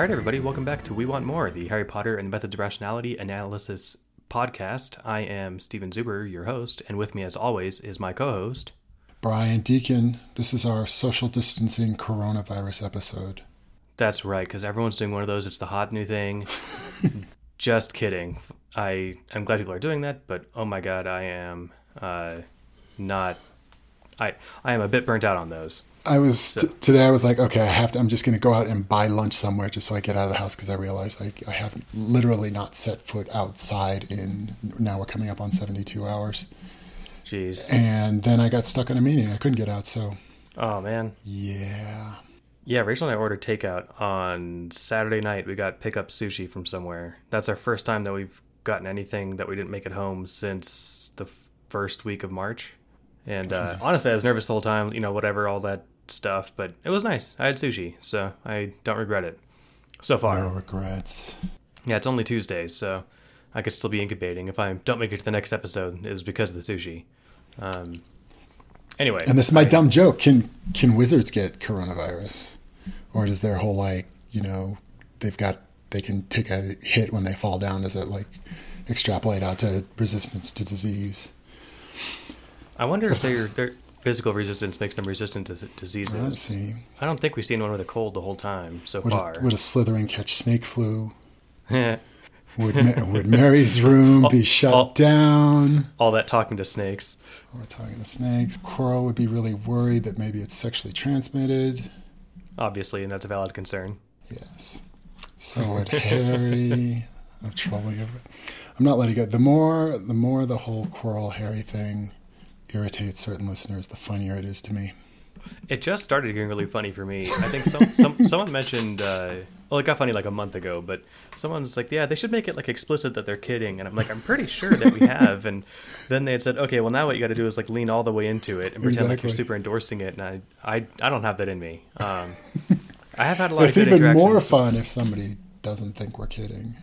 All right, everybody, welcome back to We Want MoR, the Harry Potter and the Methods of Rationality analysis podcast. I am Steven Zuber, your host, and with me, as always, is my co host. Brian Deacon. This is our social distancing coronavirus episode. That's right, because everyone's doing one of those. It's the hot new thing. Just kidding. I am glad people are doing that, but oh my god, I am uh, not. I I am a bit burnt out on those. I was t- today. I was like, okay, I have to. I'm just going to go out and buy lunch somewhere just so I get out of the house because I realized like I have literally not set foot outside in. Now we're coming up on 72 hours. Jeez. And then I got stuck in a meeting. I couldn't get out. So. Oh man. Yeah. Yeah, Rachel and I ordered takeout on Saturday night. We got pickup sushi from somewhere. That's our first time that we've gotten anything that we didn't make at home since the first week of March. And uh, honestly, I was nervous the whole time, you know, whatever, all that stuff. But it was nice. I had sushi, so I don't regret it so far. No regrets. Yeah, it's only Tuesday, so I could still be incubating. If I don't make it to the next episode, it was because of the sushi. Um, anyway. And this is my I, dumb joke. Can can wizards get coronavirus? Or does their whole like, you know, they've got they can take a hit when they fall down, does it like extrapolate out to resistance to disease? I wonder if their their physical resistance makes them resistant to diseases. I, see. I don't think we've seen one with a cold the whole time so would far. A, would a Slytherin catch snake flu? would, would Mary's room all, be shut all, down? All that talking to snakes. All that talking to snakes. Quirrell would be really worried that maybe it's sexually transmitted. Obviously, and that's a valid concern. Yes. So would Harry. I'm troubling. I'm not letting go. The more, the more the whole Quirrell Harry thing irritates certain listeners, the funnier it is to me. It just started getting really funny for me. I think some, some someone mentioned. Uh, well, it got funny like a month ago, but someone's like, "Yeah, they should make it like explicit that they're kidding," and I'm like, "I'm pretty sure that we have." And then they had said, "Okay, well now what you got to do is like lean all the way into it and pretend exactly. like you're super endorsing it." And I, I, I don't have that in me. Um, I have had a lot. it's even more fun if somebody doesn't think we're kidding.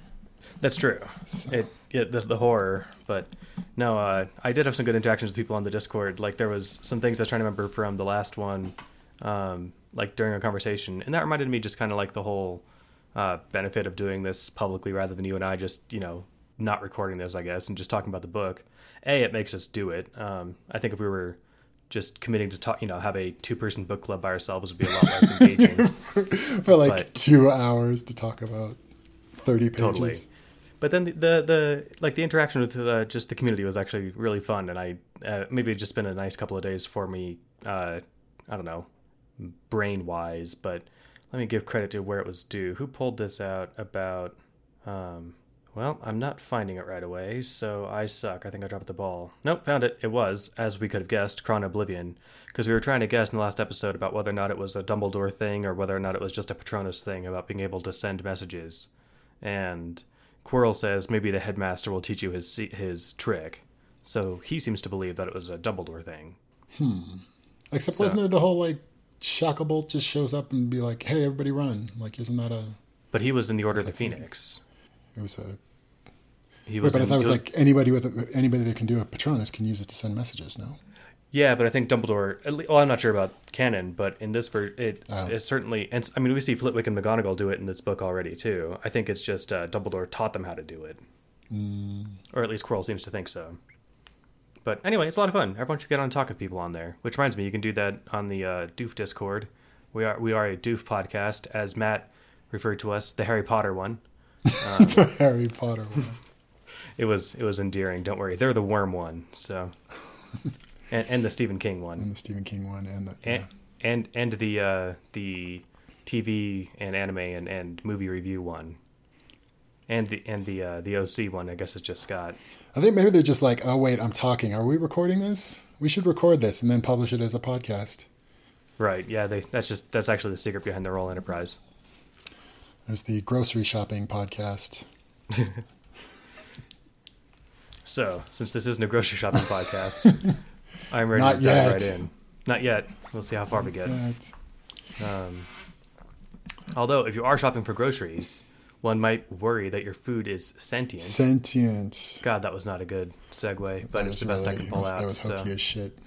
That's true. So. It, it the, the horror, but no, uh, I did have some good interactions with people on the Discord. Like there was some things I was trying to remember from the last one, um, like during a conversation, and that reminded me just kind of like the whole uh, benefit of doing this publicly rather than you and I just you know not recording this, I guess, and just talking about the book. A, it makes us do it. Um, I think if we were just committing to talk, you know, have a two-person book club by ourselves would be a lot less engaging. For like but, two hours to talk about thirty pages. Totally but then the, the, the like the interaction with the, just the community was actually really fun, and I uh, maybe it's just been a nice couple of days for me. Uh, I don't know, brain wise, but let me give credit to where it was due. Who pulled this out about? Um, well, I'm not finding it right away, so I suck. I think I dropped the ball. Nope, found it. It was, as we could have guessed, Chron Oblivion, because we were trying to guess in the last episode about whether or not it was a Dumbledore thing or whether or not it was just a Patronus thing about being able to send messages, and Quirrell says maybe the headmaster will teach you his his trick. So he seems to believe that it was a Dumbledore thing. Hmm. Except so. wasn't there the whole like Shacklebolt just shows up and be like, "Hey, everybody, run!" Like, isn't that a? But he was in the Order of the Phoenix. It was a. He was. Wait, but in, I thought it was like anybody with a, anybody that can do a Patronus can use it to send messages. No. Yeah, but I think Dumbledore. Well, I'm not sure about canon, but in this, for it, oh. certainly. And I mean, we see Flitwick and McGonagall do it in this book already too. I think it's just uh, Dumbledore taught them how to do it, mm. or at least Quirrell seems to think so. But anyway, it's a lot of fun. Everyone should get on and talk with people on there. Which reminds me, you can do that on the uh, Doof Discord. We are we are a Doof podcast, as Matt referred to us, the Harry Potter one. Um, the Harry Potter one. it was it was endearing. Don't worry, they're the worm one. So. and, and the Stephen King one, and the Stephen King one, and the and yeah. and, and the uh, the TV and anime and, and movie review one, and the and the uh, the OC one. I guess it's just Scott. I think maybe they're just like, oh wait, I'm talking. Are we recording this? We should record this and then publish it as a podcast. Right. Yeah. They. That's just that's actually the secret behind the Roll Enterprise. There's the grocery shopping podcast. so, since this isn't a grocery shopping podcast, I'm ready Not to dive right in. Not yet. We'll see how far we get. Um, although, if you are shopping for groceries, one might worry that your food is sentient. Sentient. God, that was not a good segue, but it's the best really, I can pull was, out. That was hokey so. as shit.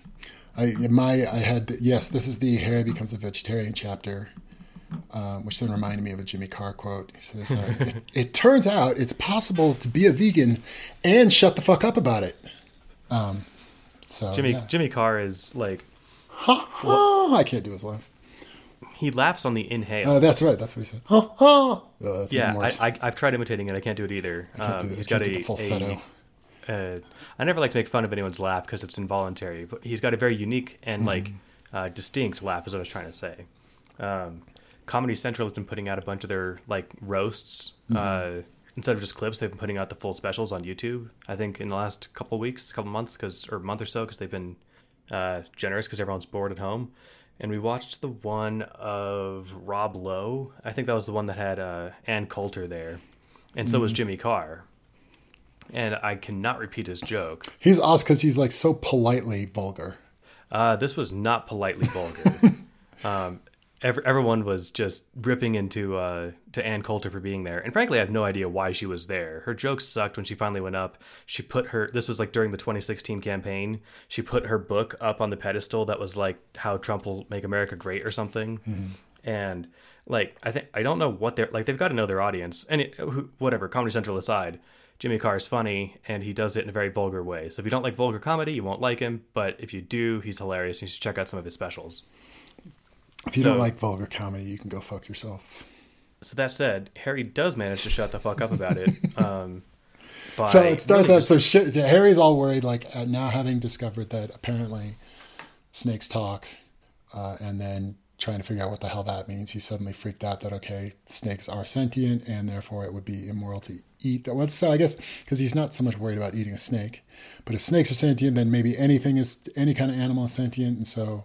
I my I had yes, this is the Harry becomes a vegetarian chapter, um, which then reminded me of a Jimmy Carr quote. He says, uh, it, "It turns out it's possible to be a vegan and shut the fuck up about it." Um, so Jimmy yeah. Jimmy Carr is like ha, ha, I can't do his laugh. he laughs on the inhale. Oh, that's right. That's what he said. Ha, ha. Oh, that's yeah. I, I, I've tried imitating it. I can't do it either. can't do Um, it. he's I can't got do a, falsetto. a uh, I never like to make fun of anyone's laugh because it's involuntary. But he's got a very unique and like Mm-hmm. uh, distinct laugh, is what I was trying to say. Um, Comedy Central has been putting out a bunch of their like roasts. Mm-hmm. Uh, instead of just clips, they've been putting out the full specials on YouTube. I think in the last couple of weeks, couple months, because or month or so, because they've been uh, generous because everyone's bored at home. And we watched the one of Rob Lowe. I think that was the one that had uh, Ann Coulter there, and so Mm-hmm. was Jimmy Carr. And I cannot repeat his joke. He's awesome because he's like so politely vulgar. Uh, this was not politely vulgar. um, ev- everyone was just ripping into uh, to Ann Coulter for being there, and frankly, I have no idea why she was there. Her jokes sucked when she finally went up. She put her. This was like during the 2016 campaign. She put her book up on the pedestal that was like how Trump will make America great or something, and like I think I don't know what they're like. They've got to know their audience, and it, whatever. Comedy Central aside. Jimmy Carr is funny and he does it in a very vulgar way. So if you don't like vulgar comedy, you won't like him. But if you do, he's hilarious. You should check out some of his specials. If you So- don't like vulgar comedy, you can go fuck yourself. So that said, Harry does manage to shut the fuck up about it. Um, So it starts really out. So shit, Harry's all worried, like uh, now having discovered that apparently snakes talk, uh, and then trying to figure out what the hell that means. He suddenly freaked out that okay, snakes are sentient, and therefore it would be immoral to eat. that. Well, so I guess because he's not so much worried about eating a snake, but if snakes are sentient, then maybe anything is any kind of animal is sentient. And so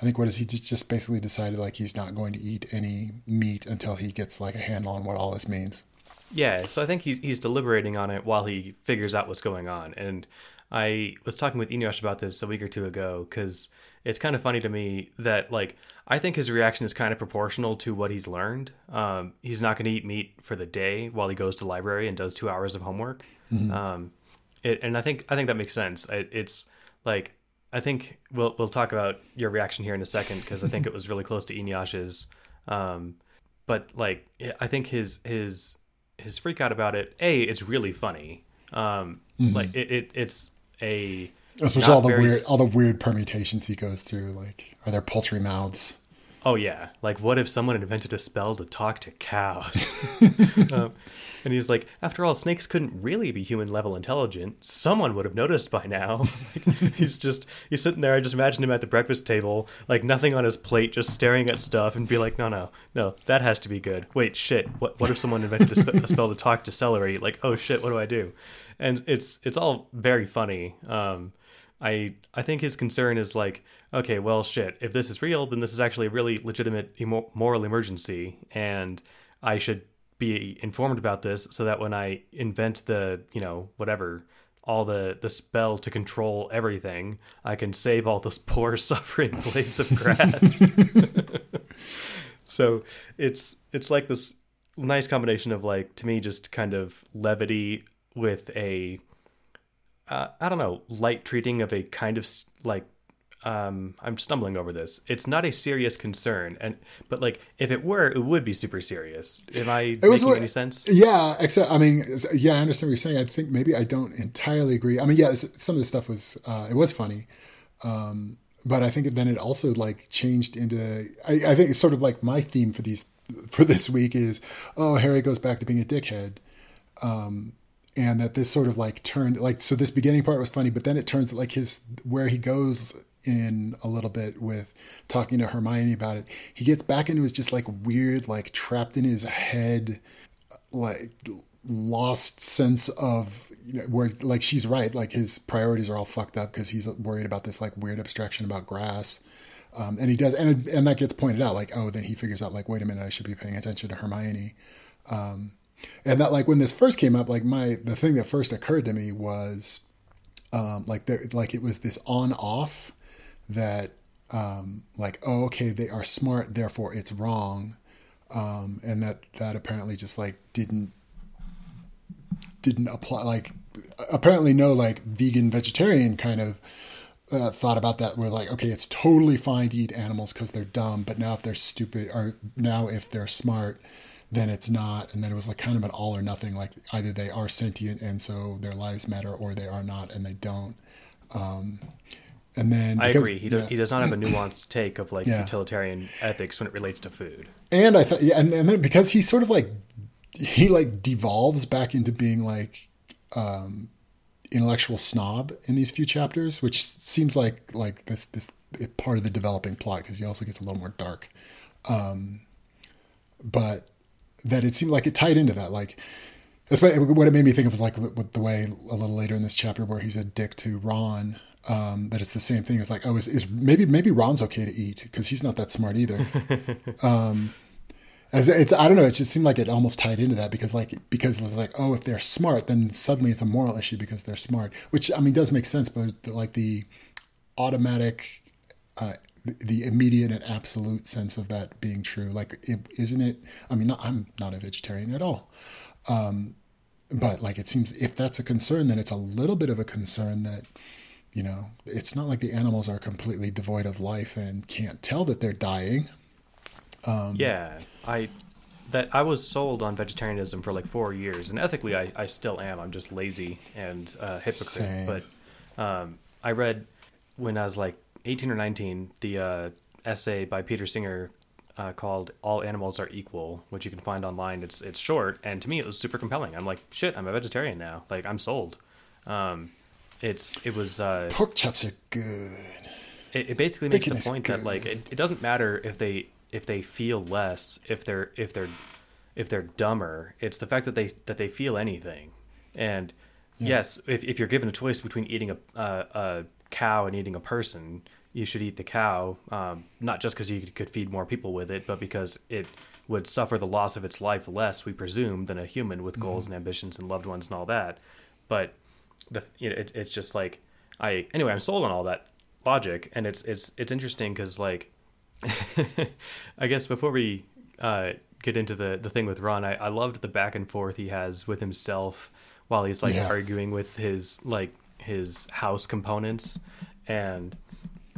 I think what is he just basically decided like he's not going to eat any meat until he gets like a handle on what all this means. Yeah, so I think he's, he's deliberating on it while he figures out what's going on. And I was talking with Eneasz about this a week or two ago because it's kind of funny to me that, like, I think his reaction is kind of proportional to what he's learned. Um, he's not going to eat meat for the day while he goes to library and does two hours of homework. Um, it, and I think I think that makes sense. It, it's like I think we'll we'll talk about your reaction here in a second because I think it was really close to Eneasz's. Um, but like I think his his his freak out about it. A, it's really funny. Um, like it, it it's a Especially all the very weird, all the weird permutations he goes through. Like, are there poultry mouths? Oh yeah, like what if someone invented a spell to talk to cows? um, and he's like, after all, snakes couldn't really be human level intelligent. Someone would have noticed by now. Like, he's just he's sitting there. I just imagine him at the breakfast table, like nothing on his plate, just staring at stuff, and be like, no, no, no, that has to be good. Wait, shit. What what if someone invented a, spe- a spell to talk to celery? Like, oh shit, what do I do? And it's it's all very funny. Um, I I think his concern is like, okay, well, shit. If this is real, then this is actually a really legitimate emo- moral emergency, and I should be informed about this so that when I invent the, you know, whatever, all the the spell to control everything, I can save all those poor suffering blades of grass. so it's it's like this nice combination of like to me just kind of levity with a uh, I don't know, light treating of a kind of like um, I'm stumbling over this. It's not a serious concern, and but like if it were, it would be super serious. Am I It making wor- any sense? Yeah, except I mean, yeah, I understand what you're saying. I think maybe I don't entirely agree. I mean, yeah, some of the stuff was uh, it was funny, um, but I think then it also like changed into. I, I think it's sort of like my theme for these for this week is oh Harry goes back to being a dickhead, um, and that this sort of like turned like so this beginning part was funny, but then it turns like his where he goes in a little bit with talking to Hermione about it. He gets back into his just like weird like trapped in his head like lost sense of you know where like she's right like his priorities are all fucked up because he's worried about this like weird abstraction about grass um, and he does and and that gets pointed out like oh then he figures out like wait a minute I should be paying attention to Hermione um, and that like when this first came up like my the thing that first occurred to me was um, like there like it was this on off that um, like oh okay they are smart therefore it's wrong um, and that that apparently just like didn't didn't apply like apparently no like vegan vegetarian kind of uh, thought about that. Where like, okay, it's totally fine to eat animals because they're dumb, but now if they're stupid, or now if they're smart, then it's not. And then it was like kind of an all or nothing. Like either they are sentient and so their lives matter, or they are not and they don't. Um, and then I agree. He, yeah. does, he does not have a nuanced take of like Yeah. utilitarian ethics when it relates to food. and I thought, yeah, and, and then because he sort of like he like devolves back into being like um, intellectual snob in these few chapters, which seems like like this this part of the developing plot because he also gets a little more dark. Um, but that it seemed like it tied into that, like. That's what, what it made me think of was like the way a little later in this chapter where he's a dick to Ron. Um, that it's the same thing. It's like, oh, is, is maybe maybe Ron's okay to eat because he's not that smart either. As it's, I don't know. It just seemed like it almost tied into that because, like, because it's like, oh, if they're smart, then suddenly it's a moral issue because they're smart. Which I mean does make sense, but the, like the automatic, uh, the- immediate and absolute sense of that being true, like, it, isn't it? I mean, not, I'm not a vegetarian at all, um, but like, it seems if that's a concern, then it's a little bit of a concern that. You know, it's not like the animals are completely devoid of life and can't tell that they're dying. Um, yeah, I that I was sold on vegetarianism for like four years, and ethically, I, I still am. I'm just lazy and uh, hypocrite. Same. But um, I read when I was like 18 or 19 the uh, essay by Peter Singer uh, called "All Animals Are Equal," which you can find online. It's it's short, and to me, it was super compelling. I'm like, shit, I'm a vegetarian now. Like, I'm sold. Um, it's it was uh, Pork chops are good. it, it basically makes Bacon the point that like it, it doesn't matter if they if they feel less if they're if they're if they're dumber it's the fact that they that they feel anything and yes if, if you're given a choice between eating a, a, a cow and eating a person you should eat the cow um, not just because you could feed more people with it but because it would suffer the loss of its life less we presume than a human with goals and ambitions and loved ones and all that but the you know, it, it's just like I anyway I'm sold on all that logic and it's it's it's interesting because like I guess before we uh, get into the the thing with Ron I, I loved the back and forth he has with himself while he's like Yeah. arguing with his like his house components and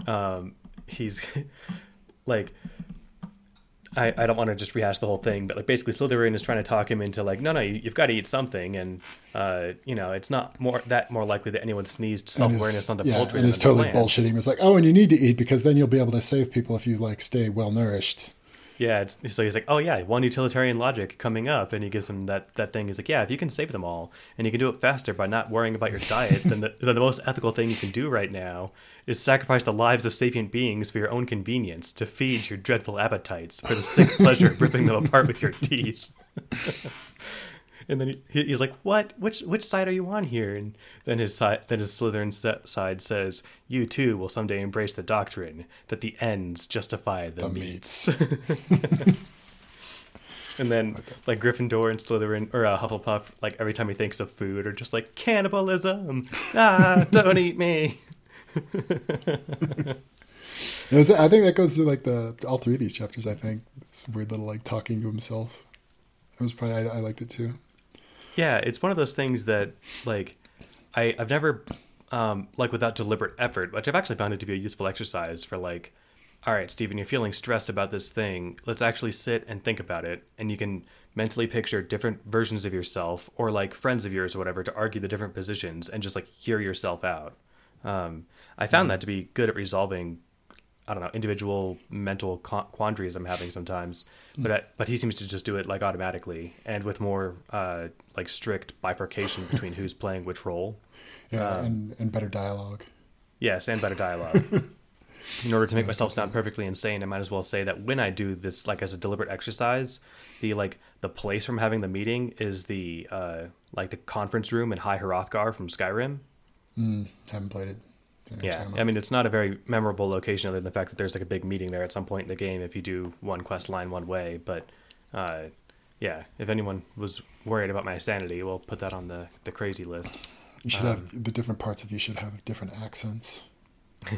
um he's like I, I don't want to just rehash the whole thing, but like basically Slytherin is trying to talk him into like, no, no, you, you've got to eat something, and uh, you know, it's not more that more likely that anyone sneezed self awareness on the yeah, poultry. and it's totally bullshitting. It's like, oh, and you need to eat because then you'll be able to save people if you like stay well nourished. Yeah, it's, so he's like, oh yeah, one utilitarian logic coming up, and he gives him that that thing. He's like, yeah, if you can save them all, and you can do it faster by not worrying about your diet, then the, the most ethical thing you can do right now is sacrifice the lives of sapient beings for your own convenience to feed your dreadful appetites for the sick pleasure of ripping them apart with your teeth. and then he, he's like, "What? Which which side are you on here?" And then his side, then his Slytherin side says, "You too will someday embrace the doctrine that the ends justify the, The meats." and then like Gryffindor and Slytherin or uh, Hufflepuff, like every time he thinks of food, are just like cannibalism. Ah, don't eat me. Was- I think that goes to like the all three of these chapters. I think this weird little like talking to himself. It was probably I, I liked it too. Yeah, it's one of those things that like I I've never um like without deliberate effort, which I've actually found it to be a useful exercise for like all right, Stephen, you're feeling stressed about this thing. Let's actually sit and think about it and you can mentally picture different versions of yourself or like friends of yours or whatever to argue the different positions and just like hear yourself out. Um I found that to be good at resolving I don't know individual mental quandaries I'm having sometimes, but I, but he seems to just do it like automatically and with more uh, like strict bifurcation between who's playing which role. Yeah, Um, and and better dialogue. Yes, and better dialogue. In order to make myself sound perfectly insane, I might as well say that when I do this like as a deliberate exercise, the like the place from having the meeting is the uh, like the conference room in High Hrothgar from Skyrim. Mm, haven't played it. I know what you're Yeah, I mean it's not a very memorable location other than the fact that there's like a big meeting there at some point in the game if you do one quest line one way. But uh, yeah, if anyone was worried about my sanity, we'll put that on the the crazy list. you should um, have the different parts of you should have different accents.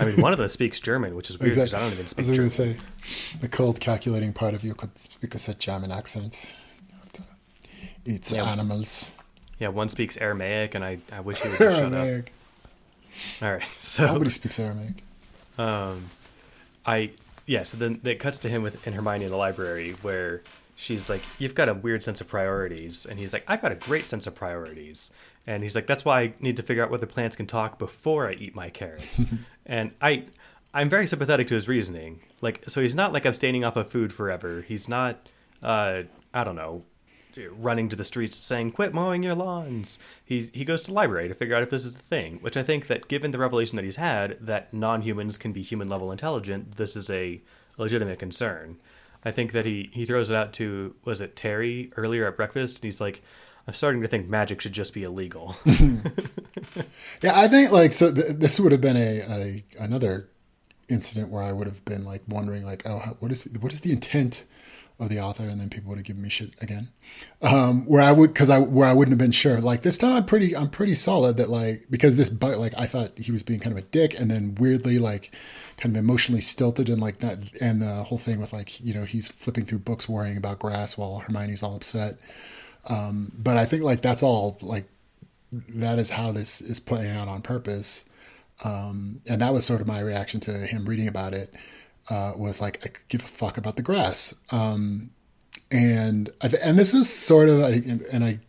I mean, one of them speaks German, which is weird because I don't even I was speak going German. to say, the cold calculating part of you could speak a German accent. It's Yeah. animals. Yeah, one speaks Aramaic, and I, I wish he would just shut up. All right. So Nobody speaks Aramaic. Um, I yeah. So then it cuts to him with and Hermione in the library where she's like, "You've got a weird sense of priorities," and he's like, "I've got a great sense of priorities." And he's like, "That's why I need to figure out whether plants can talk before I eat my carrots." and I, I'm very sympathetic to his reasoning. Like, so he's not like abstaining off of food forever. He's not, uh, I don't know, running to the streets saying quit mowing your lawns. He he goes to the library to figure out if this is a thing which i think that given the revelation that he's had that non-humans can be human level intelligent this is a legitimate concern. I think that he he throws it out to was it terry earlier at breakfast? And he's like i'm starting to think magic should just be illegal. Yeah, I think like so. Th- this would have been a, a another incident where I would have been like wondering like, oh, how- what is what is the intent of the author, and then people would have given me shit again. Um, where I would because I where I wouldn't have been sure. Like this time, I'm pretty I'm pretty solid that like because this but like I thought he was being kind of a dick, and then weirdly like kind of emotionally stilted and like not and the whole thing with like you know he's flipping through books worrying about grass while Hermione's all upset. Um, but I think like that's all like that is how this is playing out on purpose. Um, and that was sort of my reaction to him reading about it. Uh, was like I could give a fuck about the grass. Um, and and this was sort of and I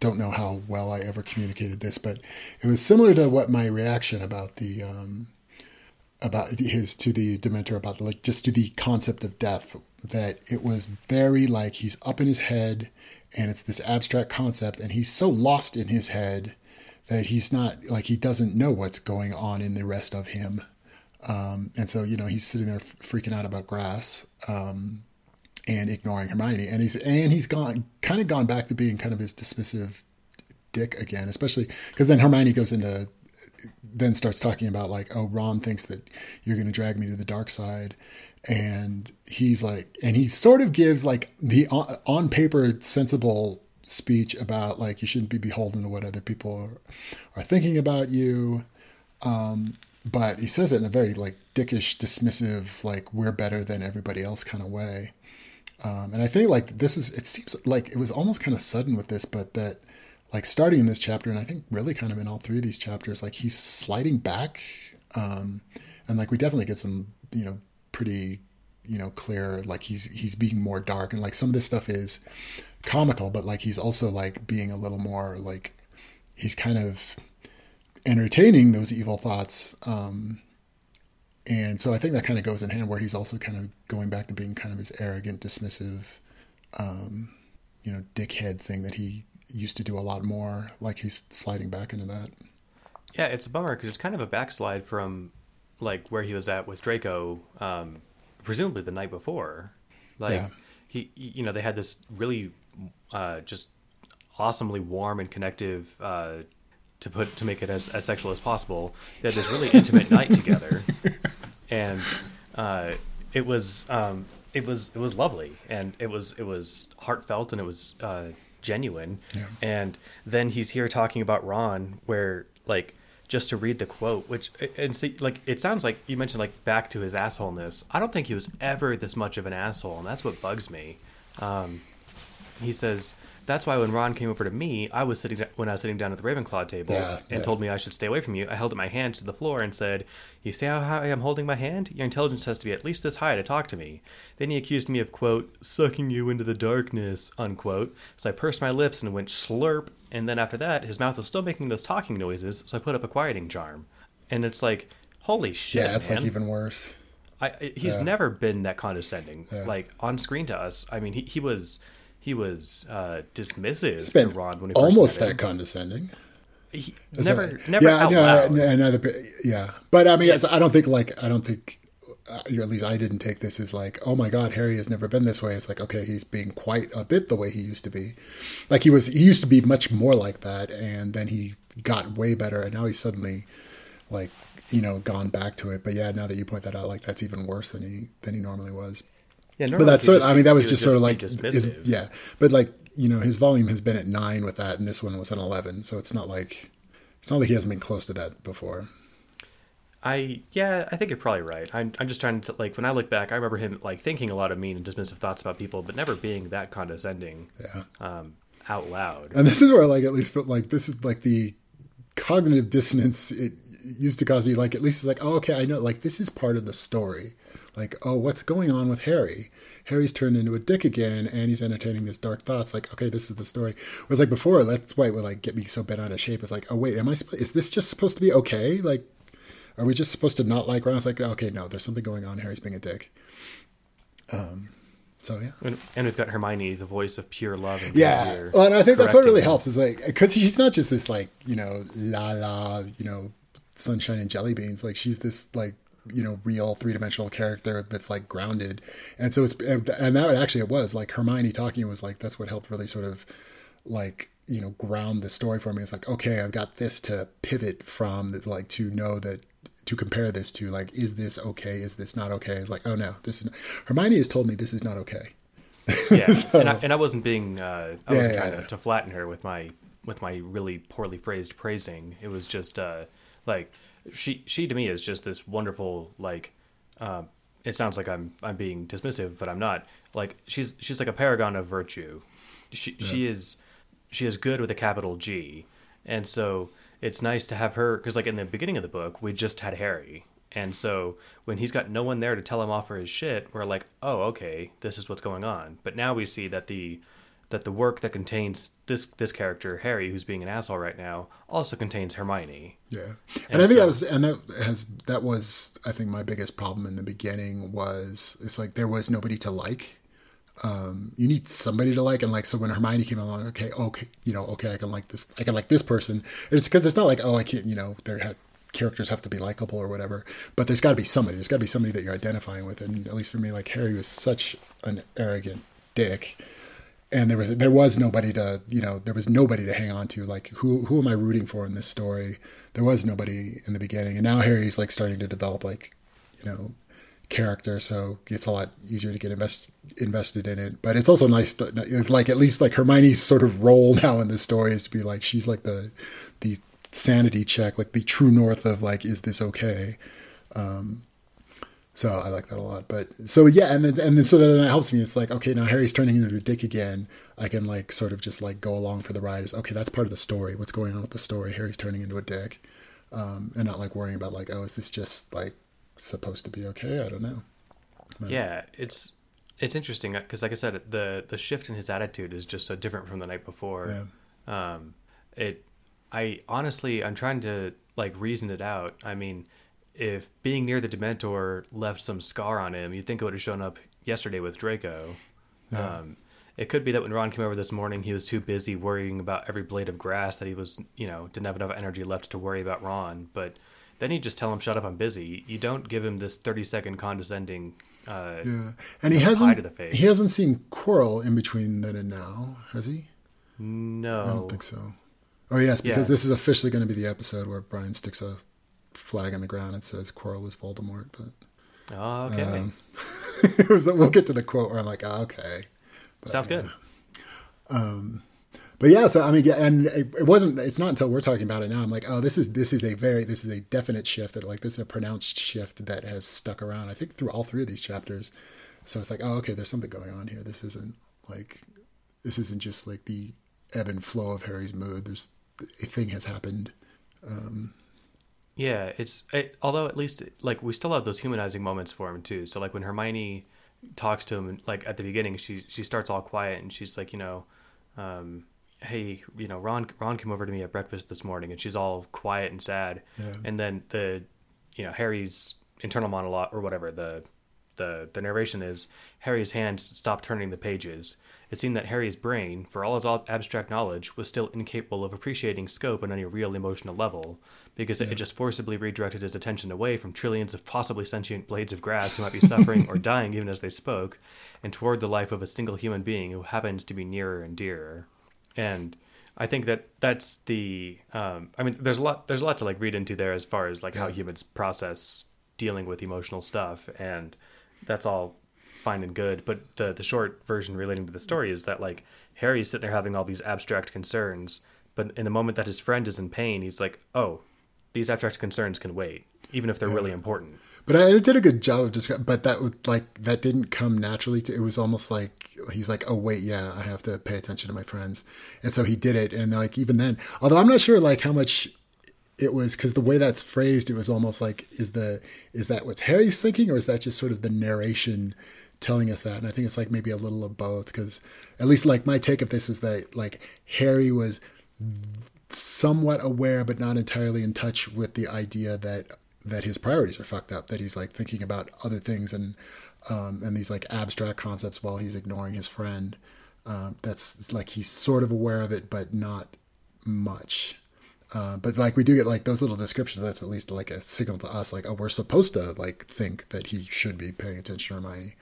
don't know how well I ever communicated this, but it was similar to what my reaction about the um, about his to the Dementor about like just to the concept of death that it was very like he's up in his head and it's this abstract concept and he's so lost in his head that he's not like he doesn't know what's going on in the rest of him um, and so you know he's sitting there freaking out about grass um, and ignoring Hermione. And he's and he's gone kind of gone back to being kind of his dismissive dick again especially because then Hermione goes into then starts talking about like, oh, Ron thinks that you're going to drag me to the dark side, and he's like, and he sort of gives like the on, on paper sensible speech about like you shouldn't be beholden to what other people are, are thinking about you, um, but he says it in a very like dickish, dismissive, like we're better than everybody else kind of way. Um, and I think like this is it seems like it was almost kind of sudden with this, but that like starting in this chapter and i think really kind of in all three of these chapters like he's sliding back um and like we definitely get some you know pretty you know clear like he's he's being more dark and like some of this stuff is comical but like he's also like being a little more like he's kind of entertaining those evil thoughts um and so i think that kind of goes in hand where he's also kind of going back to being kind of his arrogant dismissive um you know dickhead thing that he used to do a lot more. Like he's sliding back into that. Yeah, it's a bummer because it's kind of a backslide from like where he was at with Draco, um, presumably the night before. Like Yeah. he, you know, they had this really uh, just awesomely warm and connective. Uh, to put to make it as, as sexual as possible, they had this really intimate night together, and uh, it was um, it was it was lovely, and it was it was heartfelt, and it was uh, genuine. Yeah. And then he's here talking about Ron, where like just to read the quote, which and see, like it sounds like you mentioned like back to his assholeness. I don't think he was ever this much of an asshole, and that's what bugs me. Um, he says that's why when Ron came over to me, I was sitting when I was sitting down at the Ravenclaw table Yeah, and yeah. told me I should stay away from you. I held up my hand to the floor and said, "You see how high I'm holding my hand? Your intelligence has to be at least this high to talk to me." Then he accused me of quote sucking you into the darkness unquote. So I pursed my lips and went slurp. And then after that, his mouth was still making those talking noises. So I put up a quieting charm. And it's like, holy shit, yeah, it's man. like even worse. I, he's Yeah. never been that condescending, Yeah. like on screen to us. I mean, he, he was he was uh, dismissive It's to been Ron when he almost that him. condescending. He, never, that- never yeah, out no, loud. another bit, yeah. But I mean, it's- I don't think like I don't think, uh, at least I didn't take this as like, oh my god, Harry has never been this way. It's like, okay, he's being quite a bit the way he used to be. Like he was, he used to be much more like that, and then he got way better, and now he's suddenly like you know gone back to it. But yeah, now that you point that out, like that's even worse than he than he normally was. Yeah, But that's sort. just I mean, that was just sort of like, is, yeah. But like you know, his volume has been at nine with that, and this one was at eleven. So it's not like it's not like he hasn't been close to that before. I yeah, I think you're probably right. I'm I'm just trying to like when I look back, I remember him like thinking a lot of mean and dismissive thoughts about people, but never being that condescending Yeah. um, out loud. And this is where like at least felt like this is like the cognitive dissonance it used to cause me like at least it's like oh okay I know like this is part of the story. Like oh what's going on with Harry? Harry's turned into a dick again and he's entertaining these dark thoughts like okay this is the story. Whereas like before that's why it would like get me so bent out of shape. It's like oh wait am I is this just supposed to be okay? Like are we just supposed to not like Ron? It's like okay no there's something going on. Harry's being a dick. Um so yeah, and, and, we've got Hermione, the voice of pure love. And yeah, well, and I think that's what really him. helps is like because she's not just this like you know la la you know sunshine and jelly beans. Like she's this like you know real three dimensional character that's like grounded, and so it's and that actually it was like Hermione talking was like that's what helped really sort of like you know ground the story for me. It's like okay, I've got this to pivot from like to know that to compare this to like is this okay is this not okay it's like oh no this is not. hermione has told me this is not okay yeah so, and, I, and, I, wasn't being uh, i wasn't yeah, trying yeah. To, to, flatten her with my with my really poorly phrased praising it was just uh, like she she to me is just this wonderful like uh, it sounds like i'm i'm being dismissive but i'm not. Like she's she's like a paragon of virtue. She yeah. she is she is good with a capital g. And so it's nice to have her because like in the beginning of the book we just had harry. And so when he's got no one there to tell him off for his shit we're like oh okay this is what's going on. But now we see that the that the work that contains this this character harry who's being an asshole right now also contains hermione. Yeah. And, and i think so, that was and that has that was i think my biggest problem in the beginning was it's like there was nobody to like. Um, you need somebody to like and like so when hermione came along okay okay you know okay i can like this i can like this person. And it's because it's not like oh i can't you know there characters have to be likable or whatever but there's got to be somebody there's got to be somebody that you're identifying with and at least for me like harry was such an arrogant dick and there was there was nobody to you know there was nobody to hang on to like who who am i rooting for in this story there was nobody in the beginning and now harry's like starting to develop like you know character, so it's a lot easier to get invest, invested in it. But it's also nice, to, like at least like Hermione's sort of role now in this story is to be like she's like the the sanity check, like the true north of like is this okay? Um, so I like that a lot. But so yeah, and then and then so then that helps me. It's like okay, now Harry's turning into a dick again. I can like sort of just like go along for the ride. Is okay, that's part of the story. What's going on with the story? Harry's turning into a dick, um, and not like worrying about like oh, is this just like supposed to be okay. I don't know. But, yeah, it's it's interesting because, like I said, the the shift in his attitude is just so different from the night before. Yeah. Um, it, I honestly, I'm trying to like reason it out. I mean, if being near the Dementor left some scar on him, you'd think it would have shown up yesterday with Draco. Yeah. Um, it could be that when Ron came over this morning, he was too busy worrying about every blade of grass that he was, you know, didn't have enough energy left to worry about Ron. But then you just tell him shut up i'm busy you don't give him this 30 second condescending uh, yeah and he hasn't he hasn't seen Quirrell in between then and now has he no i don't think so oh yes because yeah. this is officially going to be the episode where brian sticks a flag on the ground and says Quirrell is voldemort but oh, okay um, we'll get to the quote where i'm like oh, okay but, sounds good um but yeah, so I mean, and it wasn't. It's not until we're talking about it now. I'm like, oh, this is this is a very this is a definite shift that like this is a pronounced shift that has stuck around. I think through all three of these chapters. So it's like, oh, okay, there's something going on here. This isn't like this isn't just like the ebb and flow of Harry's mood. There's a thing has happened. Um, yeah, it's it, although at least like we still have those humanizing moments for him too. So like when Hermione talks to him, like at the beginning, she she starts all quiet and she's like, you know. Um, hey, you know, Ron Ron came over to me at breakfast this morning, and she's all quiet and sad. Yeah. And then the, you know, Harry's internal monologue or whatever the, the the narration is Harry's hands stopped turning the pages. It seemed that Harry's brain, for all its abstract knowledge, was still incapable of appreciating scope on any real emotional level, because yeah. it just forcibly redirected his attention away from trillions of possibly sentient blades of grass who might be suffering or dying even as they spoke, and toward the life of a single human being who happens to be nearer and dearer and I think that that's the. Um, I mean, there's a lot. There's a lot to like read into there as far as like how humans process dealing with emotional stuff, and that's all fine and good. But the the short version relating to the story is that like Harry's sitting there having all these abstract concerns, but in the moment that his friend is in pain, he's like, "Oh, these abstract concerns can wait, even if they're yeah. really important." But I, it did a good job of just. But that would like that didn't come naturally. To, it was almost like he's like, oh wait, yeah, I have to pay attention to my friends, and so he did it. And like even then, although I'm not sure like how much it was because the way that's phrased, it was almost like is the is that what Harry's thinking, or is that just sort of the narration telling us that? And I think it's like maybe a little of both, because at least like my take of this was that like Harry was somewhat aware but not entirely in touch with the idea that that his priorities are fucked up that he's like thinking about other things and um, and these like abstract concepts while he's ignoring his friend um, that's like he's sort of aware of it but not much uh, but like we do get like those little descriptions. That's at least like a signal to us, like oh, we're supposed to like think that he should be paying attention to Hermione.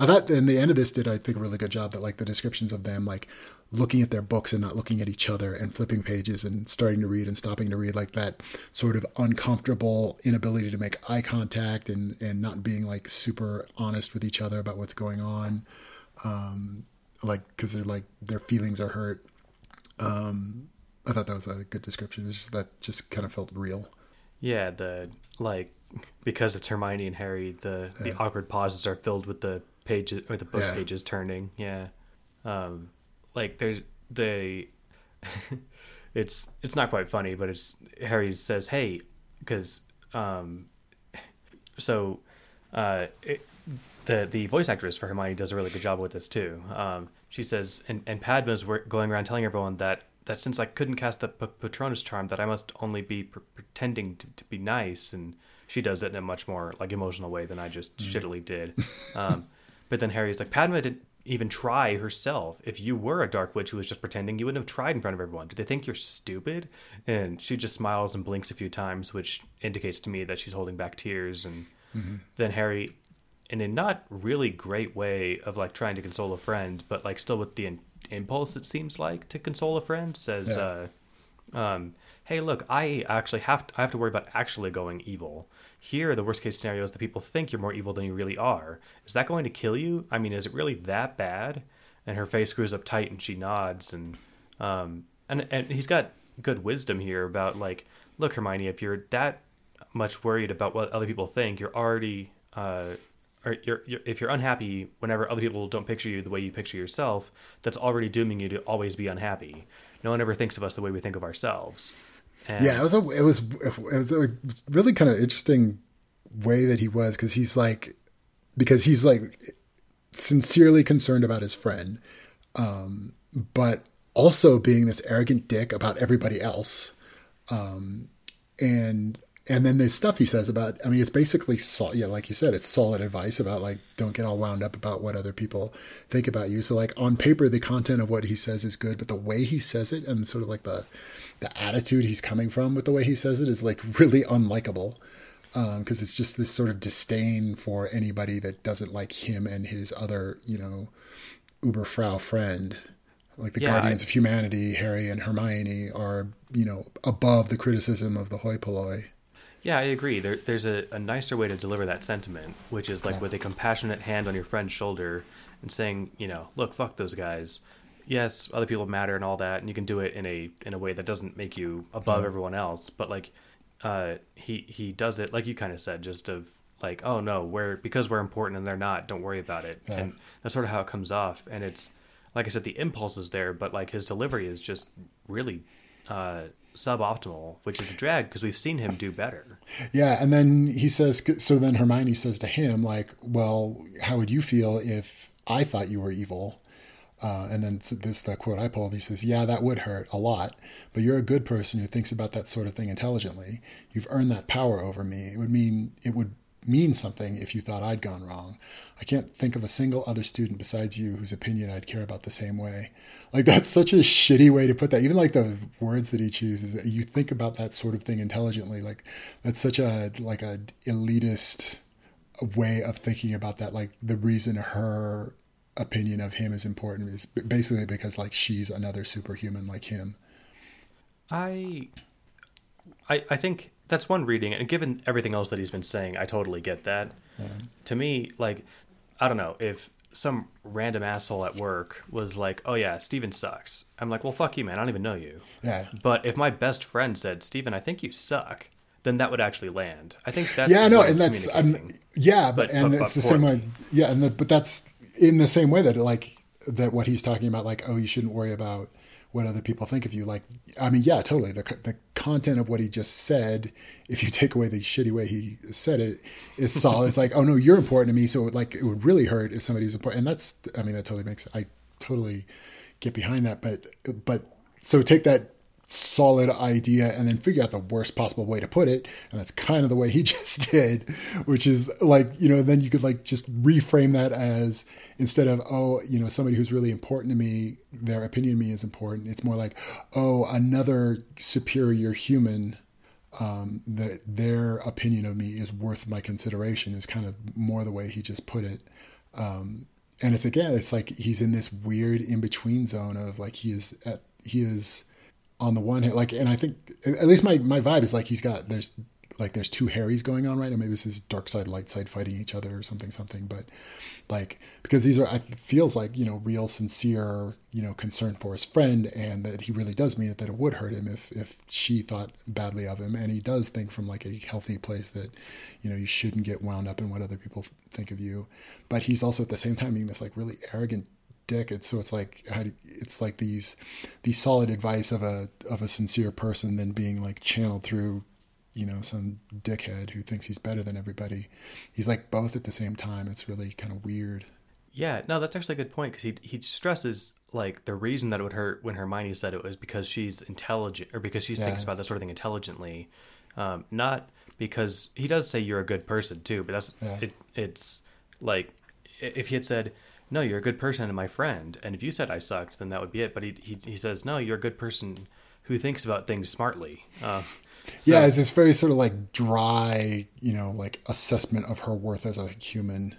I thought in the end of this did I think a really good job that like the descriptions of them like looking at their books and not looking at each other and flipping pages and starting to read and stopping to read like that sort of uncomfortable inability to make eye contact and and not being like super honest with each other about what's going on, um, like because they're like their feelings are hurt. Um, I thought that was a good description. Just, that just kind of felt real. Yeah, the like because it's Hermione and Harry, the yeah. the awkward pauses are filled with the pages or the book yeah. pages turning. Yeah, um, like there's the it's it's not quite funny, but it's Harry says, "Hey," because um, so uh, it, the the voice actress for Hermione does a really good job with this too. Um, she says, and and Padma's going around telling everyone that that since I couldn't cast the P- Patronus charm, that I must only be pr- pretending to, to, be nice. And she does it in a much more like emotional way than I just mm. shittily did. Um, but then Harry is like, Padma didn't even try herself. If you were a dark witch who was just pretending, you wouldn't have tried in front of everyone. Do they think you're stupid? And she just smiles and blinks a few times, which indicates to me that she's holding back tears. And mm-hmm. then Harry, in a not really great way of like trying to console a friend, but like still with the impulse it seems like to console a friend says yeah. uh, um, hey look i actually have to, i have to worry about actually going evil. Here the worst case scenario is that people think you're more evil than you really are. Is that going to kill you? I mean is it really that bad? And her face screws up tight and she nods and um, and and he's got good wisdom here about like look hermione if you're that much worried about what other people think you're already uh, or you're, you're, if you're unhappy whenever other people don't picture you the way you picture yourself, that's already dooming you to always be unhappy. No one ever thinks of us the way we think of ourselves. And yeah, it was a it was it was a really kind of interesting way that he was because he's like because he's like sincerely concerned about his friend, um, but also being this arrogant dick about everybody else, um, and and then there's stuff he says about i mean it's basically yeah like you said it's solid advice about like don't get all wound up about what other people think about you. So like on paper the content of what he says is good but the way he says it and sort of like the the attitude he's coming from with the way he says it is like really unlikable because um, it's just this sort of disdain for anybody that doesn't like him and his other you know uberfrau friend. Like the yeah, guardians I, of humanity harry and hermione are you know above the criticism of the hoi polloi yeah, I agree. There, there's a, a nicer way to deliver that sentiment, which is like with a compassionate hand on your friend's shoulder and saying, you know, look, fuck those guys. Yes, other people matter and all that, and you can do it in a in a way that doesn't make you above everyone else. But like, uh, he he does it like you kind of said, just of like, oh no, we're because we're important and they're not. Don't worry about it. Yeah. And that's sort of how it comes off. And it's like I said, the impulse is there, but like his delivery is just really uh, suboptimal, which is a drag because we've seen him do better. Yeah, and then he says, so then Hermione says to him, like, well, how would you feel if I thought you were evil? Uh, and then this the quote I pulled. He says, "Yeah, that would hurt a lot, but you're a good person who thinks about that sort of thing intelligently. You've earned that power over me. It would mean it would mean something if you thought I'd gone wrong. I can't think of a single other student besides you whose opinion I'd care about the same way. Like that's such a shitty way to put that. Even like the words that he chooses, you think about that sort of thing intelligently. Like that's such a like a elitist way of thinking about that. Like the reason her opinion of him is important is basically because like she's another superhuman like him. I I I think that's one reading, and given everything else that he's been saying, I totally get that. Yeah. To me, like, I don't know if some random asshole at work was like, "Oh yeah, Steven sucks." I'm like, "Well, fuck you, man. I don't even know you." Yeah. But if my best friend said, "Steven, I think you suck," then that would actually land. I think that's yeah, no, and that's um, yeah, but, but and but, it's but the same way. Yeah, and the, but that's in the same way that like that what he's talking about, like, oh, you shouldn't worry about what other people think of you. Like, I mean, yeah, totally. The the content of what he just said, if you take away the shitty way he said it, is solid. it's like, oh no, you're important to me. So like, it would really hurt if somebody was important. And that's, I mean, that totally makes. I totally get behind that. But but so take that solid idea and then figure out the worst possible way to put it. And that's kind of the way he just did which is like you know then you could like just reframe that as instead of oh you know somebody who's really important to me their opinion of me is important. It's more like oh another superior human um, that their opinion of me is worth my consideration is kind of more the way he just put it. Um, and it's again it's like he's in this weird in between zone of like he is at he is on the one hand, like, and I think at least my my vibe is like he's got there's like there's two Harrys going on right now. Maybe this is dark side, light side fighting each other or something, something. But like because these are, it feels like you know real, sincere, you know, concern for his friend, and that he really does mean it. That it would hurt him if if she thought badly of him, and he does think from like a healthy place that you know you shouldn't get wound up in what other people think of you. But he's also at the same time being this like really arrogant dick. It's so it's like it's like these these solid advice of a of a sincere person than being like channeled through you know some dickhead who thinks he's better than everybody. He's like both at the same time. It's really kind of weird. Yeah, no, that's actually a good point because he he stresses like the reason that it would hurt when Hermione said it was because she's intelligent or because she yeah. thinks about this sort of thing intelligently, um, not because he does say you're a good person too. But that's yeah. it. It's like if he had said no, you're a good person and my friend. And if you said I sucked, then that would be it. But he, he, he says, no, you're a good person who thinks about things smartly. Uh, so, yeah, it's this very sort of like dry, you know, like assessment of her worth as a human.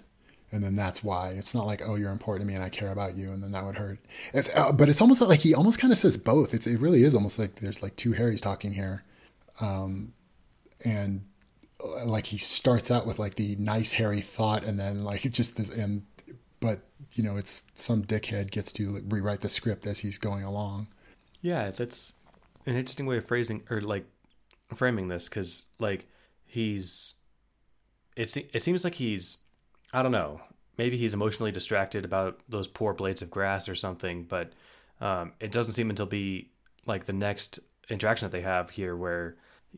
And then that's why it's not like, oh, you're important to me and I care about you. And then that would hurt. It's, uh, but it's almost like he almost kind of says both. It's, it really is almost like there's like two Harrys talking here. Um, and uh, like he starts out with like the nice Harry thought and then like just this, and but you know it's some dickhead gets to rewrite the script as he's going along. Yeah that's an interesting way of phrasing or like framing this because like he's it, it seems like he's i don't know maybe he's emotionally distracted about those poor blades of grass or something but um, it doesn't seem until be like the next interaction that they have here where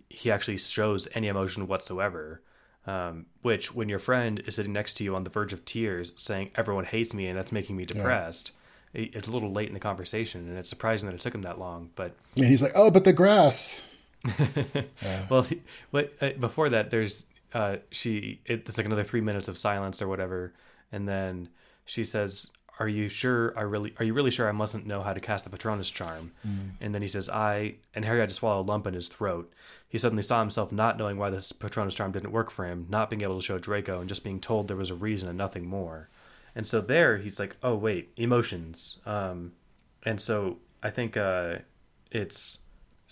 he actually shows any emotion whatsoever um, which, when your friend is sitting next to you on the verge of tears, saying everyone hates me and that's making me depressed, yeah. it's a little late in the conversation, and it's surprising that it took him that long. But and he's like, "Oh, but the grass." yeah. Well, he, what, uh, before that, there's uh, she. It, it's like another three minutes of silence or whatever, and then she says, "Are you sure? I really are you really sure I mustn't know how to cast the Patronus charm?" Mm. And then he says, "I." And Harry had to swallow a lump in his throat he suddenly saw himself not knowing why this Patronus charm didn't work for him, not being able to show Draco, and just being told there was a reason and nothing more. And so there, he's like, "Oh wait, emotions." Um, and so I think uh, it's,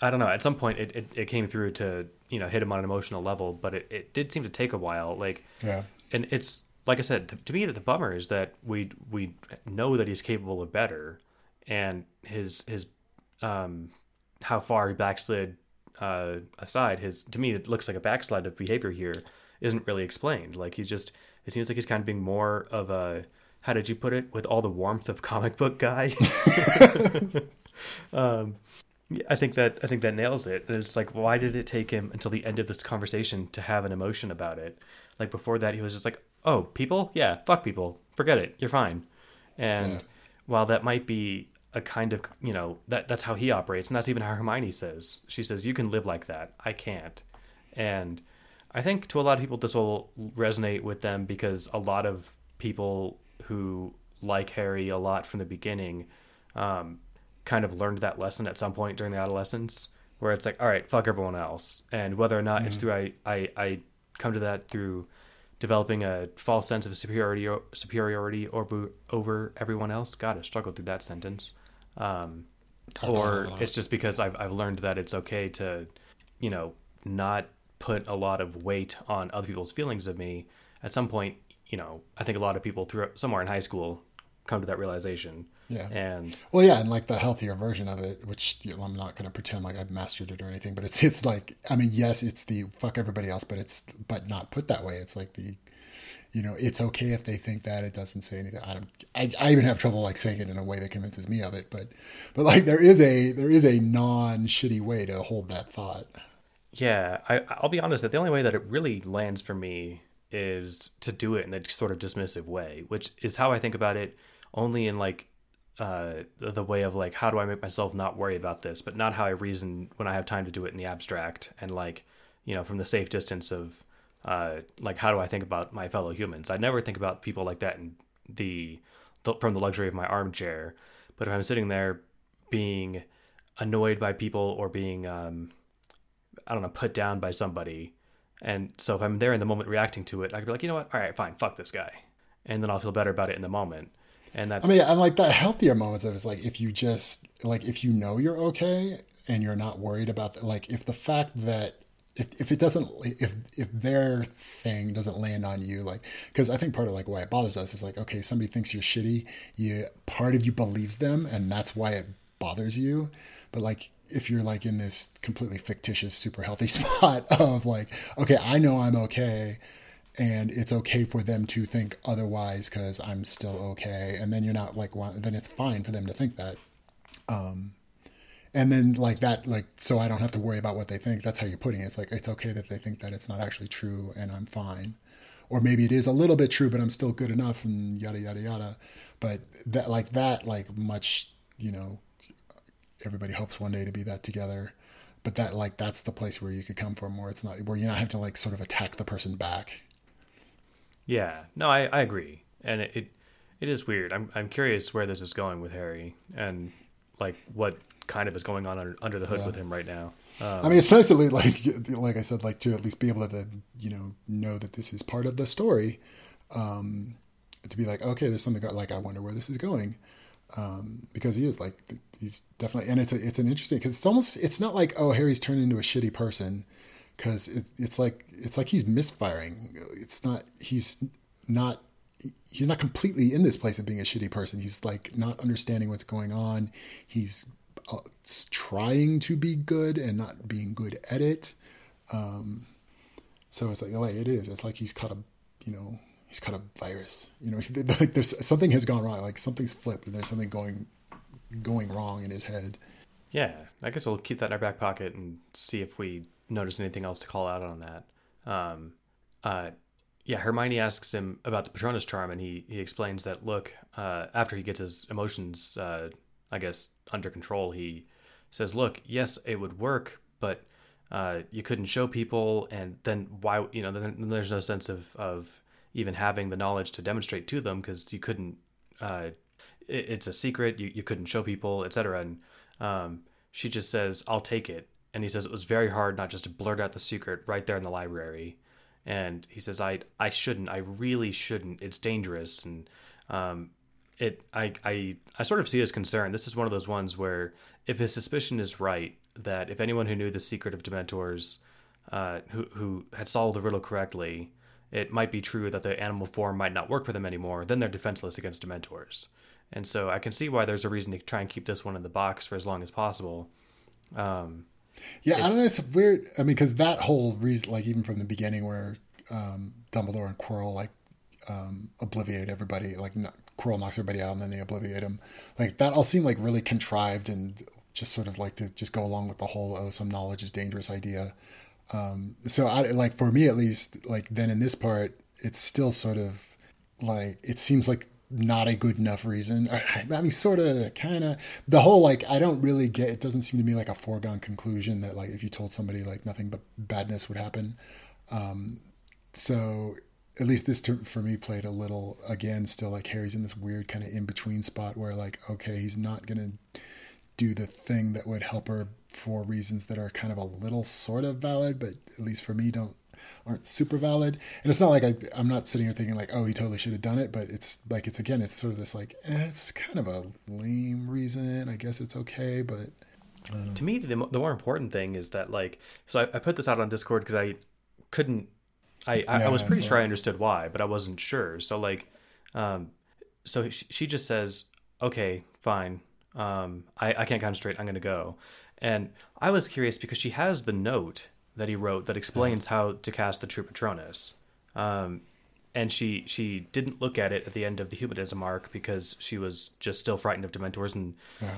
I don't know. At some point, it, it, it came through to you know hit him on an emotional level, but it, it did seem to take a while. Like, yeah. And it's like I said to, to me, the bummer is that we we know that he's capable of better, and his his um, how far he backslid uh, aside, his to me it looks like a backslide of behavior here isn't really explained. Like he's just it seems like he's kind of being more of a how did you put it with all the warmth of comic book guy. um, I think that I think that nails it. And it's like why did it take him until the end of this conversation to have an emotion about it? Like before that he was just like, "Oh, people? Yeah, fuck people. Forget it. You're fine." And yeah. while that might be a kind of you know that that's how he operates and that's even how hermione says she says you can live like that i can't and i think to a lot of people this will resonate with them because a lot of people who like harry a lot from the beginning um, kind of learned that lesson at some point during the adolescence where it's like all right fuck everyone else and whether or not mm-hmm. it's through I, I i come to that through developing a false sense of superiority superiority over over everyone else. God, I struggled through that sentence. Um, or it's just because I've I've learned that it's okay to, you know, not put a lot of weight on other people's feelings of me. At some point, you know, I think a lot of people through somewhere in high school come to that realization. Yeah. And well, yeah, and like the healthier version of it, which you know, I'm not going to pretend like I've mastered it or anything, but it's it's like I mean, yes, it's the fuck everybody else, but it's but not put that way. It's like the you know, it's okay if they think that. It doesn't say anything. I don't. I, I even have trouble like saying it in a way that convinces me of it. But but like there is a there is a non shitty way to hold that thought. Yeah, I, I'll be honest that the only way that it really lands for me is to do it in a sort of dismissive way, which is how I think about it only in like uh, the way of like how do I make myself not worry about this, but not how I reason when I have time to do it in the abstract and like you know from the safe distance of uh, like how do I think about my fellow humans? I never think about people like that in the, the from the luxury of my armchair, but if I'm sitting there being annoyed by people or being um, I don't know put down by somebody, and so if I'm there in the moment reacting to it, I could be like, you know what, all right, fine, fuck this guy, and then I'll feel better about it in the moment and that's I mean, I'm like that healthier moments of it's like if you just like if you know you're okay and you're not worried about the, like if the fact that if, if it doesn't if if their thing doesn't land on you like because i think part of like why it bothers us is like okay somebody thinks you're shitty you part of you believes them and that's why it bothers you. But like if you're like in this completely fictitious super healthy spot of like okay i know i'm okay and it's okay for them to think otherwise because I'm still okay. And then you're not like, then it's fine for them to think that. Um, and then like that, like, so I don't have to worry about what they think. That's how you're putting it. It's like, it's okay that they think that it's not actually true and I'm fine. Or maybe it is a little bit true, but I'm still good enough and yada, yada, yada. But that, like that, like much, you know, everybody hopes one day to be that together but that like that's the place where you could come from where it's not where you're not have to like sort of attack the person back yeah, no, I, I agree, and it, it it is weird. I'm I'm curious where this is going with Harry, and like what kind of is going on under, under the hood yeah. with him right now. Um, I mean, it's nice to like like I said, like to at least be able to you know know that this is part of the story. Um, to be like, okay, there's something like I wonder where this is going, um, because he is like he's definitely, and it's a, it's an interesting because it's almost it's not like oh Harry's turned into a shitty person because it, it's like it's like he's misfiring. It's not he's not he's not completely in this place of being a shitty person. He's like not understanding what's going on. He's uh, trying to be good and not being good at it. Um, so it's like like it is. It's like he's caught a you know he's caught a virus. You know, like there's something has gone wrong. Like something's flipped and there's something going going wrong in his head. Yeah, I guess we'll keep that in our back pocket and see if we notice anything else to call out on that. Um, uh, yeah, Hermione asks him about the Patronus charm, and he he explains that look, uh, after he gets his emotions, uh, I guess, under control, he says, look, yes, it would work, but uh, you couldn't show people, and then why, you know, then, then there's no sense of of even having the knowledge to demonstrate to them because you couldn't. Uh, it, it's a secret. You you couldn't show people, etc. And um, she just says, "I'll take it," and he says it was very hard not just to blurt out the secret right there in the library. And he says i i shouldn't. I really shouldn't. It's dangerous. And um it I, I i sort of see his concern. This is one of those ones where if his suspicion is right that if anyone who knew the secret of dementors uh, who who had solved the riddle correctly it might be true that the animal form might not work for them anymore then they're defenseless against dementors. And so i can see why there's a reason to try and keep this one in the box for as long as possible. Um, yeah, it's, I don't know. It's weird. I mean, because that whole reason, like even from the beginning, where um, Dumbledore and Quirrell like um, obliviate everybody, like not, Quirrell knocks everybody out and then they obliviate him. Like that all seemed like really contrived and just sort of like to just go along with the whole oh some knowledge is dangerous idea. Um, so I like for me at least, like then in this part, it's still sort of like it seems like not a good enough reason. I mean, sort of, kind of. The whole like, I don't really get. It doesn't seem to me like a foregone conclusion that like if you told somebody like nothing but badness would happen. Um, so at least this for me played a little again. Still like Harry's in this weird kind of in between spot where like okay, he's not gonna do the thing that would help her for reasons that are kind of a little sort of valid, but at least for me don't aren't super valid. And it's not like I, I'm not sitting here thinking like, oh, he totally should have done it. But it's like, it's again, it's sort of this like, eh, it's kind of a lame reason. I guess it's okay. But to me, the, the more important thing is that like, so I, I put this out on Discord because I couldn't, I, I, yeah, I was pretty sure I understood why, but I wasn't sure. So like, um, so she, she just says, okay, fine. Um, I, I can't concentrate. I'm going to go. And I was curious because she has the note that he wrote that explains how to cast the True Patronus. Um, and she she didn't look at it at the end of the humanism arc because she was just still frightened of Dementors, and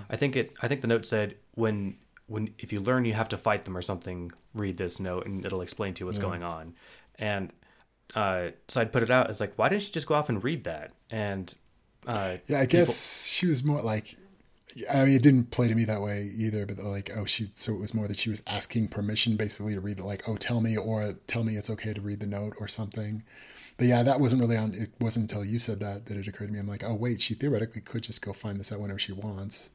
I think it I think the note said when when if you learn you have to fight them or something, read this note and it'll explain to you what's going on, and uh, so I'd put it out as like why didn't she just go off and read that? And uh, Yeah, I guess she was more like. I mean, it didn't play to me that way either. But like, oh, she. So it was more that she was asking permission, basically, to read the like, oh, tell me, or tell me it's okay to read the note, or something. But yeah, that wasn't really on. It wasn't until you said that that it occurred to me. I'm like, oh wait, she theoretically could just go find this out whenever she wants.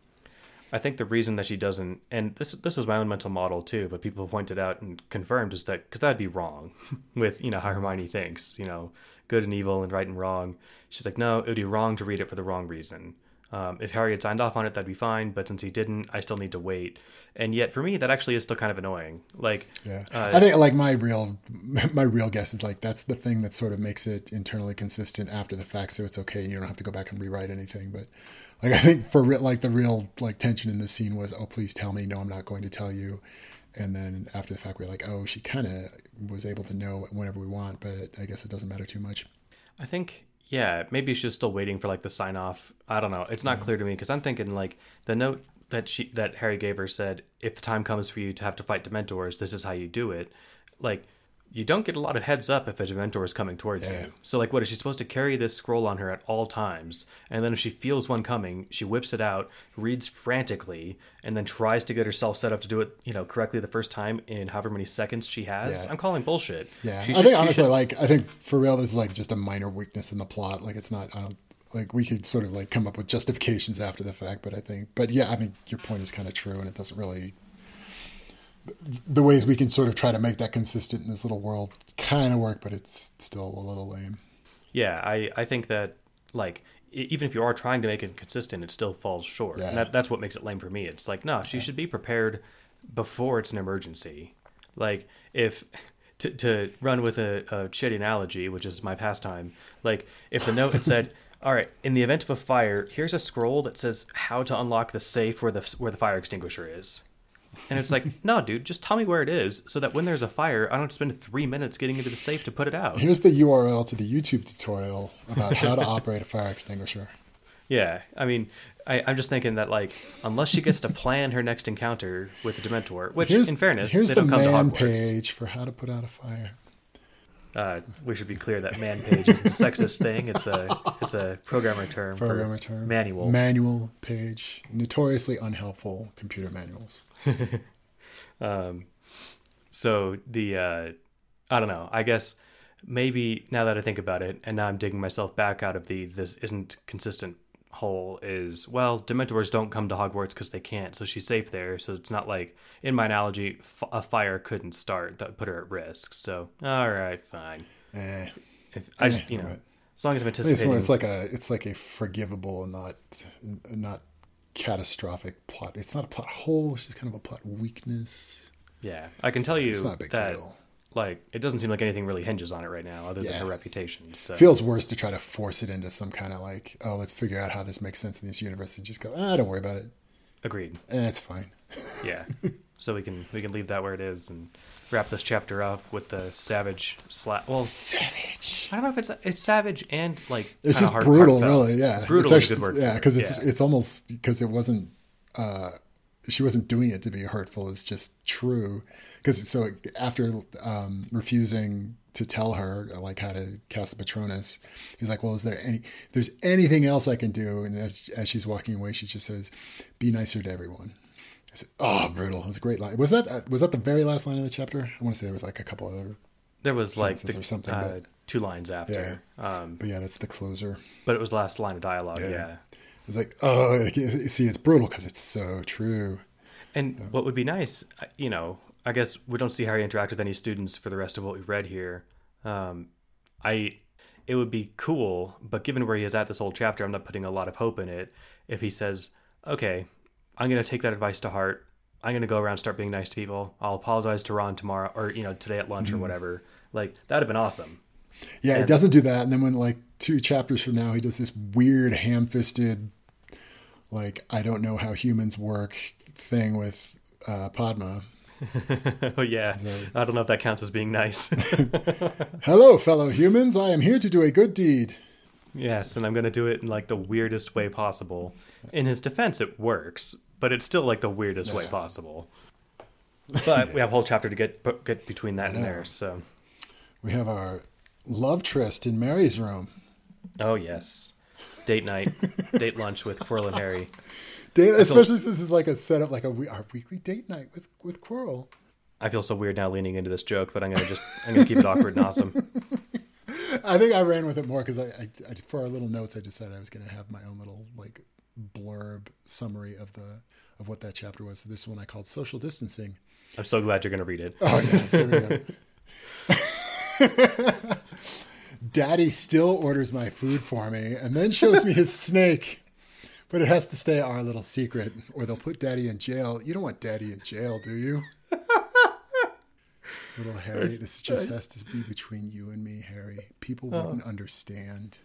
I think the reason that she doesn't, and this this was my own mental model too, but people pointed out and confirmed is that because that'd be wrong with you know how Hermione thinks, you know, good and evil and right and wrong. She's like, no, it would be wrong to read it for the wrong reason. Um, if Harry had signed off on it, that'd be fine. But since he didn't, I still need to wait. And yet, for me, that actually is still kind of annoying. Like, Yeah, uh, I think like my real my real guess is like that's the thing that sort of makes it internally consistent after the fact, so it's okay and you don't have to go back and rewrite anything. But like I think for real, like the real like tension in this scene was, oh please tell me, no, I'm not going to tell you. And then after the fact, we're like, oh, she kind of was able to know whenever we want, but I guess it doesn't matter too much. I think yeah, maybe she's still waiting for like the sign off. I don't know. It's not mm. clear to me because I'm thinking like the note that she that Harry gave her said, if the time comes for you to have to fight Dementors, this is how you do it. Like you don't get a lot of heads up if a Dementor is coming towards Yeah. you. So like, what is she supposed to carry this scroll on her at all times? And then if she feels one coming, she whips it out, reads frantically, and then tries to get herself set up to do it, you know, correctly the first time in however many seconds she has. Yeah. I'm calling bullshit. Yeah, She I should- think honestly, should- like I think for real, this is like just a minor weakness in the plot. Like it's not. I don't like we could sort of like come up with justifications after the fact, but I think, but yeah, I mean, your point is kind of true, and it doesn't really. The ways we can sort of try to make that consistent in this little world kind of work, but it's still a little lame. Yeah, I, I think that like even if you are trying to make it consistent, it still falls short. Yeah. And that, that's what makes it lame for me. It's like no, she should be prepared before it's an emergency. Like if to, to run with a, a shitty analogy, which is my pastime. Like if the note had said, "All right, in the event of a fire, here's a scroll that says how to unlock the safe where the where the fire extinguisher is." And it's like, no, dude, just tell me where it is, so that when there's a fire, I don't have to spend three minutes getting into the safe to put it out. Here's the URL to the YouTube tutorial about how to operate a fire extinguisher. Yeah, I mean, I, I'm just thinking that like, unless she gets to plan her next encounter with the Dementor, which, Here's, in fairness, here's they the don't come to man Hogwarts. page for how to put out a fire. Uh, we should be clear that man page isn't a sexist thing. It's a it's a programmer term Programmer for term. manual. Manual page. Notoriously unhelpful computer manuals. so the uh, I don't know. I guess maybe now that I think about it, and now I'm digging myself back out of the this isn't consistent hole is well, Dementors don't come to Hogwarts because they can't, so she's safe there. So it's not like in my analogy, f- a fire couldn't start that would put her at risk. So all right, fine. Eh. If I just you know, right. as long as I'm It's, anticipating, more, it's like a it's like a forgivable and not not catastrophic plot. It's not a plot hole. It's just kind of a plot weakness. yeah, I can tell you It's not a big that deal. like it doesn't seem like anything really hinges on it right now, other Yeah. than her reputation. So Feels worse to try to force it into some kind of like oh let's figure out how this makes sense in this universe and just go ah don't worry about it. agreed. Eh, it's fine. Yeah. so we can we can leave that where it is and wrap this chapter up with the savage slap. Well, Savage. I don't know if it's it's savage and like It's just hard- brutal, heartfelt. really. Yeah, brutal It's is a good word. Yeah, because it's Yeah. it's almost because it wasn't. uh She wasn't doing it to be hurtful. It's just true. Because so after um, refusing to tell her like how to cast the Patronus, he's like, "Well, is there any? There's anything else I can do?" And as as she's walking away, she just says, "Be nicer to everyone." Said, "Oh, brutal!" It was a great line. Was that uh, was that the very last line of the chapter? I want to say there was like a couple other, there was like the, or something, uh, but- two lines after, um, but yeah, that's the closer. but it was the last line of dialogue. Yeah. yeah. It was like, oh, see, it's brutal because it's so true. And what would be nice, you know, I guess we don't see Harry interact with any students for the rest of what we've read here. Um, I, it would be cool, but given where he is at this whole chapter, I'm not putting a lot of hope in it. If he says, "Okay, I'm gonna take that advice to heart. I'm gonna go around and start being nice to people. I'll apologize to Ron tomorrow, or you know, today at lunch or whatever." Like that'd have been awesome. Yeah, it doesn't do that. And then when like two chapters from now, he does this weird ham-fisted, like I don't know how humans work thing with uh, Padma. oh yeah, I don't know if that counts as being nice. Hello, fellow humans. I am here to do a good deed. yes, and I'm gonna do it in like the weirdest way possible. In his defense, it works, but it's still like the weirdest way possible. But we have a whole chapter to get get between that and there. So, We have our love tryst in Mary's room. oh yes, date night, date lunch with Quirrell and Harry. Date, especially since it's like a setup, like a we- our weekly date night with with Quirrell. I feel so weird now leaning into this joke, but I'm gonna just I'm gonna keep it awkward and awesome. I think I ran with it more because I, I, I for our little notes I decided I was going to have my own little like blurb summary of the of what that chapter was. So this one I called social distancing. I'm so glad you're gonna read it. Oh yes, here we go. Daddy still orders my food for me and then shows me his snake. But it has to stay our little secret or they'll put Daddy in jail. You don't want Daddy in jail, do you? little Harry, this just has to be between you and me, Harry. People uh-huh. wouldn't understand.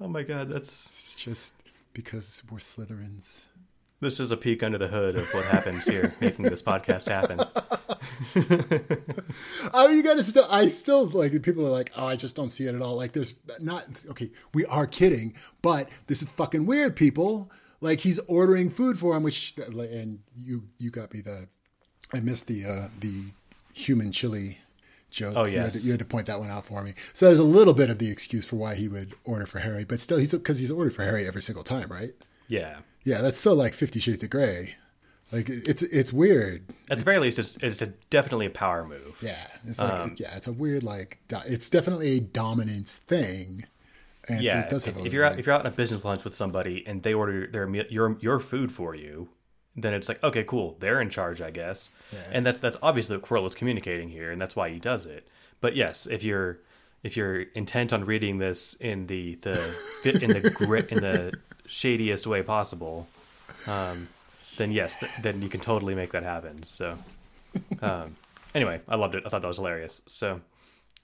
Oh my god, that's It's just because we're Slytherins. this is a peek under the hood of what happens here, making this podcast happen. Oh, you gotta still. I still like. People are like, oh, I just don't see it at all. Like, there's not. Okay, we are kidding, but this is fucking weird, people. Like, he's ordering food for him, which and you you got me the. I missed the uh the human chili joke. Oh, you had, to, you had to point that one out for me. So there's a little bit of the excuse for why he would order for Harry, but still, he's because he's ordered for Harry every single time, right? Yeah. Yeah, that's still like Fifty Shades of Grey. Like, it's it's weird. At the very least, it's, it's a, definitely a power move. Yeah, it's like Um, yeah, it's a weird like it's definitely a dominance thing. And so Yeah, it does if, have a if you're out if you're out on a business lunch with somebody and they order their meal, your your food for you, then it's like okay, cool, they're in charge, I guess. And that's that's obviously what Quirrell is communicating here, and that's why he does it. But yes, if you're if you're intent on reading this in the the in the grit in the shadiest way possible, um, then yes, th- then you can totally make that happen. So, um, anyway, I loved it. I thought that was hilarious. So,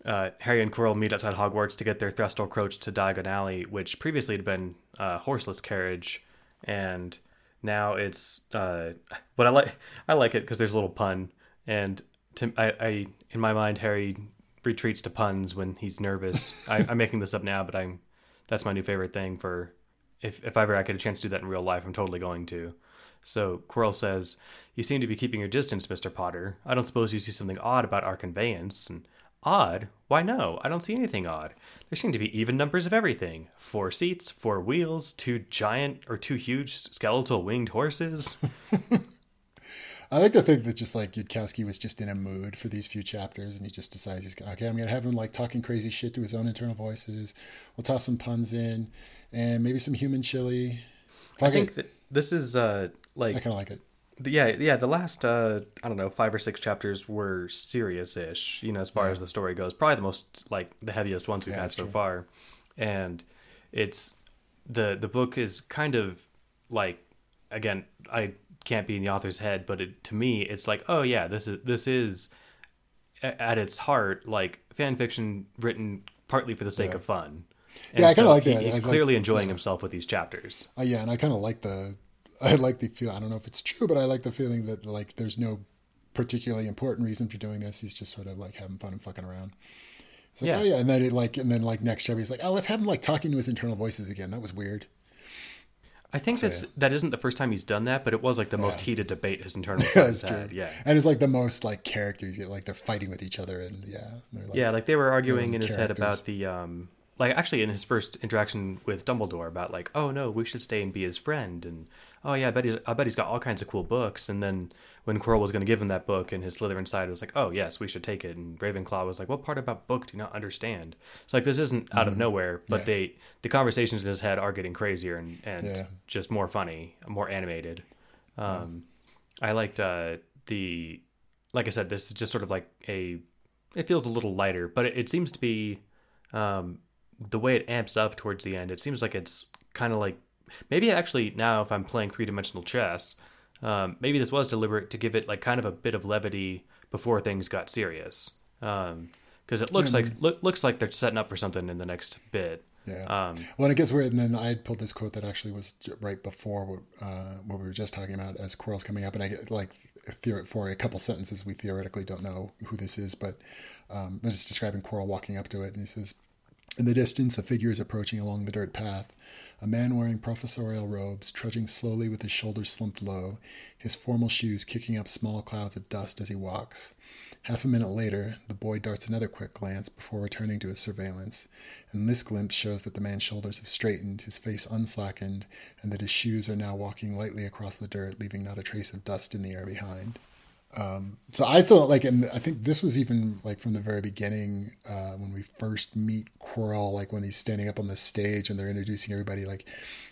uh, Harry and Quirrell meet outside Hogwarts to get their Thestral Croach to Diagon Alley, which previously had been a horseless carriage, and now it's. Uh, but I like I like it because there's a little pun, and to I, I in my mind Harry retreats to puns when he's nervous. I, I'm making this up now, but I'm that's my new favorite thing for if if ever I get a chance to do that in real life, I'm totally going to. So Quirrell says, "You seem to be keeping your distance, Mister Potter. I don't suppose you see something odd about our conveyance." And odd? Why no, I don't see anything odd. There seem to be even numbers of everything: four seats, four wheels, two giant or two huge skeletal winged horses. I like to think that just like Yudkowsky was just in a mood for these few chapters, and he just decides he's okay. I'm gonna have him like talking crazy shit to his own internal voices. We'll toss some puns in, and maybe some human chili. I think that this is uh like I kind of like it. Yeah yeah the last uh i don't know five or six chapters were serious-ish you know as far as the story goes probably the most like the heaviest ones we've Yeah, had so true. far and it's the the book is kind of like again i can't be in the author's head but it, to me it's like oh yeah this is this is at its heart like fan fiction written partly for the sake Yeah. of fun Yeah, I kinda like he- that. he's like- clearly enjoying himself with these chapters Uh, yeah, and I kind of like the, I like the feel. I don't know if it's true, but I like the feeling that like there's no particularly important reason for doing this. He's just sort of like having fun and fucking around. It's like, Yeah. oh yeah, and then it like, and then like next chapter, he's like, oh, let's have him like talking to his internal voices again. That was weird. I think that's that isn't the first time he's done that, but it was like the most heated debate his internal Yeah, side true. had. Yeah, and it's like the most like characters get like they're fighting with each other, and yeah, they're like, yeah, like they were arguing in his head about the um, like actually in his first interaction with Dumbledore about like, oh no, we should stay and be his friend, and oh yeah, I bet he's I bet he's got all kinds of cool books, and then when Quirrell was going to give him that book, and his Slytherin side was like, oh yes, we should take it, and Ravenclaw was like, what part about book do you not understand? So like this isn't out of nowhere, but Mm-hmm. Yeah. they the conversations in his head are getting crazier and and Yeah. just more funny, more animated. Um, I liked uh, the, like I said, this is just sort of like a, it feels a little lighter, but it, it seems to be, um, the way it amps up towards the end. It seems like it's kind of like maybe actually now if I'm playing three dimensional chess, um, maybe this was deliberate to give it like kind of a bit of levity before things got serious. Um, because it looks like look, looks like they're setting up for something in the next bit. Yeah. Um, well, and it gets weird. And then I pulled this quote that actually was right before what, uh, what we were just talking about as Quirrell's coming up. And I get like theor- for a couple sentences, we theoretically don't know who this is, but um, it's describing Quirrell walking up to it. And he says, In the distance, a figure is approaching along the dirt path. A man wearing professorial robes, trudging slowly with his shoulders slumped low, his formal shoes kicking up small clouds of dust as he walks. Half a minute later, the boy darts another quick glance before returning to his surveillance, and this glimpse shows that the man's shoulders have straightened, his face unslackened, and that his shoes are now walking lightly across the dirt, leaving not a trace of dust in the air behind. Um, so I still like, and I think this was even like from the very beginning uh, when we first meet Quirrell, like when he's standing up on the stage and they're introducing everybody, like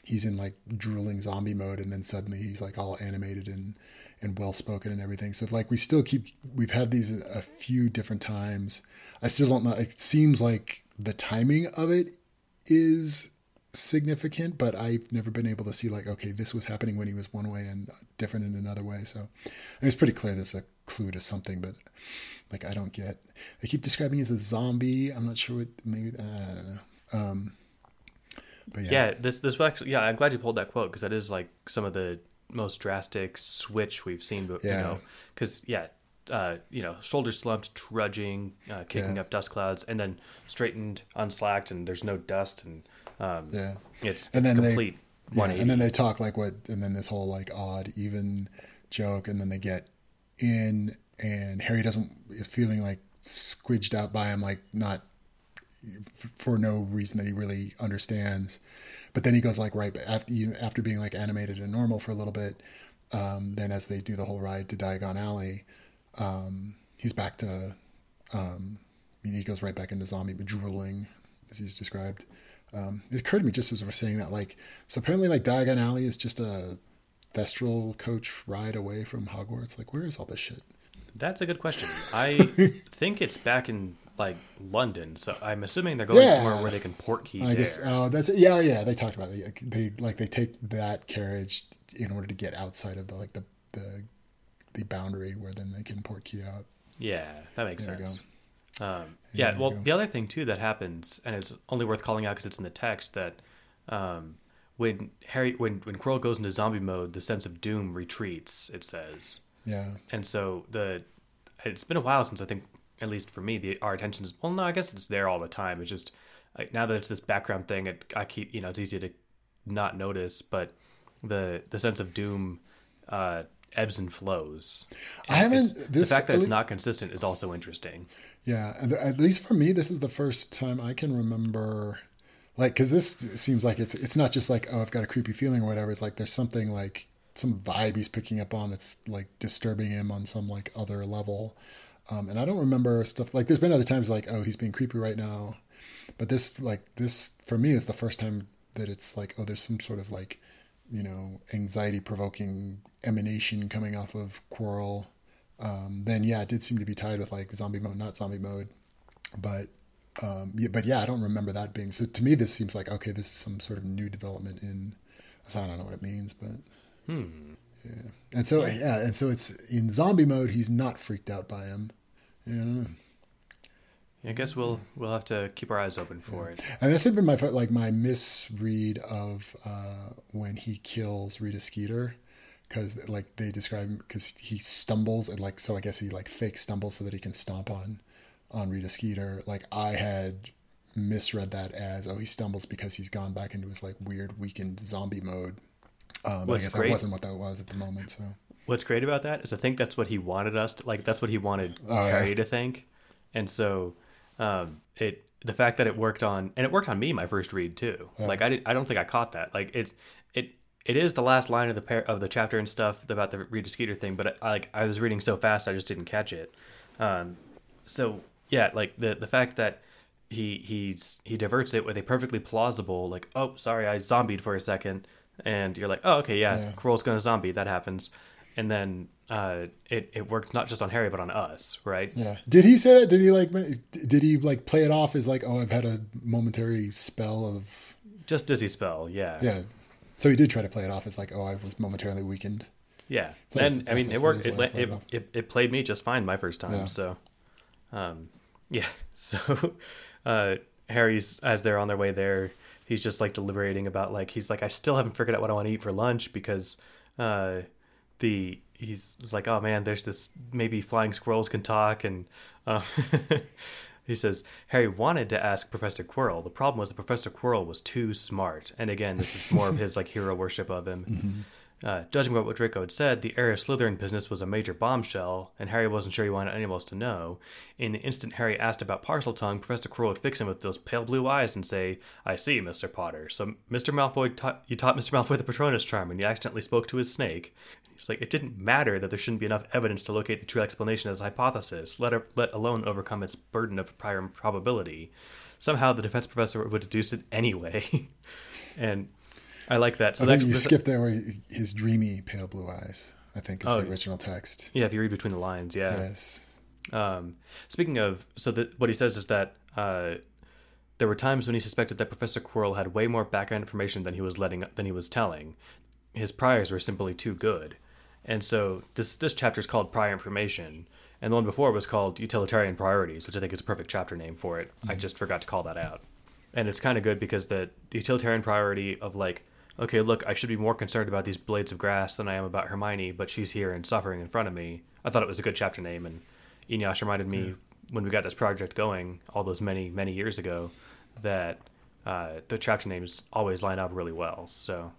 he's in like drooling zombie mode, and then suddenly he's like all animated and and well spoken and everything. So like we still keep we've had these a few different times. I still don't know. It seems like the timing of it is significant, but I've never been able to see like okay, this was happening when he was one way and different in another way. So I mean, it's pretty clear there's a clue to something, but like I don't get. They keep describing as a zombie. I'm not sure what. Maybe I don't know. Um, but yeah, yeah, this this was actually yeah. I'm glad you pulled that quote because that is like some of the most drastic switch we've seen. But you know, because yeah, uh, you know, shoulders slumped, trudging, uh, kicking Yeah. up dust clouds, and then straightened, unslacked, and there's no dust, and um, yeah. it's And it's then they- complete Yeah, and then they talk like what, and then this whole like odd even joke, and then they get in, and Harry doesn't is feeling like squidged out by him, like not f- for no reason that he really understands. But then he goes like right after after being like animated and normal for a little bit. Um, then as they do the whole ride to Diagon Alley, um, he's back to. Um, I mean, he goes right back into zombie drooling, as he's described. Um, it occurred to me just as we're saying that, like, so apparently, like Diagon Alley is just a Thestral coach ride away from Hogwarts. Like, where is all this shit? That's a good question. I think it's back in like London, so I'm assuming they're going Yeah. somewhere where they can port key I there. guess. Oh, that's yeah, yeah. They talked about it. They like they take that carriage in order to get outside of the like the the the boundary where then they can port key out. Yeah, that makes There sense. Um, yeah, well, the other thing too that happens, and it's only worth calling out because it's in the text that um, when Harry, when when Quirrell goes into zombie mode, the sense of doom retreats. It says, Yeah, and so the it's been a while since I think, at least for me, the our attention is well, no, I guess it's there all the time. It's just like now that it's this background thing, it, I keep you know it's easy to not notice, but the the sense of doom uh, ebbs and flows. I haven't- this- the fact that at it's least- not consistent is also interesting. yeah. And at least for me, this is the first time I can remember, like, because this seems like it's it's not just like oh I've got a creepy feeling or whatever. It's like there's something like some vibe he's picking up on that's like disturbing him on some like other level. Um, and I don't remember stuff like there's been other times like oh he's being creepy right now, but this like this for me is the first time that it's like oh there's some sort of like you know anxiety provoking emanation coming off of Quirrell. Um, then yeah, it did seem to be tied with like zombie mode, not zombie mode, but um, yeah, but yeah, I don't remember that being so. To me, this seems like okay, this is some sort of new development in. So I don't know what it means, but Hmm. yeah, and so yeah, and so it's in zombie mode. He's not freaked out by him. Yeah, I. I guess we'll we'll have to keep our eyes open for it. And this had been my like my misread of uh, when he kills Rita Skeeter, because like they describe him because he stumbles and like so I guess he like fake stumbles so that he can stomp on on Rita Skeeter. Like I had misread that as oh he stumbles because he's gone back into his like weird weakened zombie mode. Um, but I guess great- that wasn't what that was at the moment. So What's great about that is I think that's what he wanted us to like. That's what he wanted Oh, yeah. Harry to think, and so um, it the fact that it worked on and it worked on me my first read too. Like I did, I don't think I caught that. Like it's it is the last line of the par- of the chapter and stuff about the Rita Skeeter thing, but I, like I was reading so fast I just didn't catch it. Um, so yeah, like the the fact that he he's he diverts it with a perfectly plausible like oh sorry I zombied for a second and you're like oh okay yeah, Yeah. Quirrell's gonna zombie that happens and then uh, it it worked not just on Harry but on us right yeah, did he say that? Did he like did he like play it off as like oh I've had a momentary spell of just dizzy spell yeah yeah. So he did try to play it off as like oh I was momentarily weakened. yeah So and I mean it worked it, way le- to play it it, it, it played me just fine my first time Yeah. so um yeah so uh Harry's as they're on their way there he's just like deliberating about like he's like I still haven't figured out what I want to eat for lunch because uh, the he's like oh man there's this maybe flying squirrels can talk and uh, he says Harry wanted to ask Professor Quirrell. The problem was that Professor Quirrell was too smart. And again, this is more of his like hero worship of him. Mm-hmm. Uh, judging by what Draco had said, the area of Slytherin business was a major bombshell, and Harry wasn't sure he wanted anyone else to know. In the instant Harry asked about Parseltongue, Professor Quirrell would fix him with those pale blue eyes and say, I see, Mr. Potter. So, Mr. Malfoy, taught, you taught Mr. Malfoy the Patronus charm, and you accidentally spoke to his snake. He's like, it didn't matter that there shouldn't be enough evidence to locate the true explanation as a hypothesis, let, let alone overcome its burden of prior probability. Somehow the defense professor would deduce it anyway. and I like that. So I think that, you skipped there where his dreamy pale blue eyes. I think is oh, the original text. Yeah, if you read between the lines, yeah. Yes. Um, speaking of, so that what he says is that uh, there were times when he suspected that Professor Quirrell had way more background information than he was letting than he was telling. His priors were simply too good, and so this this chapter is called Prior Information, and the one before was called Utilitarian Priorities, which I think is a perfect chapter name for it. Mm-hmm. I just forgot to call that out, and it's kind of good because the, the utilitarian priority of like okay, look, I should be more concerned about these blades of grass than I am about Hermione, but she's here and suffering in front of me. I thought it was a good chapter name, and Eneasz reminded me yeah. when we got this project going all those many, many years ago that uh, the chapter names always line up really well. So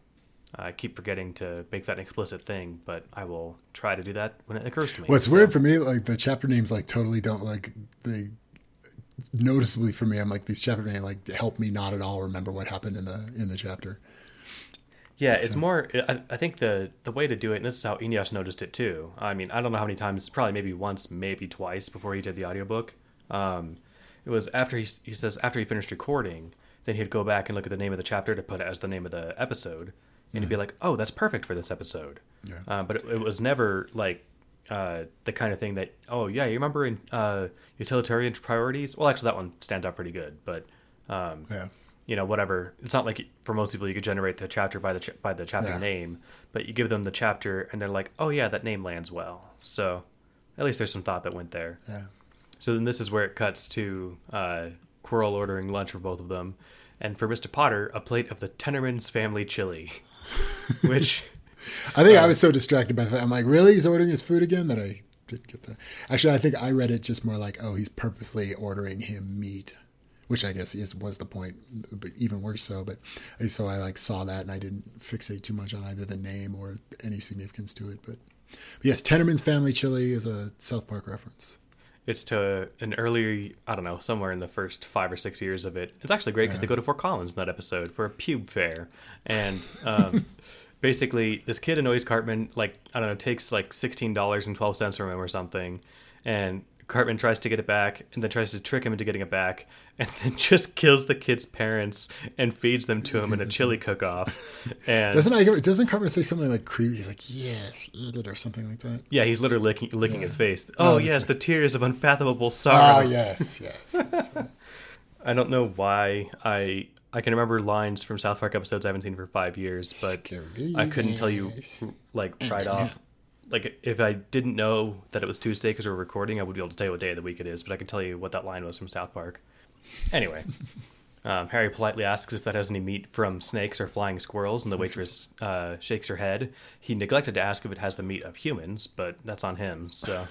I keep forgetting to make that an explicit thing, but I will try to do that when it occurs to me. What's so. weird for me, like the chapter names, like totally don't like they noticeably for me. I'm like these chapter names like help me not at all remember what happened in the in the chapter. Yeah, it's so. more. I, I, think the the way to do it, and this is how Eneasz noticed it too. I mean, I don't know how many times, probably maybe once, maybe twice before he did the audiobook. Um, it was after he he says after he finished recording, then he'd go back and look at the name of the chapter to put it as the name of the episode, and he'd be like, "Oh, that's perfect for this episode." Yeah. Uh, but it, it, was never like uh, the kind of thing that, oh yeah, you remember in uh, utilitarian priorities? Well, actually, that one stands out pretty good, but um, yeah you know whatever. It's not like for most people you could generate the chapter by the ch- by the chapter yeah. name but you give them the chapter and they're like oh yeah that name lands well. So at least there's some thought that went there. Yeah. So then this is where it cuts to uh, Quirrell ordering lunch for both of them. And for Mr. Potter a plate of the Tenorman's family chili which I think I was so distracted by that I'm like really? He's ordering his food again? That I didn't get that. Actually I think I read it just more like oh he's purposely ordering him meat which I guess is was the point, but even worse so. But so I like saw that and I didn't fixate too much on either the name or any significance to it. But, but yes, Tenorman's Family Chili is a South Park reference. It's to an earlier, I don't know, somewhere in the first five or six years of it. It's actually great because yeah. they go to Fort Collins in that episode for a pube fair, and um, basically this kid annoys Cartman. Like I don't know, takes like sixteen dollars and twelve cents from him or something, and Cartman tries to get it back and then tries to trick him into getting it back and then just kills the kid's parents and feeds them to him in a chili cook off. And doesn't I, doesn't Cartman say something like creepy? He's like, "Yes, eat it" or something like that. Yeah, he's literally licking, licking yeah. his face. Oh, oh yes, right. the tears of unfathomable ah, sorrow. Oh yes, yes. Right. I don't know why I I can remember lines from South Park episodes I haven't seen for five years, but I couldn't tell you like right off like if I didn't know that it was Tuesday because we are recording, I would be able to tell you what day of the week it is. But I can tell you what that line was from South Park. Anyway, um, Harry politely asks if that has any meat from snakes or flying squirrels, and the waitress uh, shakes her head. He neglected to ask if it has the meat of humans, but that's on him. So,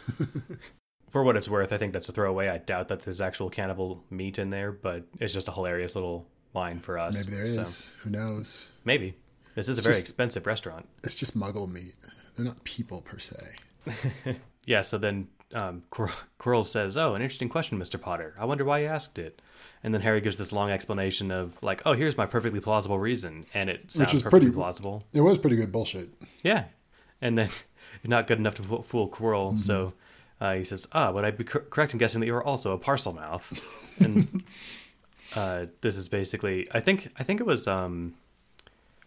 for what it's worth, I think that's a throwaway. I doubt that there's actual cannibal meat in there, but it's just a hilarious little line for us. Maybe there so. is. Who knows? Maybe. This is it's a very just, expensive restaurant. It's just muggle meat. They're not people per se. yeah. So then um, Quirrell says, "Oh, an interesting question, Mister Potter. I wonder why you asked it." And then Harry gives this long explanation of like, "Oh, here's my perfectly plausible reason," and it sounds Which is perfectly pretty plausible. It was pretty good bullshit. Yeah, and then not good enough to fool Quirrell, mm-hmm. so uh, he says, "Ah, would I be correct in guessing that you are also a Parselmouth?" and uh, this is basically, I think, I think it was. Um,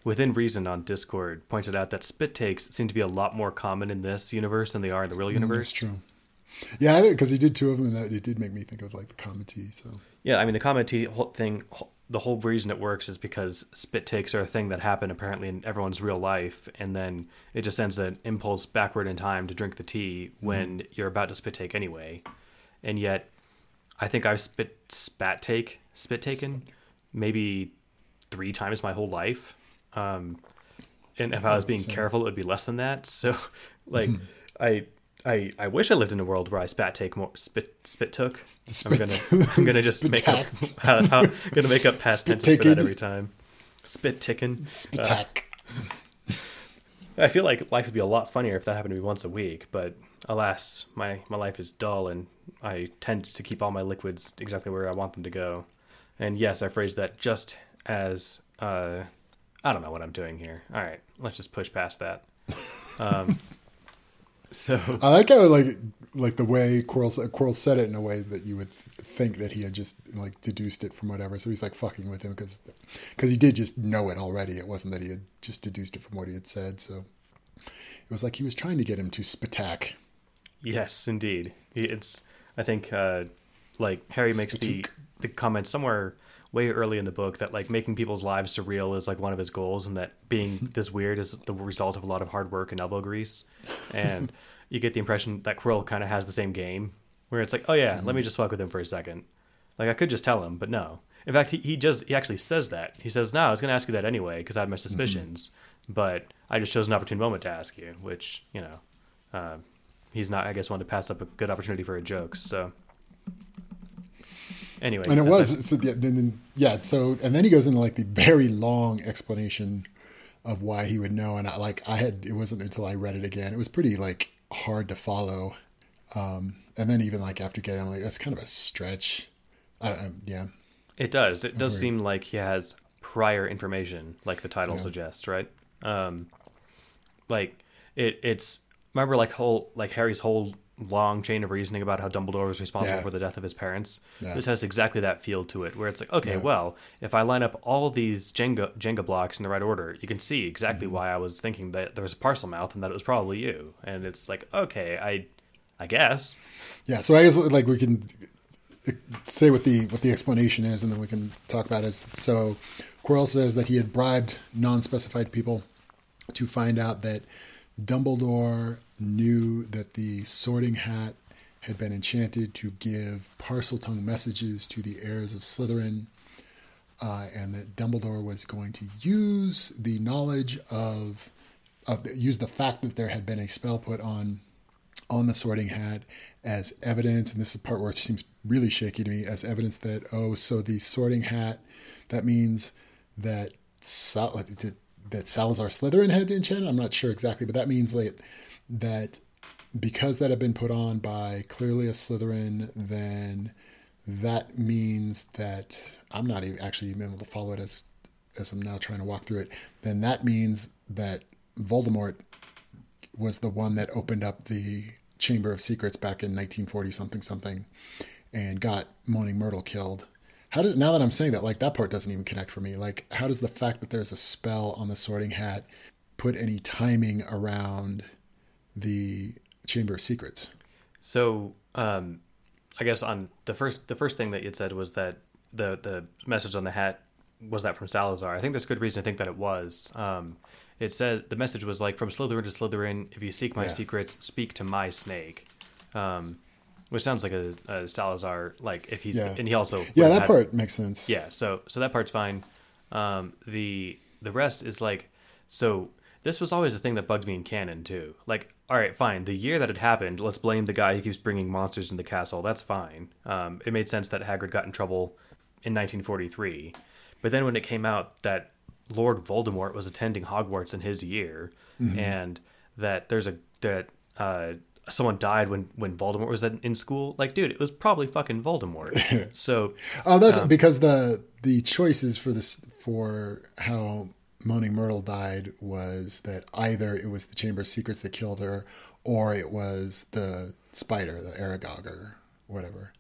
Within Reason on Discord pointed out that spit takes seem to be a lot more common in this universe than they are in the real universe. That's true. Yeah, because he did two of them, and that it did make me think of like the comedy. So yeah, I mean the comedy thing. The whole reason it works is because spit takes are a thing that happen apparently in everyone's real life, and then it just sends an impulse backward in time to drink the tea when mm-hmm. you're about to spit take anyway. And yet, I think I've spit spat take spit taken maybe three times my whole life. Um, and if I was being careful, it would be less than that. So, like, I I I wish I lived in a world where I spat take more spit spit took. I'm gonna I'm gonna just make up how, how, gonna make up past Spit tenses for that every time. Spit ticking. Spatak. I feel like life would be a lot funnier if that happened to me once a week, but alas, my, my life is dull and I tend to keep all my liquids exactly where I want them to go. And yes, I phrased that just as uh, I don't know what I'm doing here. All right, let's just push past that. Um, so I like how like like the way Quirrell Quirrell said it in a way that you would think that he had just like deduced it from whatever. So he's like fucking with him because because he did just know it already. It wasn't that he had just deduced it from what he had said. So it was like he was trying to get him to spatak. Yes, indeed. It's I think uh, like Harry makes the the comment somewhere way early in the book that like making people's lives surreal is like one of his goals, and that being this weird is the result of a lot of hard work and elbow grease. And you get the impression that Quirrell kind of has the same game, where it's like, oh yeah, let me just fuck with him for a second. Like I could just tell him, but no. In fact, he he just he actually says that. He says, "No, I was going to ask you that anyway because I had my suspicions, but I just chose an opportune moment to ask you." Which you know, uh, he's not. I guess wanted to pass up a good opportunity for a joke. So anyway, and it was so yeah, then, then yeah so and then he goes into like the very long explanation of why he would know and I, like i had it wasn't until i read it again it was pretty like hard to follow um and then even like after getting I'm like that's kind of a stretch i don't know yeah It does. It does seem like he has prior information, like the title suggests, right? Um, like it. It's remember like whole like Harry's whole long chain of reasoning about how Dumbledore was responsible Yeah. for the death of his parents. Yeah. This has exactly that feel to it, where it's like, okay, Yeah. well, if I line up all these Jenga Jenga blocks in the right order, you can see exactly Mm-hmm. why I was thinking that there was a Parselmouth and that it was probably you. And it's like, okay, I, I guess. yeah so i guess like we can say what the what the explanation is and then we can talk about it so Quirrell says that he had bribed non-specified people to find out that Dumbledore knew that the Sorting Hat had been enchanted to give Parseltongue messages to the heirs of Slytherin, uh, and that Dumbledore was going to use the knowledge of, of use the fact that there had been a spell put on on the Sorting Hat as evidence, and this is the part where it seems really shaky to me, as evidence that oh, so the Sorting Hat, that means that Sal- that Salazar Slytherin had enchanted. I'm not sure exactly, but that means like that because that had been put on by clearly a Slytherin, then that means that I'm not even actually even able to follow it as as I'm now trying to walk through it. Then that means that Voldemort was the one that opened up the Chamber of Secrets back in 1940 something something and got Moaning Myrtle killed. How does now that I'm saying that like that part doesn't even connect for me. Like how does the fact that there's a spell on the Sorting Hat put any timing around the Chamber of Secrets? So, um, I guess on the first the first thing that you said was that the the message on the hat was that from Salazar. I think there's good reason to think that it was. Um, it said the message was like from Slytherin to Slytherin. If you seek my Yeah. secrets, speak to my snake. Um, which sounds like a, a Salazar like if he's Yeah. and he also Yeah, that had- part makes sense. yeah, so so that part's fine. Um, the the rest is like so. This was always a thing that bugged me in canon too. Like, all right, fine. The year that it happened, let's blame the guy who keeps bringing monsters in the castle. That's fine. Um, it made sense that Hagrid got in trouble in 1943. But then when it came out that Lord Voldemort was attending Hogwarts in his year, and that there's a that uh, someone died when when Voldemort was in, in school, like, dude, it was probably fucking Voldemort. so Oh, that's because the the choices for this for how Moaning Myrtle died was that either it was the Chamber of Secrets that killed her, or it was the spider, the Aragog, or whatever.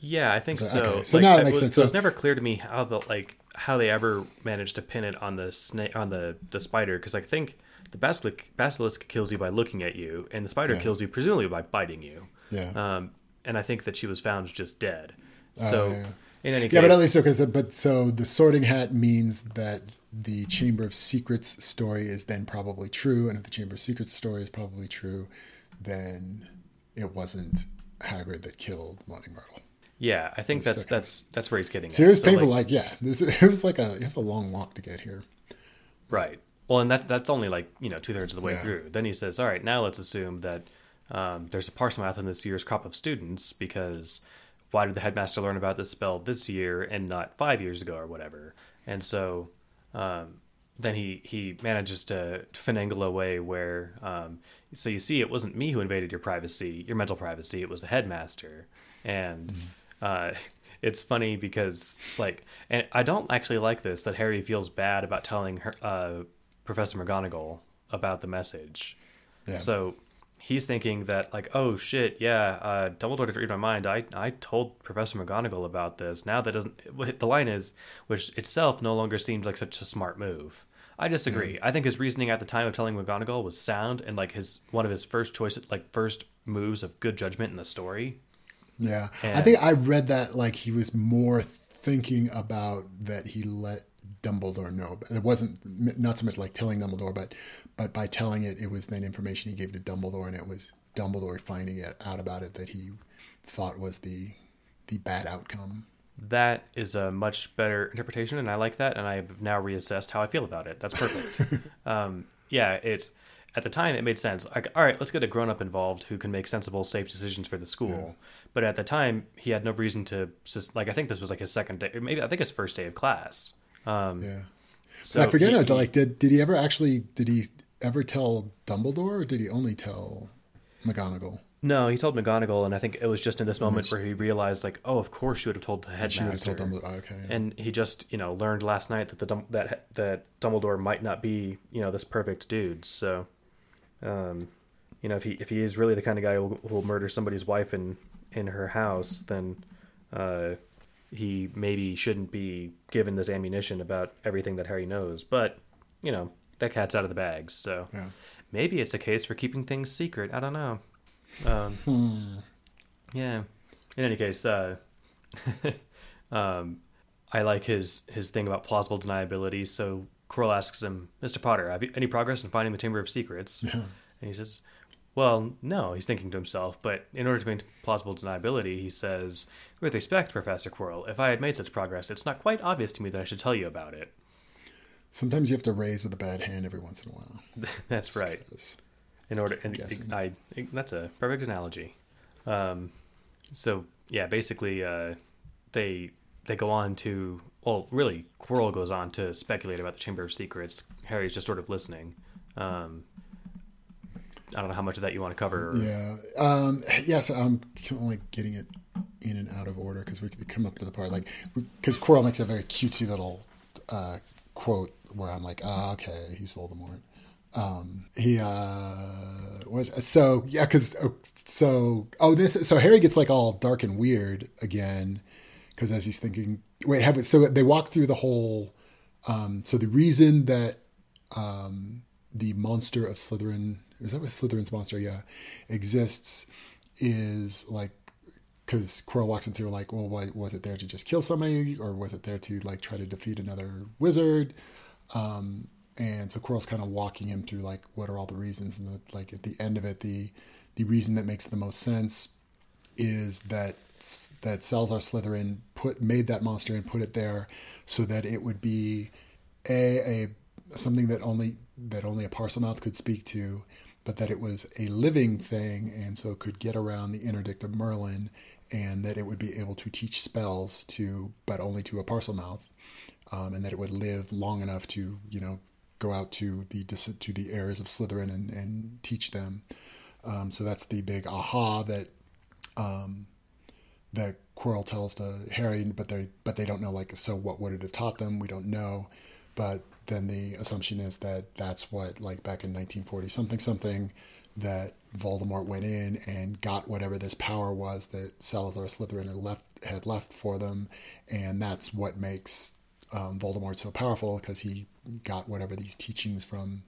Yeah, I think So- so. okay, so Like, now that it makes was, sense. It was never clear to me how the like how they ever managed to pin it on the snake on the the spider because I think the basilisk basilisk kills you by looking at you, and the spider Yeah. kills you presumably by biting you. Yeah. Um, and I think that she was found just dead. So Oh, yeah. in any case, Yeah, but at least. So, but so the Sorting Hat means that the Chamber of Secrets story is then probably true, and if the Chamber of Secrets story is probably true, then it wasn't Hagrid that killed Moaning Myrtle. Yeah, I think that's that's that's where he's getting. So it was painful. Like, like, yeah, this it was like a it was a long walk to get here. Right. Well, and that that's only like you know two thirds of the way yeah. through. Then he says, "All right, now let's assume that um, there's a Parselmouth in this year's crop of students because why did the headmaster learn about this spell this year and not five years ago or whatever?" And so um, then he he manages to finagle a way where um, so you see it wasn't me who invaded your privacy, your mental privacy. It was the headmaster, and mm. uh, it's funny because like, and I don't actually like this that Harry feels bad about telling her uh, Professor McGonagall about the message. Yeah. So he's thinking that like, oh shit, yeah, uh, Dumbledore didn't read my mind. I I told Professor McGonagall about this. Now that doesn't the line is, which itself no longer seems like such a smart move. I disagree. Mm. I think his reasoning at the time of telling McGonagall was sound and like his one of his first choices, like first moves of good judgment in the story. Yeah, and, I think I read that like he was more thinking about that he let Dumbledore know. It wasn't not so much like telling Dumbledore, but but by telling it, it was then information he gave to Dumbledore, and it was Dumbledore finding it out about it that he thought was the the bad outcome. That is a much better interpretation, and I like that. And I have now reassessed how I feel about it. That's perfect. um, yeah, it's at the time it made sense. Like, all right, let's get a grown up involved who can make sensible, safe decisions for the school. Yeah. But at the time, he had no reason to like. I think this was like his second day, maybe I think his first day of class. Um, yeah. So I forget. He, like, did did he ever actually? Did he ever tell Dumbledore, or did he only tell McGonagall? No, he told McGonagall, and I think it was just in this moment where he realized, like, oh, of course you would have told the headmaster. Told Dumbledore. Oh, okay. Yeah. And he just, you know, learned last night that the that that Dumbledore might not be, you know, this perfect dude. So, um, you know, if he if he is really the kind of guy who will murder somebody's wife in in her house, then uh, he maybe shouldn't be given this ammunition about everything that Harry knows. But you know, that cat's out of the bag. So yeah. maybe it's a case for keeping things secret. I don't know. Um, hmm. Yeah. In any case, uh, um, I like his his thing about plausible deniability. So Quirrell asks him, "Mr. Potter, have you any progress in finding the Chamber of Secrets?" Yeah. And he says, "Well, no." He's thinking to himself, but in order to maintain plausible deniability, he says, "With respect, Professor Quirrell, if I had made such progress, it's not quite obvious to me that I should tell you about it." Sometimes you have to raise with a bad hand every once in a while. That's right in order and I, I, that's a perfect analogy um, so yeah basically uh, they they go on to well really Quirrell goes on to speculate about the chamber of secrets harry's just sort of listening um, i don't know how much of that you want to cover or... yeah um, yeah so i'm only getting it in and out of order because we could come up to the part like because Quirrell makes a very cutesy little uh, quote where i'm like ah, okay he's voldemort. Um he uh was so yeah because oh, so oh this so harry gets like all dark and weird again because as he's thinking wait have it so they walk through the whole um so the reason that um the monster of slytherin is that what slytherin's monster yeah exists is like because Quirrell walks him through like, well, why, was it there to just kill somebody, or was it there to like try to defeat another wizard? Um, and so Quirrell's kind of walking him through like what are all the reasons, and the, like at the end of it, the the reason that makes the most sense is that that Salazar Slytherin put made that monster and put it there so that it would be a a something that only that only a Parselmouth could speak to, but that it was a living thing and so could get around the interdict of Merlin, and that it would be able to teach spells to but only to a Parselmouth. Um, and that it would live long enough to, you know, go out to the to the heirs of Slytherin and, and teach them. Um, so that's the big aha that um, that Quirrell tells to Harry, but they but they don't know like so what would it have taught them? We don't know, but then the assumption is that that's what like back in 1940 something something that Voldemort went in and got whatever this power was that Salazar Slytherin had left had left for them, and that's what makes um, Voldemort so powerful because he got whatever these teachings from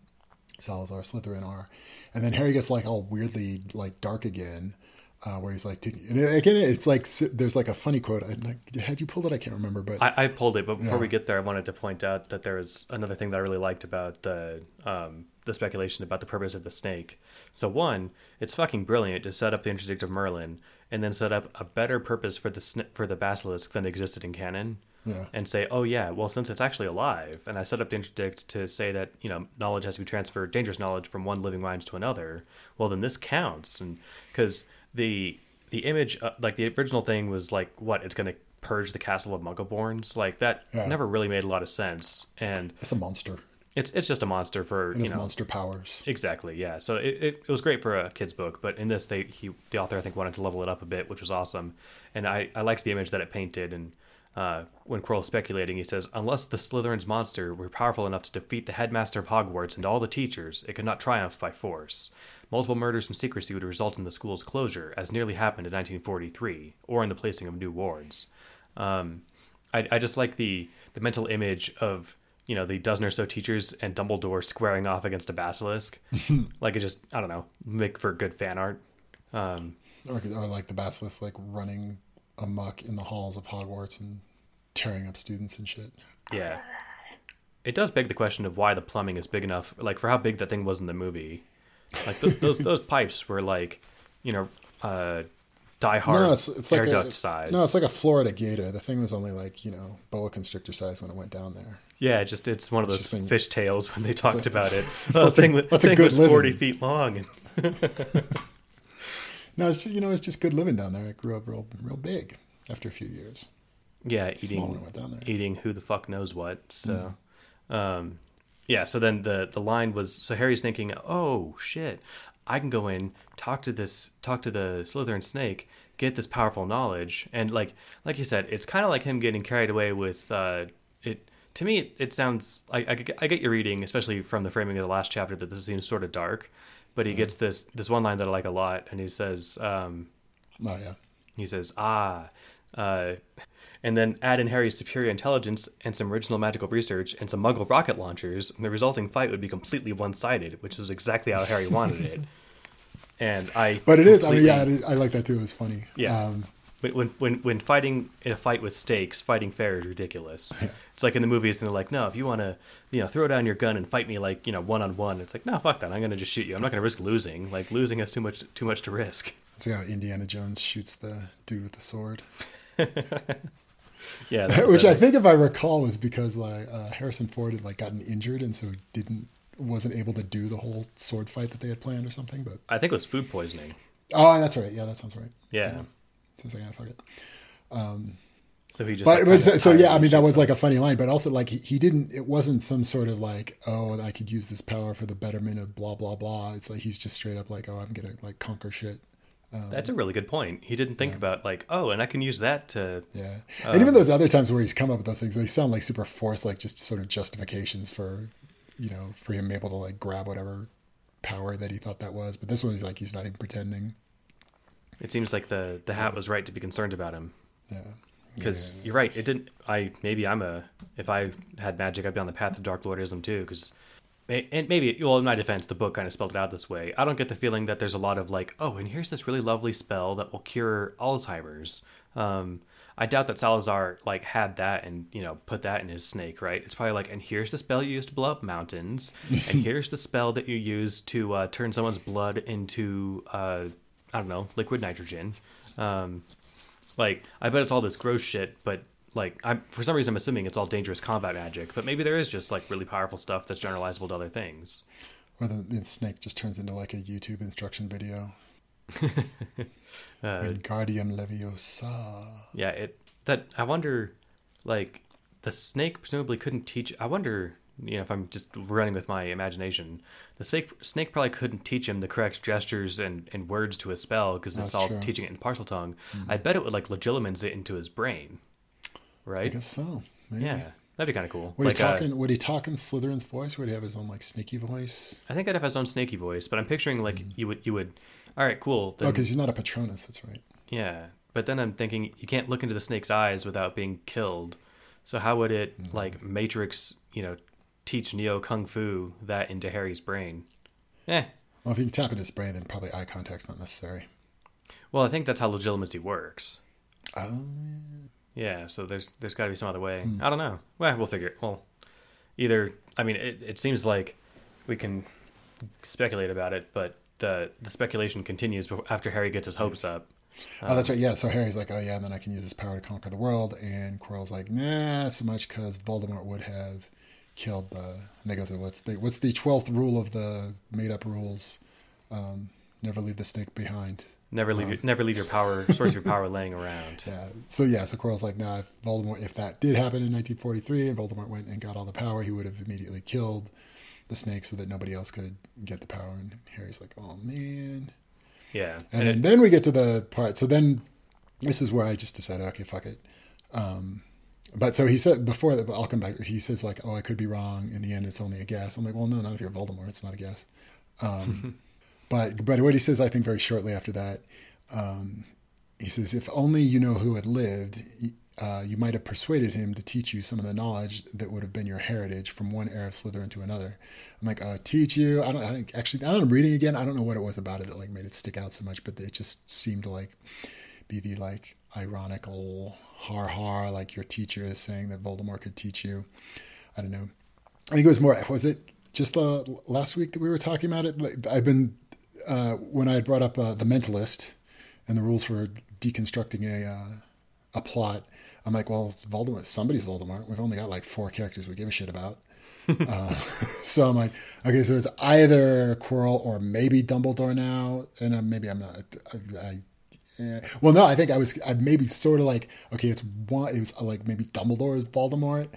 Salazar Slytherin are. And then Harry gets like all weirdly like dark again. Uh, where he's like taking. And again, it's like there's like a funny quote. I, had you pulled it? I can't remember, but I, I pulled it, but before Yeah. we get there, I wanted to point out that there was another thing that I really liked about the um, the speculation about the purpose of the snake. So one, it's fucking brilliant to set up the interdict of Merlin and then set up a better purpose for the sn- for the basilisk than existed in canon. Yeah. And say, oh yeah, well since it's actually alive, and I set up the interdict to say that you know knowledge has to be transferred, dangerous knowledge from one living mind to another. Well then this counts, and because the the image, uh, like the original thing was like what it's gonna purge the castle of Muggleborns, like that Yeah. never really made a lot of sense, and it's a monster. it's it's just a monster for you know monster powers. exactly yeah. So it, it, it was great for a kid's book, but in this they he the author I think wanted to level it up a bit, which was awesome, and I I liked the image that it painted and. Uh, when Quirrell's speculating, he says, "Unless the Slytherin's monster were powerful enough to defeat the headmaster of Hogwarts and all the teachers, it could not triumph by force. Multiple murders and secrecy would result in the school's closure, as nearly happened in 1943, or in the placing of new wards." Um, I, I just like the the mental image of you know the dozen or so teachers and Dumbledore squaring off against a basilisk. like it just I don't know make for good fan art. Um, Or, or like the basilisk, like running amok in the halls of Hogwarts and tearing up students and shit. yeah, it does beg the question of why the plumbing is big enough. Like for how big that thing was in the movie. Like th- those those pipes were like you know uh, die hard no, it's it's like air a, duct size. No, it's like a Florida gator. The thing was only like you know boa constrictor size when it went down there. yeah, just it's one of It's those been- fish tails when they talked a- about it. Well, the thing, a thing good was forty feet long. No, it's just, you know it's just good living down there. It grew up real real big after a few years. yeah, Small when eating went down there. eating who the fuck knows what. So, um, yeah. So then the the line was so Harry's thinking, oh shit, I can go in talk to this talk to the Slytherin snake, get this powerful knowledge, and like like you said, it's kind of like him getting carried away with uh, it. To me, it, it sounds I, I, I get your reading, especially from the framing of the last chapter, that this seems sort of dark. But he gets this this one line that I like a lot, and he says, um, Oh yeah. he says, ah, uh, and then add in Harry's superior intelligence and some original magical research and some muggle rocket launchers, and the resulting fight would be completely one sided, which is exactly how Harry wanted it. And I. But it is. I mean, yeah, completely- it is, I like that too. It was funny. Yeah. Um, When, when, when, when fighting in a fight with stakes, fighting fair is ridiculous. It's like in the movies, and they're like, no, if you want to, you know, throw down your gun and fight me like, you know, one on one, it's like, no, fuck that. I'm going to just shoot you. I'm not going to risk losing. Like, losing is too much, too much to risk. like how Indiana Jones shoots the dude with the sword. Yeah. Which. I think, if I recall, was because like uh, Harrison Ford had like gotten injured and so didn't wasn't able to do the whole sword fight that they had planned or something. But I think it was food poisoning. oh, that's right. Yeah, that sounds right. Yeah. So it's like, ah, fuck it. So he just. But, like, but so, so yeah, I mean that was like a funny line, but also like he, he didn't. It wasn't some sort of like oh I could use this power for the betterment of blah blah blah. It's like he's just straight up like oh I'm gonna like conquer shit. That's a really good point. He didn't think about like, oh, and I can use that to. Yeah, Um, and even those other times where he's come up with those things, they sound like super forced, like just sort of justifications for, you know, for him able to like grab whatever power that he thought that was. But this one is like he's not even pretending. It seems like the the hat was right to be concerned about him Yeah, because you're right. It didn't. I maybe I'm a. If I had magic, I'd be on the path of Dark Lordism too. Because. And maybe, well, in my defense, the book kind of spelled it out this way. I don't get the feeling that there's a lot of like, oh, and here's this really lovely spell that will cure Alzheimer's. Um, I doubt that Salazar like had that and you know put that in his snake, right? It's probably like, and here's the spell you use to blow up mountains, and here's the spell that you use to uh, turn someone's blood into uh, I don't know liquid nitrogen. Um, like I bet it's all this gross shit, but like I'm for some reason I'm assuming it's all dangerous combat magic, but maybe there is just like really powerful stuff that's generalizable to other things. or the, the snake just turns into like a YouTube instruction video. Uh, Wingardium Leviosa. Yeah, it that I wonder, like the snake presumably couldn't teach. I wonder, you know, if I'm just running with my imagination, the snake snake probably couldn't teach him the correct gestures and, and words to his spell because it's all true. Mm-hmm. teaching it in Parseltongue. I bet it would like legilimens it into his brain, right? I guess so. Maybe. Yeah, that'd be kind of cool. Would like, he uh, talk in Would he talk in Slytherin's voice? Would he have his own like sneaky voice? I think I'd have his own snaky voice, but I'm picturing like you would you would. All right, cool. Oh, because he's not a Patronus. That's right. Yeah, but then I'm thinking you can't look into the snake's eyes without being killed. So how would it Mm-hmm. like Matrix, you know, teach Neo kung fu that into Harry's brain? Eh, Well, if you can tap in his brain, then probably eye contact's not necessary. Well, I think that's how legilimency works. Oh, Yeah, so there's there's got to be some other way. I don't know. Well, we'll figure it. Well, either I mean, it, it seems like we can speculate about it, but the the speculation continues after Harry gets his hopes up. oh, that's right. Yeah. So Harry's like, oh yeah, and then I can use this power to conquer the world. And Quirrell's like, nah, so much because Voldemort would have killed the. And they go through what's the what's the twelfth rule of the made up rules? Um, never leave the snake behind. Never leave your, never leave your power source of your power laying around. Yeah. So yeah. So Quirrell's like, nah, if Voldemort, if that did happen in 1943, and Voldemort went and got all the power, he would have immediately killed the snake so that nobody else could get the power. And Harry's like, oh man. Yeah, And then, then we get to the part. So then this is where I just decided, okay, fuck it. Um, but so he said before that, but I'll come back. He says like, oh, I could be wrong. In the end, it's only a guess. I'm like, well, no, not if you're Voldemort. It's not a guess. Um, but but what he says, I think, very shortly after that, um, he says, if only you know who had lived, uh, you might have persuaded him to teach you some of the knowledge that would have been your heritage from one era of Slytherin to another. I'm like, uh, teach you? I don't, I don't actually. Now that I'm reading again, I don't know what it was about it that like made it stick out so much, but it just seemed to like be the like ironical har har, like your teacher is saying that Voldemort could teach you. I don't know. I think it was more. Was it just the last week that we were talking about it? I've been uh, when I had brought up uh, the Mentalist and the rules for deconstructing a uh, a plot. I'm like, well, Voldemort. Somebody's Voldemort. We've only got like four characters we give a shit about. uh, so I'm like, okay, so it's either Quirrell or maybe Dumbledore now, and uh, maybe I'm not. I, I yeah. Well, no, I think I was I maybe sort of like okay, it's one. It was uh, like maybe Dumbledore is Voldemort,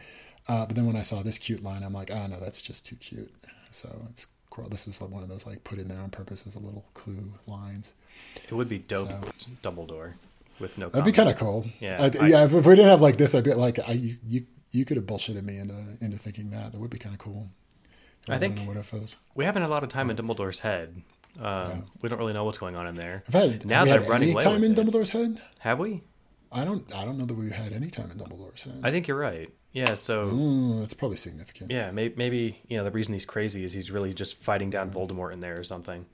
uh, but then when I saw this cute line, I'm like, oh no, that's just too cute. So it's This is like one of those like put in there on purpose as a little clue lines. it would be dope, Dumbledore, with no. That'd be kind of cool. Yeah, I, I- yeah. If, if we didn't have like this, I'd be like, I you you, you could have bullshitted me into into thinking that. That would be kind of cool. I think- don't know what if. We haven't a lot of time in Dumbledore's head. Um, We don't really know what's going on in there. Had, now we they're running any time in it. Dumbledore's head. Have we? I don't. I don't know that we've had any time in Dumbledore's head. I think you're right. Yeah. So Mm, that's probably significant. yeah, maybe, maybe you know the reason he's crazy is he's really just fighting down Voldemort in there or something.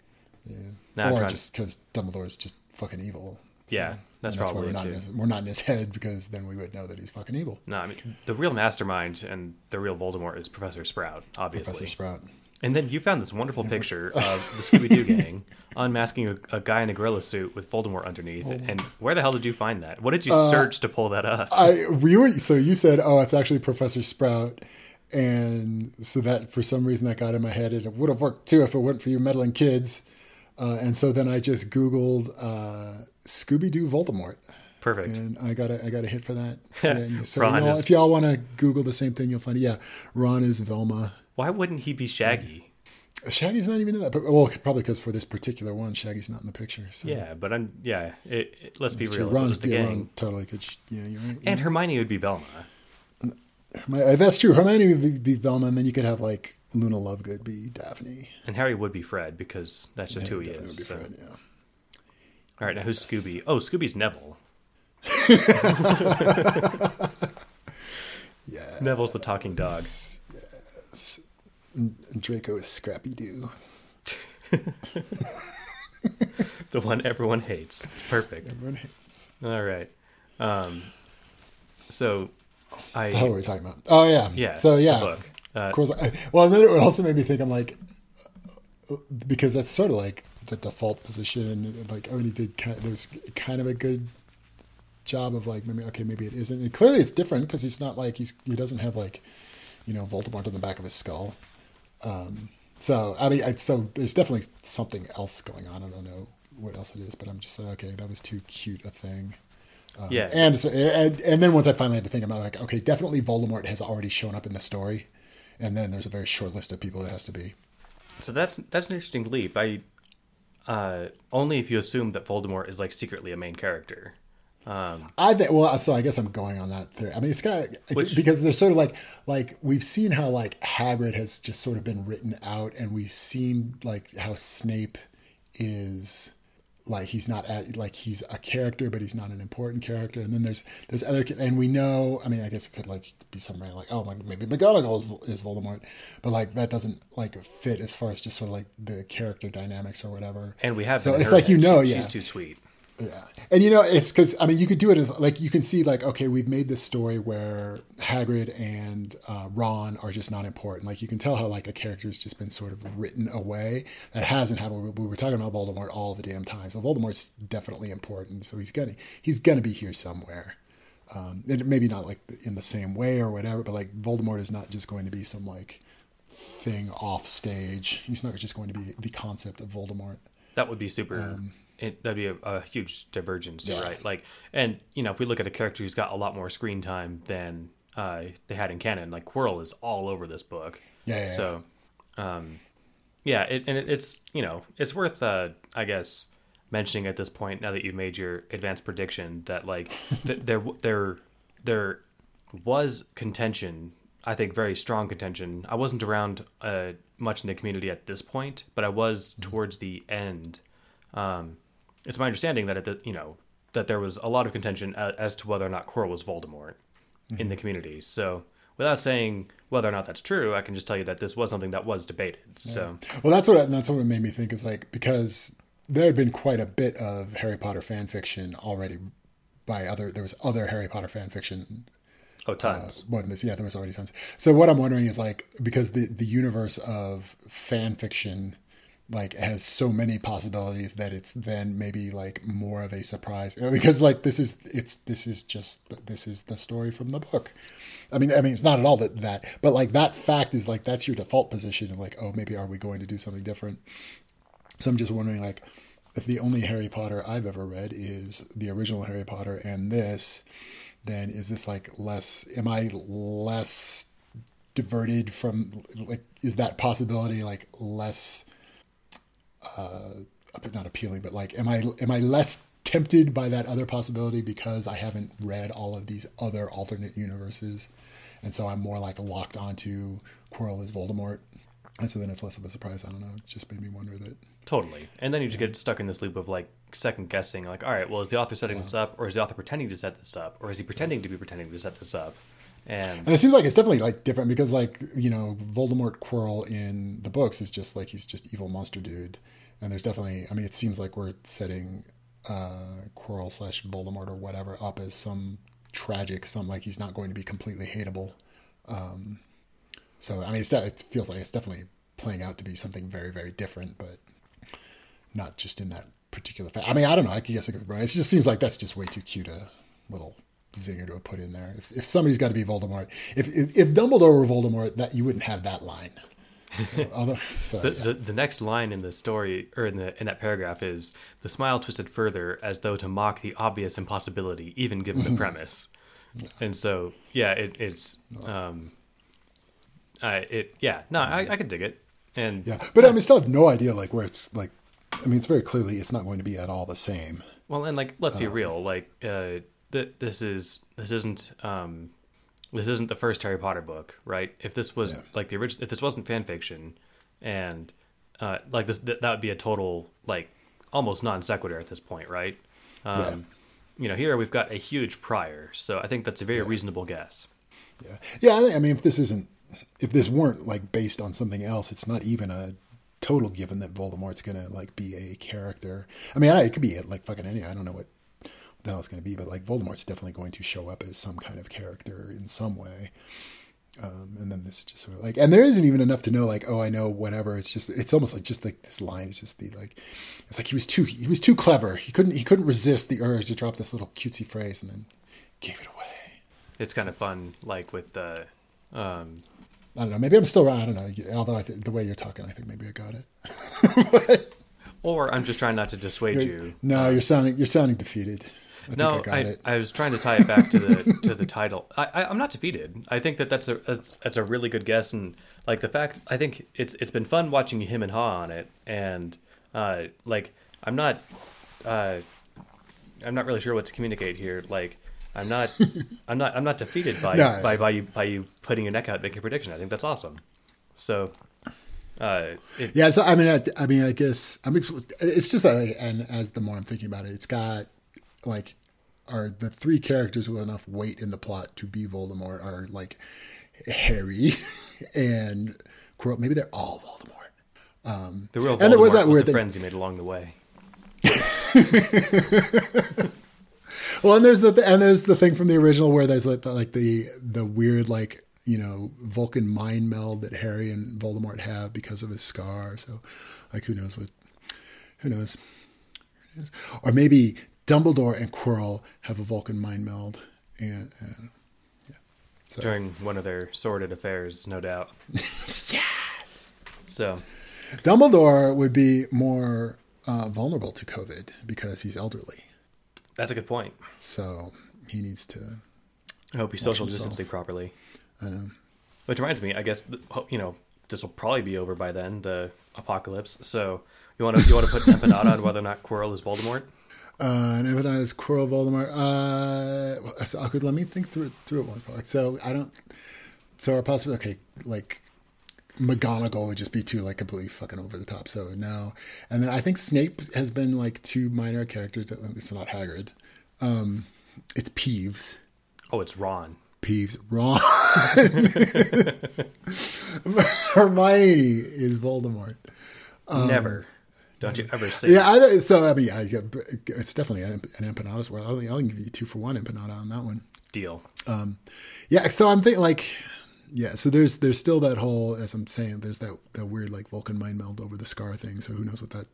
Yeah. Or just because Dumbledore is just fucking evil. Yeah, that's why probably we're not, his, we're not in his head because then we would know that he's fucking evil. No, I mean the real mastermind and the real Voldemort is Professor Sprout, obviously. Professor Sprout. And then you found this wonderful picture of the Scooby Doo gang unmasking a, a guy in a gorilla suit with Voldemort underneath. Oh. And where the hell did you find that? What did you Uh, search to pull that up? I we were so you said oh it's actually Professor Sprout, and so that for some reason that got in my head and it would have worked too if it weren't for you meddling kids, uh, and so then I just Googled uh, Scooby Doo Voldemort. Perfect. And I got a I got a hit for that. And so Ron y'all, is- if y'all want to Google the same thing, you'll find it. Yeah, Ron is Velma. Why wouldn't he be Shaggy? Shaggy's not even in that. Well, probably because for this particular one, Shaggy's not in the picture. So. Yeah, but I'm yeah. It, it- let's be real. true. if it Ron, yeah. Ron totally could. Yeah, you're right. And Hermione would be Velma. Uh, that's true. Hermione would be, Velma, and then you could have like Luna Lovegood be Daphne. And Harry would be Fred because that's just Yeah, who he is. would be so. Fred, yeah. All right, now who's Scooby? Oh, Scooby's Neville. Yeah. Neville's the talking dog. And Draco is Scrappy Doo. The one everyone hates. Perfect. Everyone hates. All right. Um, so I The hell were we talking about? Oh yeah. yeah. So yeah. book. Uh, Of course. I, well, and then it also made me think. I'm like, because that's sort of like the default position, and like, oh, and he did kind. Of, there was kind of a good job of like, maybe okay, maybe it isn't. And clearly, it's different because he's not like he's he doesn't have like, you know, Voldemort on the back of his skull. Um, so I mean, I, so there's definitely something else going on. I don't know what else it is, but I'm just like, okay, that was too cute a thing. Um, Yeah. and, so, and and then once I finally had to think about it, like, okay, definitely Voldemort has already shown up in the story, and then there's a very short list of people it has to be. So that's that's an interesting leap. I uh, only if you assume that Voldemort is like secretly a main character. Um, I think. Well, so I guess I'm going on that theory. I mean, it's got Which- because they're sort of like like we've seen how like Hagrid has just sort of been written out, and we've seen like how Snape is like he's not at, like he's a character, but he's not an important character. And then there's there's other and we know. I mean, I guess it could like be somebody like oh like maybe McGonagall is, is Voldemort, but like that doesn't like fit as far as just sort of like the character dynamics or whatever. and we have so it's like you know She- yeah she's too sweet. Yeah, and you know it's because I mean you could do it as like you can see like okay we've made this story where Hagrid and uh, Ron are just not important. Like you can tell how like a character's just been sort of written away that hasn't happened. We were talking about Voldemort all the damn time, so Voldemort's definitely important. So he's gonna he's gonna be here somewhere. Um, and maybe not like in the same way or whatever, but like Voldemort is not just going to be some like thing off stage. He's not just going to be the concept of Voldemort. That would be super. Um, it, that'd be a, a huge divergence, Yeah. right? Like, and you know, if we look at a character who's got a lot more screen time than uh, they had in canon, like Quirrell is all over this book. Yeah, yeah, yeah. So, um, yeah, it, and it, it's you know, it's worth, uh, I guess, mentioning at this point now that you've made your advanced prediction that like th- there there there was contention. I think very strong contention. I wasn't around uh, much in the community at this point, but I was towards the end. Um, it's my understanding that at the you know that there was a lot of contention as, to whether or not Quirrell was Voldemort in the mm-hmm. community. So without saying whether or not that's true, I can just tell you that this was something that was debated. So Well, that's what that's what made me think is like because there had been quite a bit of Harry Potter fan fiction already by other. There was other Harry Potter fan fiction oh, uh, tons. more than this. Yeah, there was already tons. So what I'm wondering is like because the the universe of fan fiction like has so many possibilities that it's then maybe like more of a surprise because like this is it's this is just this is the story from the book. I mean, I mean, it's not at all that that, but like that fact is like that's your default position, and like, oh, maybe are we going to do something different? So I'm just wondering, like, if the only Harry Potter I've ever read is the original Harry Potter and this, then is this like less? Am I less diverted from like? Is that possibility like less? Uh, not appealing, but like, am I am I less tempted by that other possibility because I haven't read all of these other alternate universes, and so I'm more like locked onto Quirrell as Voldemort, and so then it's less of a surprise. I don't know. It just made me wonder that. Totally. And then you just get stuck in this loop of like second guessing, like, all right, well, is the author setting this up, or is the author pretending to set this up, or is he pretending to be pretending to set this up? And And it seems like it's definitely like different because like you know Voldemort Quirrell in the books is just like he's just evil monster dude, and there's definitely I mean it seems like we're setting uh, Quirrell slash Voldemort or whatever up as some tragic, some like he's not going to be completely hateable. Um, so I mean it's it feels like it's definitely playing out to be something very very different, but not just in that particular fact. I mean I don't know. I guess I could. It just seems like that's just way too cute a little zinger to put in there. If, if somebody's got to be Voldemort, if, if if Dumbledore were Voldemort, that you wouldn't have that line. So, although, so the, yeah. the, the next line in the story, or in the in that paragraph, is the smile twisted further as though to mock the obvious impossibility, even given the premise. And so, yeah, it, it's, um, I it yeah, no, I, I could dig it. And yeah, but I mean, still have no idea like where it's like. I mean, it's very clearly it's not going to be at all the same. Well, and like, let's be real. Like, uh, th- this is this isn't um, this isn't the first Harry Potter book, right? If this was Yeah. like the original, if this wasn't fan fiction, and uh, like this, th- that would be a total like almost non sequitur at this point, right? Um, Yeah. You know, here we've got a huge prior, so I think that's a very reasonable guess. Yeah, yeah. I, think, I mean, if this isn't, if this weren't like based on something else, it's not even a total given that Voldemort's gonna like be a character. I mean, I, it could be like fucking any. I don't know what the hell it's gonna be, but like Voldemort's definitely going to show up as some kind of character in some way. Um, and then this is just sort of like, and there isn't even enough to know, like, oh, I know whatever. It's just, it's almost like just like this line is just the like, it's like he was too, he was too clever. He couldn't, he couldn't resist the urge to drop this little cutesy phrase and then gave it away. It's kind of fun, like with the um, I don't know. Maybe I'm still wrong. I don't know. Although I think the way you're talking, I think maybe I got it. or I'm just trying not to dissuade you. No, you're sounding you're sounding defeated. I No, I I. I was trying to tie it back to the to the title. I, I I'm not defeated. I think that that's a that's, that's a really good guess, and like the fact I think it's it's been fun watching him and Ha on it, and uh like I'm not uh I'm not really sure what to communicate here. Like I'm not I'm not I'm not defeated by No. by by you by you putting your neck out making a prediction. I think that's awesome. So uh it, Yeah, so I mean, I, I mean, I guess I'm. It's just that, and as the more I'm thinking about it, it's got like are the three characters with enough weight in the plot to be Voldemort are like Harry and Quirrell. Maybe they're all Voldemort. Um, the real And there was Voldemort that weird the thing- friends you made along the way. Well, and there's the and there's the thing from the original where there's like the, like the the weird like you know Vulcan mind meld that Harry and Voldemort have because of his scar. So, like, who knows what? Who knows? Or maybe Dumbledore and Quirrell have a Vulcan mind meld, and, and yeah. So During one of their sordid affairs, no doubt. yes, So, Dumbledore would be more uh, vulnerable to COVID because he's elderly. that's a good point. So he needs to. I hope he's social himself. distancing properly. I know. Which reminds me, I guess you know this will probably be over by then, the apocalypse. So you want to you want to put an empanada on whether or not Quirrell is Voldemort? Uh, and Evidence Quirrell Voldemort. Uh, so, okay, let me think through through it one part. So I don't. So our possible okay, like McGonagall would just be too like completely fucking over the top. So no, and then I think Snape has been like two minor characters. It's not Hagrid. Um, it's Peeves. Oh, it's Ron. Peeves. Ron. Hermione is Voldemort. Never. Don't you ever say Um, Yeah, I, so I mean, I, it's definitely an, an empanada as well. I'll, I'll give you two for one empanada on that one. deal. Yeah, so I'm thinking like, yeah. So there's there's still that whole, as I'm saying, there's that that weird like Vulcan mind meld over the scar thing. So who knows what that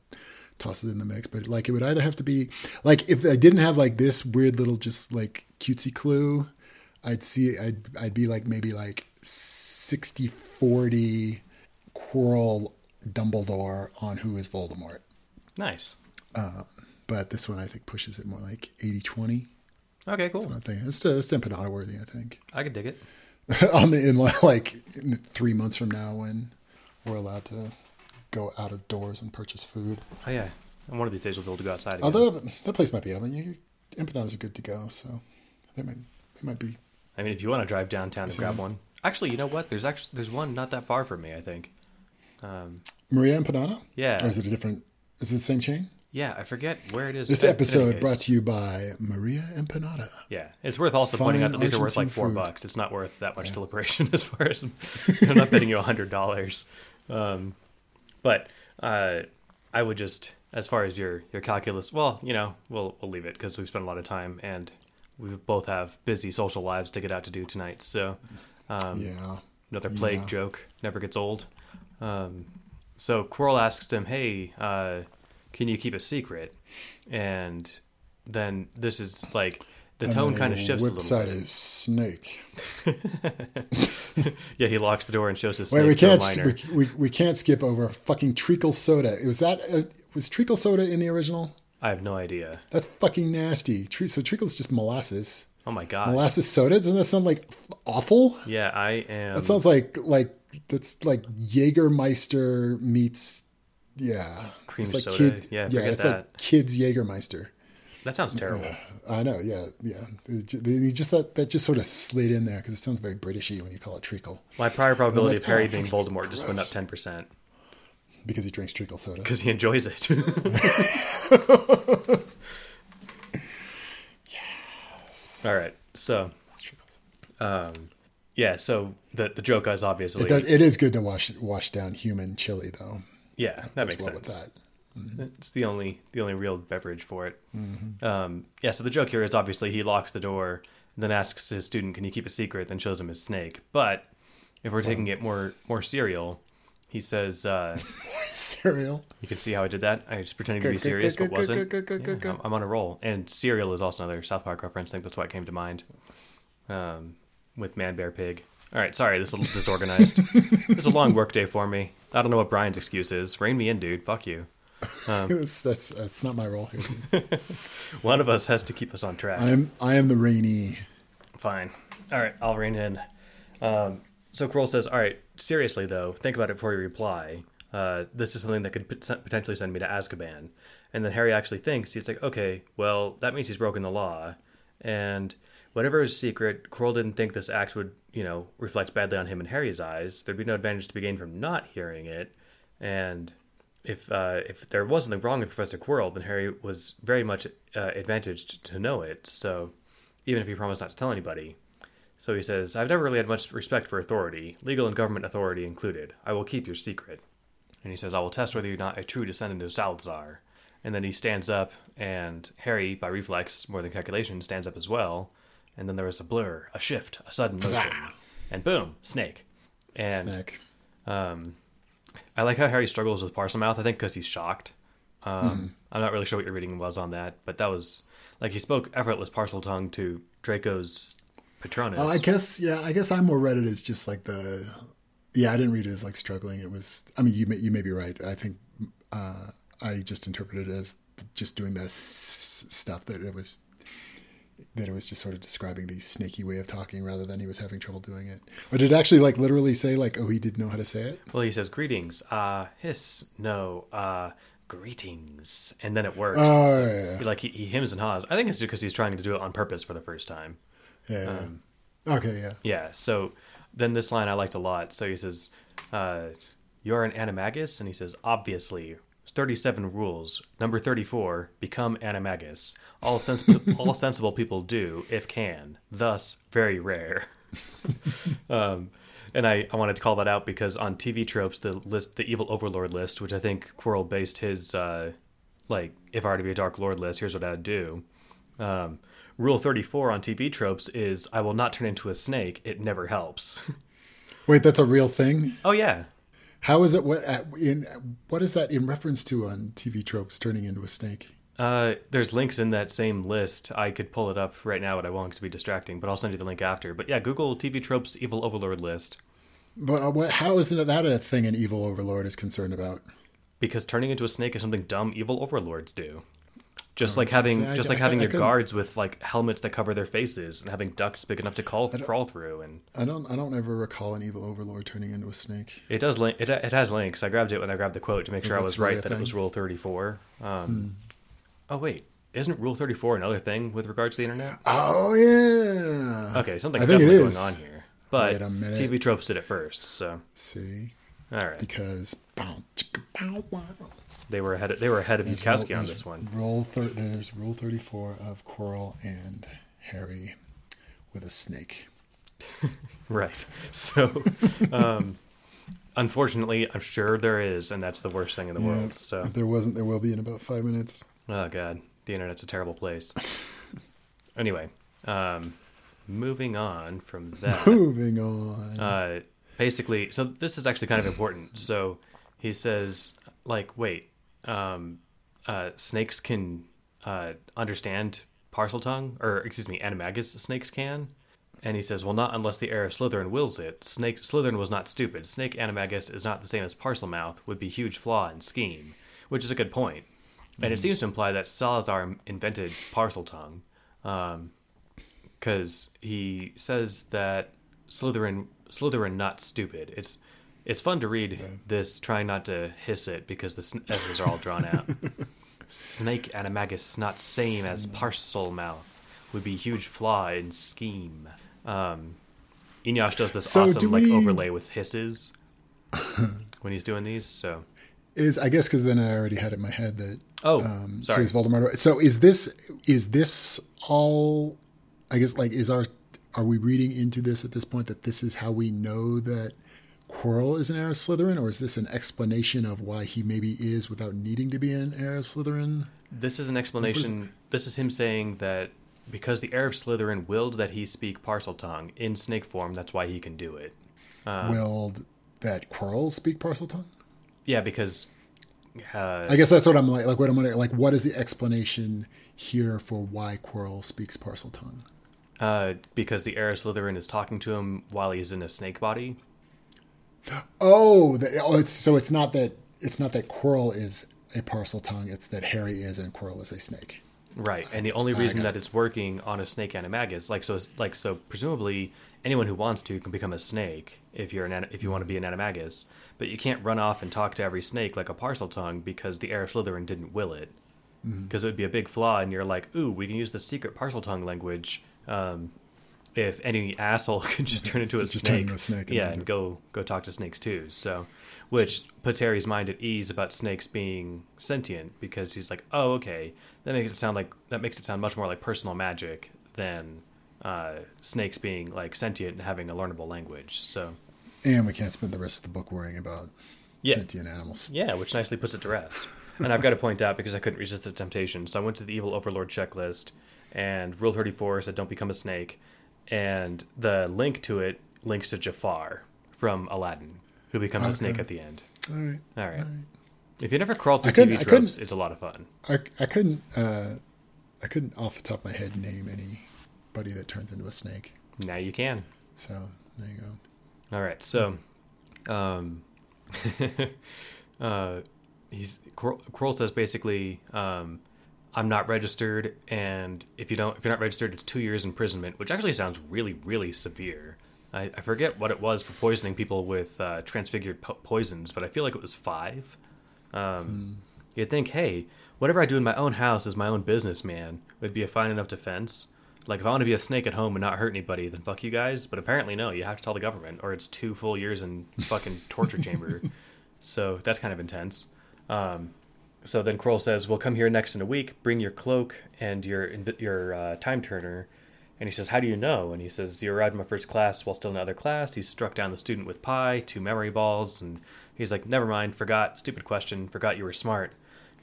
tosses in the mix? But like, it would either have to be like if I didn't have like this weird little just like cutesy clue, I'd see I'd I'd be like maybe like 60-40 Quirrell Dumbledore on who is Voldemort. Nice. But this one I think pushes it more like 80-20. Okay, cool. I think it's it's empanada worthy. I think. I could dig it. on the in like in three months from now when we're allowed to go out of doors and purchase food. Oh yeah. And one of these days we'll be able to go outside again. Although that place might be open, you, empanadas are good to go, so they might they might be. I mean, if you want to drive downtown and grab one. Actually, you know what? There's actually there's one not that far from me. I think. Um, Maria Empanada, yeah. or is it a different? Is it the same chain? Yeah, I forget where it is. This In- in any episode brought to you by Maria Empanada. Yeah, it's worth also pointing out that these are worth like four food. bucks. It's not worth that much deliberation as far as I'm not betting you a hundred dollars. Um, but uh, I would just, as far as your your calculus, well, you know, we'll we'll leave it because we've spent a lot of time and we both have busy social lives to get out to do tonight. So um, Yeah, another plague Yeah. joke never gets old. Um, so Quirrell asks him, "Hey, uh, can you keep a secret?" And then this is like the And tone kind of shifts a little bit. his snake. Yeah, he locks the door and shows his Wait, snake we can't we, we, we can't skip over fucking treacle soda. Was that was treacle soda in the original? I have no idea. That's fucking nasty. Tre- so treacle's just molasses. Oh my god. Molasses soda? Doesn't that sound like awful? yeah, I am. That sounds like like that's like Jägermeister meets yeah. Cream it's like soda. Kid, Yeah, yeah, it's like kids Jägermeister. that sounds terrible. I know, yeah, yeah. They- just that that just sort of slid in there because it sounds very Britishy when you call it treacle My prior probability like, of Harry oh, being Voldemort just went up ten percent because he drinks treacle soda. because he enjoys it. yes. All right. So, um, yeah. So the the joke is obviously It, does, it is good to wash wash down human chili though. yeah. That makes well sense. with that. It's the only the only real beverage for it. Mm-hmm. Um, yeah. So the joke here is obviously he locks the door, then asks his student, "Can you keep a secret?" Then shows him his snake. But if we're taking it more more serial, he says, uh, Cereal. "You can see how I did that. I just pretended to be serious, but wasn't. Yeah, I'm on a roll." And cereal is also another South Park reference. I think that's why it came to mind. Um, with Man Bear Pig. All right, sorry, this is a little disorganized. it's a long work day for me. I don't know what Brian's excuse is. Rein me in, dude. Fuck you. That's, that's that's not my role here. One of us has to keep us on track. I am I am the rainy. Fine. All right, I'll rein in. Um, so Quirrell says, "All right, seriously though, think about it before you reply. Uh, this is something that could pot- potentially send me to Azkaban." And then Harry actually thinks he's like, "Okay, well, that means he's broken the law." And whatever his secret, Quirrell didn't think this act would, you know, reflect badly on him in Harry's eyes. There'd be no advantage to be gained from not hearing it, and if uh, if there was something wrong with Professor Quirrell, then Harry was very much uh, advantaged to know it. So even if he promised not to tell anybody. So he says, I've never really had much respect for authority, legal and government authority included. I will keep your secret. And he says, I will test whether you're not a true descendant of Salazar. and then he stands up, and Harry, by reflex, more than calculation, stands up as well. And then there was a blur, a shift, a sudden motion, and boom, snake. And Snack. um, I like how Harry struggles with Parselmouth. I think because he's shocked. Um, Hmm. I'm not really sure what your reading was on that, but that was like he spoke effortless Parseltongue to Draco's Patronus. Oh, I guess yeah. I guess I more read it as just like the. Yeah, I didn't read it as like struggling. It was. I mean, you may you may be right. I think uh, I just interpreted it as just doing this stuff that it was. That it was just sort of describing the snaky way of talking rather than he was having trouble doing it. Or did it actually like literally say like, oh, he didn't know how to say it? Well, he says greetings, uh, hiss, no, uh, greetings, and then it works. Oh, So, yeah, Like he, he hems and haws. I think it's because he's trying to do it on purpose for the first time. Yeah. Um, okay. Yeah. Yeah. So then this line I liked a lot. So he says, uh, "You're an animagus," and he says, "Obviously." 37 rules. Number 34, become animagus. All sensible, all sensible people do, if can. Thus, very rare. um, and I, I wanted to call that out because on TV tropes, the list, the evil overlord list, which I think Quirrell based his, uh, like, if I were to be a dark lord list, here's what I'd do. Um, rule 34 on TV tropes is I will not turn into a snake. It never helps. Wait, that's a real thing. oh, yeah. How is it? What at- in what is that in reference to on TV tropes turning into a snake? Uh, there's links in that same list. I could pull it up right now, but I won't 'cause it'd be distracting. But I'll send you the link after. But yeah, Google TV tropes evil overlord list But uh, what? How is it that a thing an evil overlord is concerned about? because turning into a snake is something dumb evil overlords do. Just like having, I- just I- like having I your couldn't- guards with like helmets that cover their faces and having ducts big enough to crawl crawl through. And I don't. I don't ever recall an evil overlord turning into a snake. it does link. It, it has links. I grabbed it when I grabbed the quote to make sure I was really right that it was Rule Thirty Four. Um, Oh wait, isn't Rule Thirty Four another thing with regards to the internet? Oh yeah. Okay, something's I definitely going on here. But Wait a minute. TV tropes did it first, so See, all right, because bow, chicka, bow, wow. They were ahead. Of, they were ahead of Bukowski on this one. Rule thir- there's rule thirty four of Quirrell and Harry with a snake. Right. So, um, unfortunately, I'm sure there is, and that's the worst thing in the Yeah, world. So, If there wasn't, there will be in about five minutes. oh god, the internet's a terrible place. anyway, um, moving on from that. Moving on. uh, basically, so this is actually kind of important. So he says, like, wait, um, uh, snakes can uh, understand Parseltongue, or excuse me, animagus snakes can. And he says, well, not unless the heir of Slytherin wills it. Snake Slytherin was not stupid. Snake animagus is not the same as Parselmouth. Would be huge flaw in scheme, which is a good point. And it seems to imply that Salazar invented Parseltongue. Um, because he says that Slytherin Slytherin not stupid. It's it's fun to read this, trying not to hiss it because the S's are all drawn out. Snake animagus not same as Parselmouth would be huge flaw in scheme. Um, Eneasz does this So do awesome like we- overlay with hisses when he's doing these. So is I guess because then I already had it in my head that oh um, so sorry is Voldemort. So is this is this all? I guess like is our are we reading into this at this point that this is how we know that Quirrell is an heir of Slytherin, or is this an explanation of why he maybe is without needing to be an heir of Slytherin? This is an explanation. This is him saying that because the heir of Slytherin willed that he speak Parseltongue in snake form, that's why he can do it. Uh, Willed that Quirrell speak Parseltongue? Yeah, because uh, I guess that's what I'm like. Like what I'm wondering. Like what is the explanation here for why Quirrell speaks Parseltongue? uh, because the heir of Slytherin is talking to him while he's in a snake body. Oh, the, oh, it's so it's not that it's not that Quirrell is a Parseltongue. It's that Harry is and Quirrell is a snake. Right, and the only reason that it's working on a snake animagus, like so, like so, presumably anyone who wants to can become a snake if you're an if you want to be an animagus, but you can't run off and talk to every snake like a Parseltongue because the heir of Slytherin didn't will it. Mm-hmm. Because it would be a big flaw, and you're like, ooh, we can use the secret Parseltongue language. Um, if any asshole could just turn into a Just turn snake, into a snake and yeah, and go go talk to snakes too. So, which puts Harry's mind at ease about snakes being sentient because he's like, oh, okay, that makes it sound like that makes it sound much more like personal magic than uh, snakes being like sentient and having a learnable language. So, And we can't spend the rest of the book worrying about Yeah. sentient animals. yeah, which nicely puts it to rest. and I've got to point out because I couldn't resist the temptation. So I went to the evil overlord checklist, and rule thirty four said don't become a snake, and the link to it links to Jafar from Aladdin, who becomes a snake at the end. All right. All right. If you never crawled through TV I couldn't- tropes, it's a lot of fun. I, I couldn't uh, I couldn't off the top of my head name anybody that turns into a snake. Now you can. So there you go. All right, so, um, uh, he's Quirrell says basically, um, I'm not registered, and if you don't, if you're not registered, it's two years imprisonment, which actually sounds really, really severe. I, I forget what it was for poisoning people with uh, transfigured po- poisons, but I feel like it was five. Um, You'd think, hey, whatever I do in my own house is my own business, man. Would be a fine enough defense. Like if I want to be a snake at home and not hurt anybody, then fuck you guys. But apparently, no, you have to tell the government, or it's two full years in fucking torture chamber. So that's kind of intense. Um, so then Quirrell says, "We'll come here next in a week. Bring your cloak and your your uh, time turner." And he says, "How do you know?" And he says, "You arrived in my first class while still in another class." He struck down the student with pie, two memory balls, and he's like, "Never mind. Forgot. Stupid question. Forgot you were smart."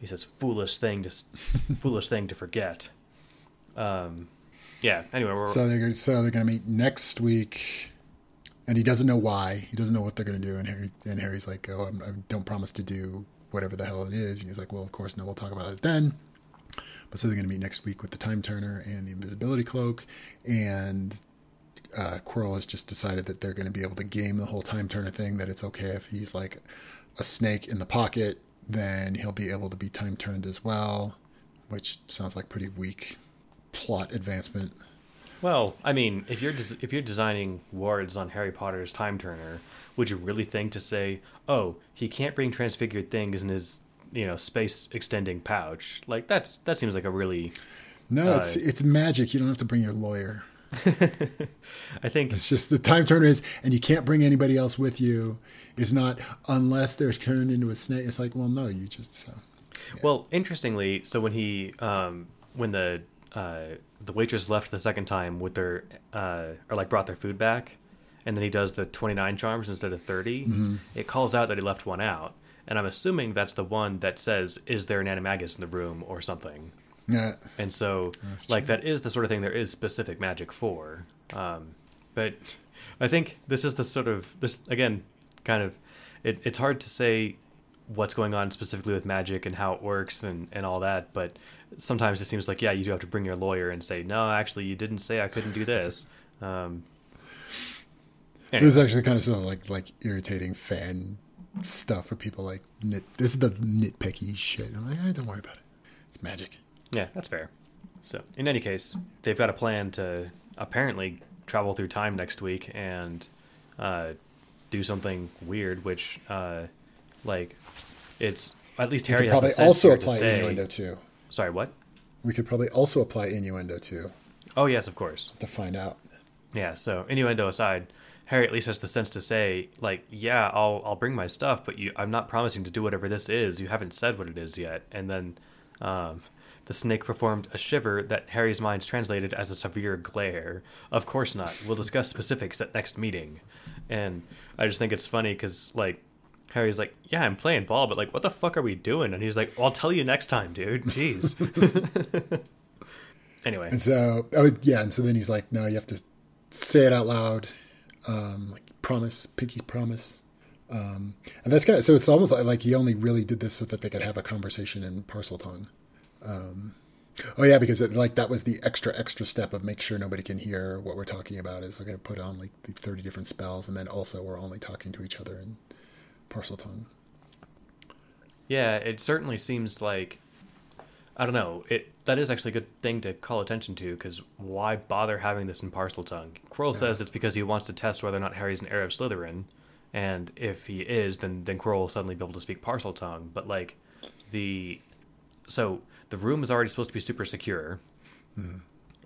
He says, "Foolish thing to foolish thing to forget." Um, yeah. Anyway, we're, So they're gonna- so they're going to meet next week, and he doesn't know why. He doesn't know what they're going to do. And Harry and Harry's like, "Oh, I'm, I don't promise to do whatever the hell it is." And he's like, "Well, of course, no. We'll talk about it then." But so they're going to meet next week with the time turner and the invisibility cloak, and uh, Quirrell has just decided that they're going to be able to game the whole time turner thing. That it's okay if he's like a snake in the pocket, then he'll be able to be time turned as well, which sounds like pretty weak plot advancement. Well, I mean, if you're des- if you're designing wards on Harry Potter's time turner, would you really think to say, "Oh, he can't bring transfigured things in his you know space extending pouch"? Like that's that seems like a really. No, Uh, it's it's magic. You don't have to bring your lawyer. I think It's just the time turner is, and you can't bring anybody else with you. Is not unless they're turned into a snake. It's like, well, no, you just. So. Well, interestingly, so when he um, when the uh, the waitress left the second time with their uh, or like brought their food back, and then he does the twenty nine charms instead of 30 it calls out that he left one out, and I'm assuming that's the one that says, "Is there an animagus in the room?" or something. Yeah, And so, like, that is the sort of thing there is specific magic for. Um, but I think this is the sort of this again, kind of. It, it's hard to say what's going on specifically with magic and how it works and, and all that. But sometimes it seems like yeah, you do have to bring your lawyer and say no, actually, you didn't say I couldn't do this. Um, anyway. this is actually kind of sort of like like irritating fan stuff for people like nit. This is the nitpicky shit. I'm like, eh, don't worry about it. It's magic. Yeah, that's fair. So, in any case, they've got a plan to apparently travel through time next week and uh, do something weird, which, uh, like, it's at least Harry has probably also here to apply say. innuendo too. Sorry, what? We could probably also apply innuendo too Oh yes, of course. to find out. Yeah. So innuendo aside, Harry at least has the sense to say, like, yeah, I'll I'll bring my stuff, but you, I'm not promising to do whatever this is. You haven't said what it is yet. And then, um, the snake performed a shiver that Harry's mind translated as a severe glare. Of course not. We'll discuss specifics at next meeting. And I just think it's funny because like. Harry's like, yeah, I'm playing ball, but like, what the fuck are we doing? And he's like, well, I'll tell you next time, dude. Jeez. anyway, And so, oh yeah, and so then he's like, no, you have to say it out loud, um, like promise, pinky promise. Um, and that's kind of so it's almost like, like he only really did this so that they could have a conversation in Parseltongue. Um, oh yeah, because it, like that was the extra extra step of make sure nobody can hear what we're talking about. Is okay, to put on like the thirty different spells, and then also we're only talking to each other in Parseltongue. Yeah, it certainly seems like I don't know. It that is actually a good thing to call attention to because why bother having this in Parseltongue? Quirrell says it's because he wants to test whether or not Harry's an heir of Slytherin, and if he is, then then Quirrell will suddenly be able to speak Parseltongue. But like the so the room is already supposed to be super secure,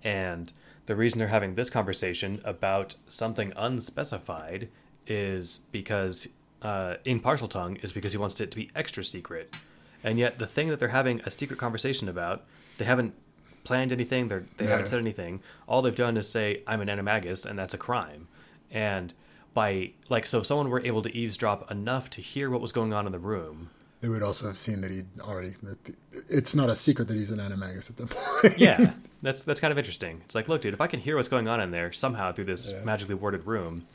and the reason they're having this conversation about something unspecified is because uh, in Parseltongue is because he wants it to be extra secret, and yet the thing that they're having a secret conversation about, they haven't planned anything. They're, they haven't said anything. All they've done is say I'm an animagus, and that's a crime. And by like, so if someone were able to eavesdrop enough to hear what was going on in the room, They would also have seen that he'd already. That it's not a secret that he's an animagus at that point. yeah, that's that's kind of interesting. It's like, look, dude, if I can hear what's going on in there somehow through this Yeah. magically worded room,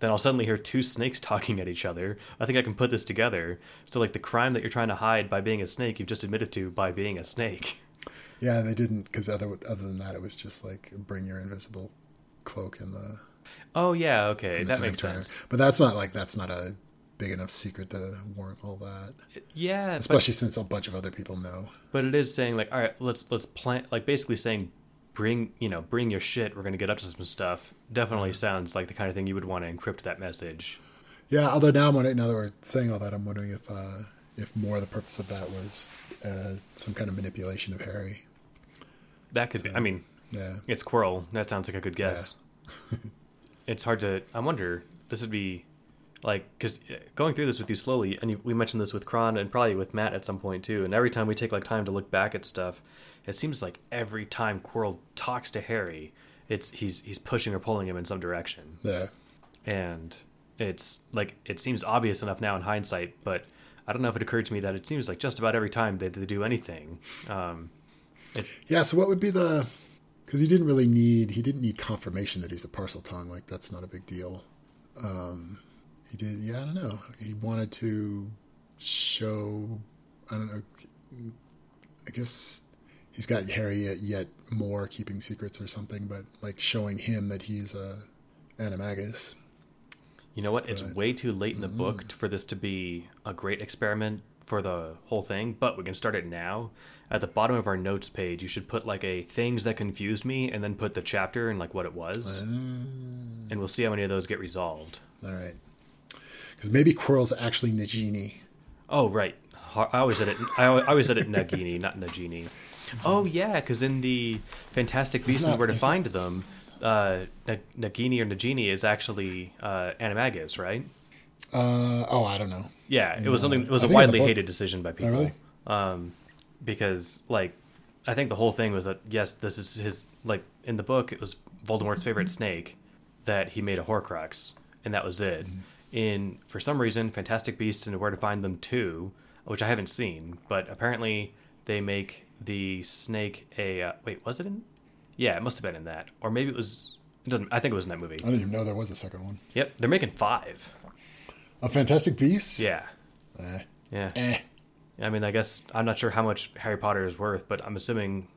then I'll suddenly hear two snakes talking at each other. I think I can put this together. So, like, the crime that you're trying to hide by being a snake, you've just admitted to by being a snake. yeah, they didn't because other other than that, it was just like bring your invisible cloak in the. Oh yeah, okay, that makes turner. sense. But that's not like that's not a big enough secret to warrant all that. Yeah, but, Especially since a bunch of other people know. but it is saying like, all right, let's let's plan, like basically saying, bring you know, bring your shit. We're gonna get up to some stuff. Definitely sounds like the kind of thing you would want to encrypt that message. Yeah, although now I'm wondering, now that we're saying all that, I'm wondering if uh, if more the purpose of that was uh, some kind of manipulation of Harry. That could be. I mean, Yeah, It's Quirrell. That sounds like a good guess. it's hard to. I wonder. This would be like because going through this with you slowly, and you, we mentioned this with Kron and probably with Matt at some point too. And every time we take like time to look back at stuff, it seems like every time Quirrell talks to Harry, it's he's he's pushing or pulling him in some direction, yeah, and it's like it seems obvious enough now in hindsight, but. I don't know if it occurred to me that it seems like just about every time they, they do anything, um, it's yeah. So what would be the? Because he didn't really need he didn't need confirmation that he's a Parseltongue. Like that's not a big deal. Um, he did. Yeah, I don't know. He wanted to show. I don't know. I guess he's got Harry yet, yet more keeping secrets or something, but like showing him that he's a animagus. You know what? It's But- way too late in the book Mm. for this to be a great experiment for the whole thing, but we can start it now. At the bottom of our notes page, you should put like a things that confused me and then put the chapter and like what it was. And we'll see how many of those get resolved. All right. Because maybe Quirrell's actually Nagini. Oh, right. I always said it. I always said it Nagini, not Nagini. Oh yeah, because in the Fantastic Beasts and Where to Find Them, uh, Nagini or Nagini is actually uh, Animagus, right? Uh, oh, I don't know. Yeah, it was something. It was I a think in the widely hated decision by people. really? Um, because like, I think the whole thing was that yes, this is his like in the book it was Voldemort's favorite snake that he made a Horcrux, and that was it. Mm-hmm. In for some reason, Fantastic Beasts and Where to Find Them two, which I haven't seen, but apparently they make the snake a uh, wait. Was it in? Yeah, it must have been in that, or maybe it was. It doesn't. I think it was in that movie. I didn't even know there was a second one. Yep, they're making five. A Fantastic Beasts? Yeah, Eh. yeah. Eh. I mean, I guess I'm not sure how much Harry Potter is worth, but I'm assuming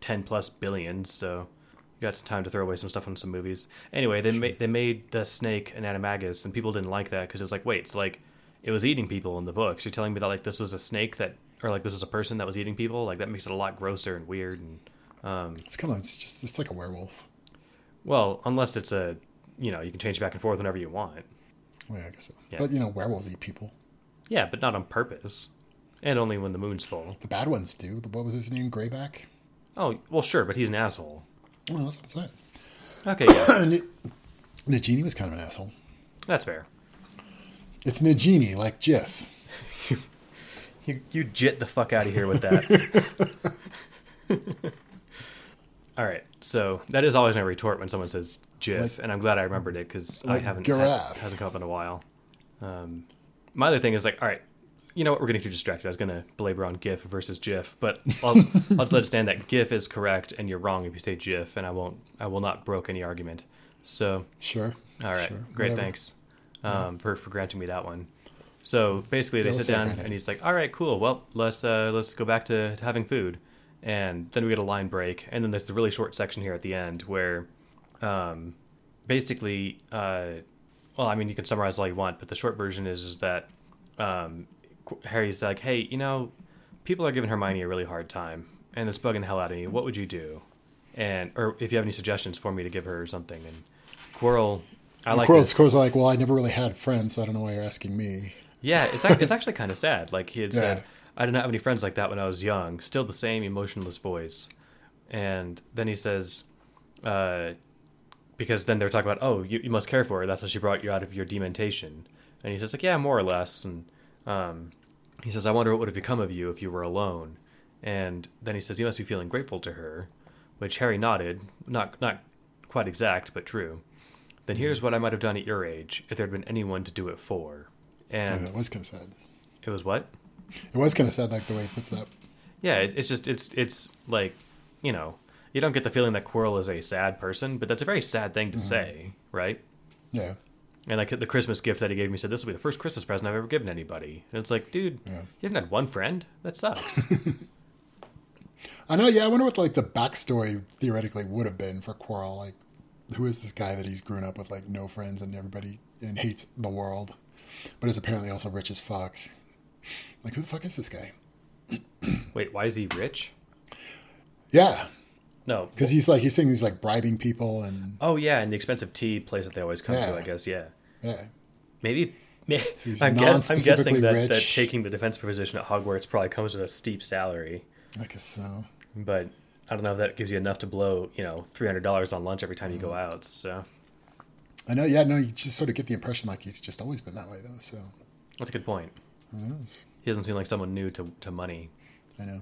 10 plus billions. So you got some time to throw away some stuff on some movies. Anyway, they made they made the snake an animagus, and people didn't like that because it was like, wait, it's like it was eating people in the books. You're telling me that like this was a snake that, or like this is a person that was eating people? Like that makes it a lot grosser and weird. And um, It's kind of, it's just, it's like a werewolf. well, unless it's a, you know, you can change back and forth whenever you want. Well, yeah, I guess so. Yeah. But, you know, werewolves eat people. Yeah, but not on purpose, and only when the moon's full. The bad ones do. What was his name? Greyback. Oh, well, sure, but he's an asshole. Well, that's what I'm saying. Okay, yeah, it, was kind of an asshole. that's fair. It's Nagini, like Jif. You, you jit the fuck out of here with that. All right, so that is always my retort when someone says "GIF," Like- and I'm glad I remembered it because I haven't giraffe. ha- hasn't come up in a while. Um, my other thing is like, all right, you know what? We're getting too distracted. I was gonna belabor on GIF versus GIF, but I'll, I'll just let it stand that GIF is correct and you're wrong if you say GIF, and I won't. I will not broke any argument. So Sure. all right, Sure. great, Whatever. thanks um, for for granting me that one. So basically, they sit down and he's like, "All right, cool. Well, let's uh, let's go back to, to having food." And then we get a line break, and then there's the really short section here at the end where, um, basically, uh, well, I mean, you can summarize all you want, but the short version is is that um, Harry's like, "Hey, you know, people are giving Hermione a really hard time, and it's bugging the hell out of me. What would you do?" And or if you have any suggestions for me to give her or something, and Quirrell, I like Quirrell's. Quirrell's like, well, I never really had friends, so I don't know why you're asking me. Yeah, it's ac- it's actually kind of sad. Like he had Yeah. said, I didn't have any friends like that when I was young. Still the same emotionless voice. And then he says, uh, because then they're talking about, oh, you, you must care for her. That's how she brought you out of your dementation. And he says, like, yeah, more or less. And um, he says, I wonder what would have become of you if you were alone. And then he says, you must be feeling grateful to her, which Harry nodded, not not quite exact, but true. Then here's what I might have done at your age if there had been anyone to do it for. And And it was kind of sad. it was what? It was kind of sad, like the way he puts that. Yeah, it, it's just it's it's like you know you don't get the feeling that Quirrell is a sad person, but that's a very sad thing to mm-hmm. say, right? Yeah. And like the Christmas gift that he gave me said, "This will be the first Christmas present I've ever given anybody." And it's like, dude, Yeah. you haven't had one friend. That sucks. I know. Yeah, I wonder what like the backstory theoretically would have been for Quirrell. Like, who is this guy that he's grown up with, like no friends and everybody and hates the world, but is apparently also rich as fuck. Like, who the fuck is this guy? Wait, why is he rich? Yeah, No, because he's like he's saying he's like bribing people and oh yeah, and the expensive tea place that they always come to, I guess. Yeah, yeah. maybe. he's I'm, guess, I'm guessing that, that taking the defense position at Hogwarts probably comes with a steep salary, I guess so. but I don't know if that gives you enough to blow, you know, three hundred dollars on lunch every time you go mm. out. So I know. Yeah, no, you just sort of get the impression like he's just always been that way though. So that's a good point. He doesn't seem like someone new to, to money. I know.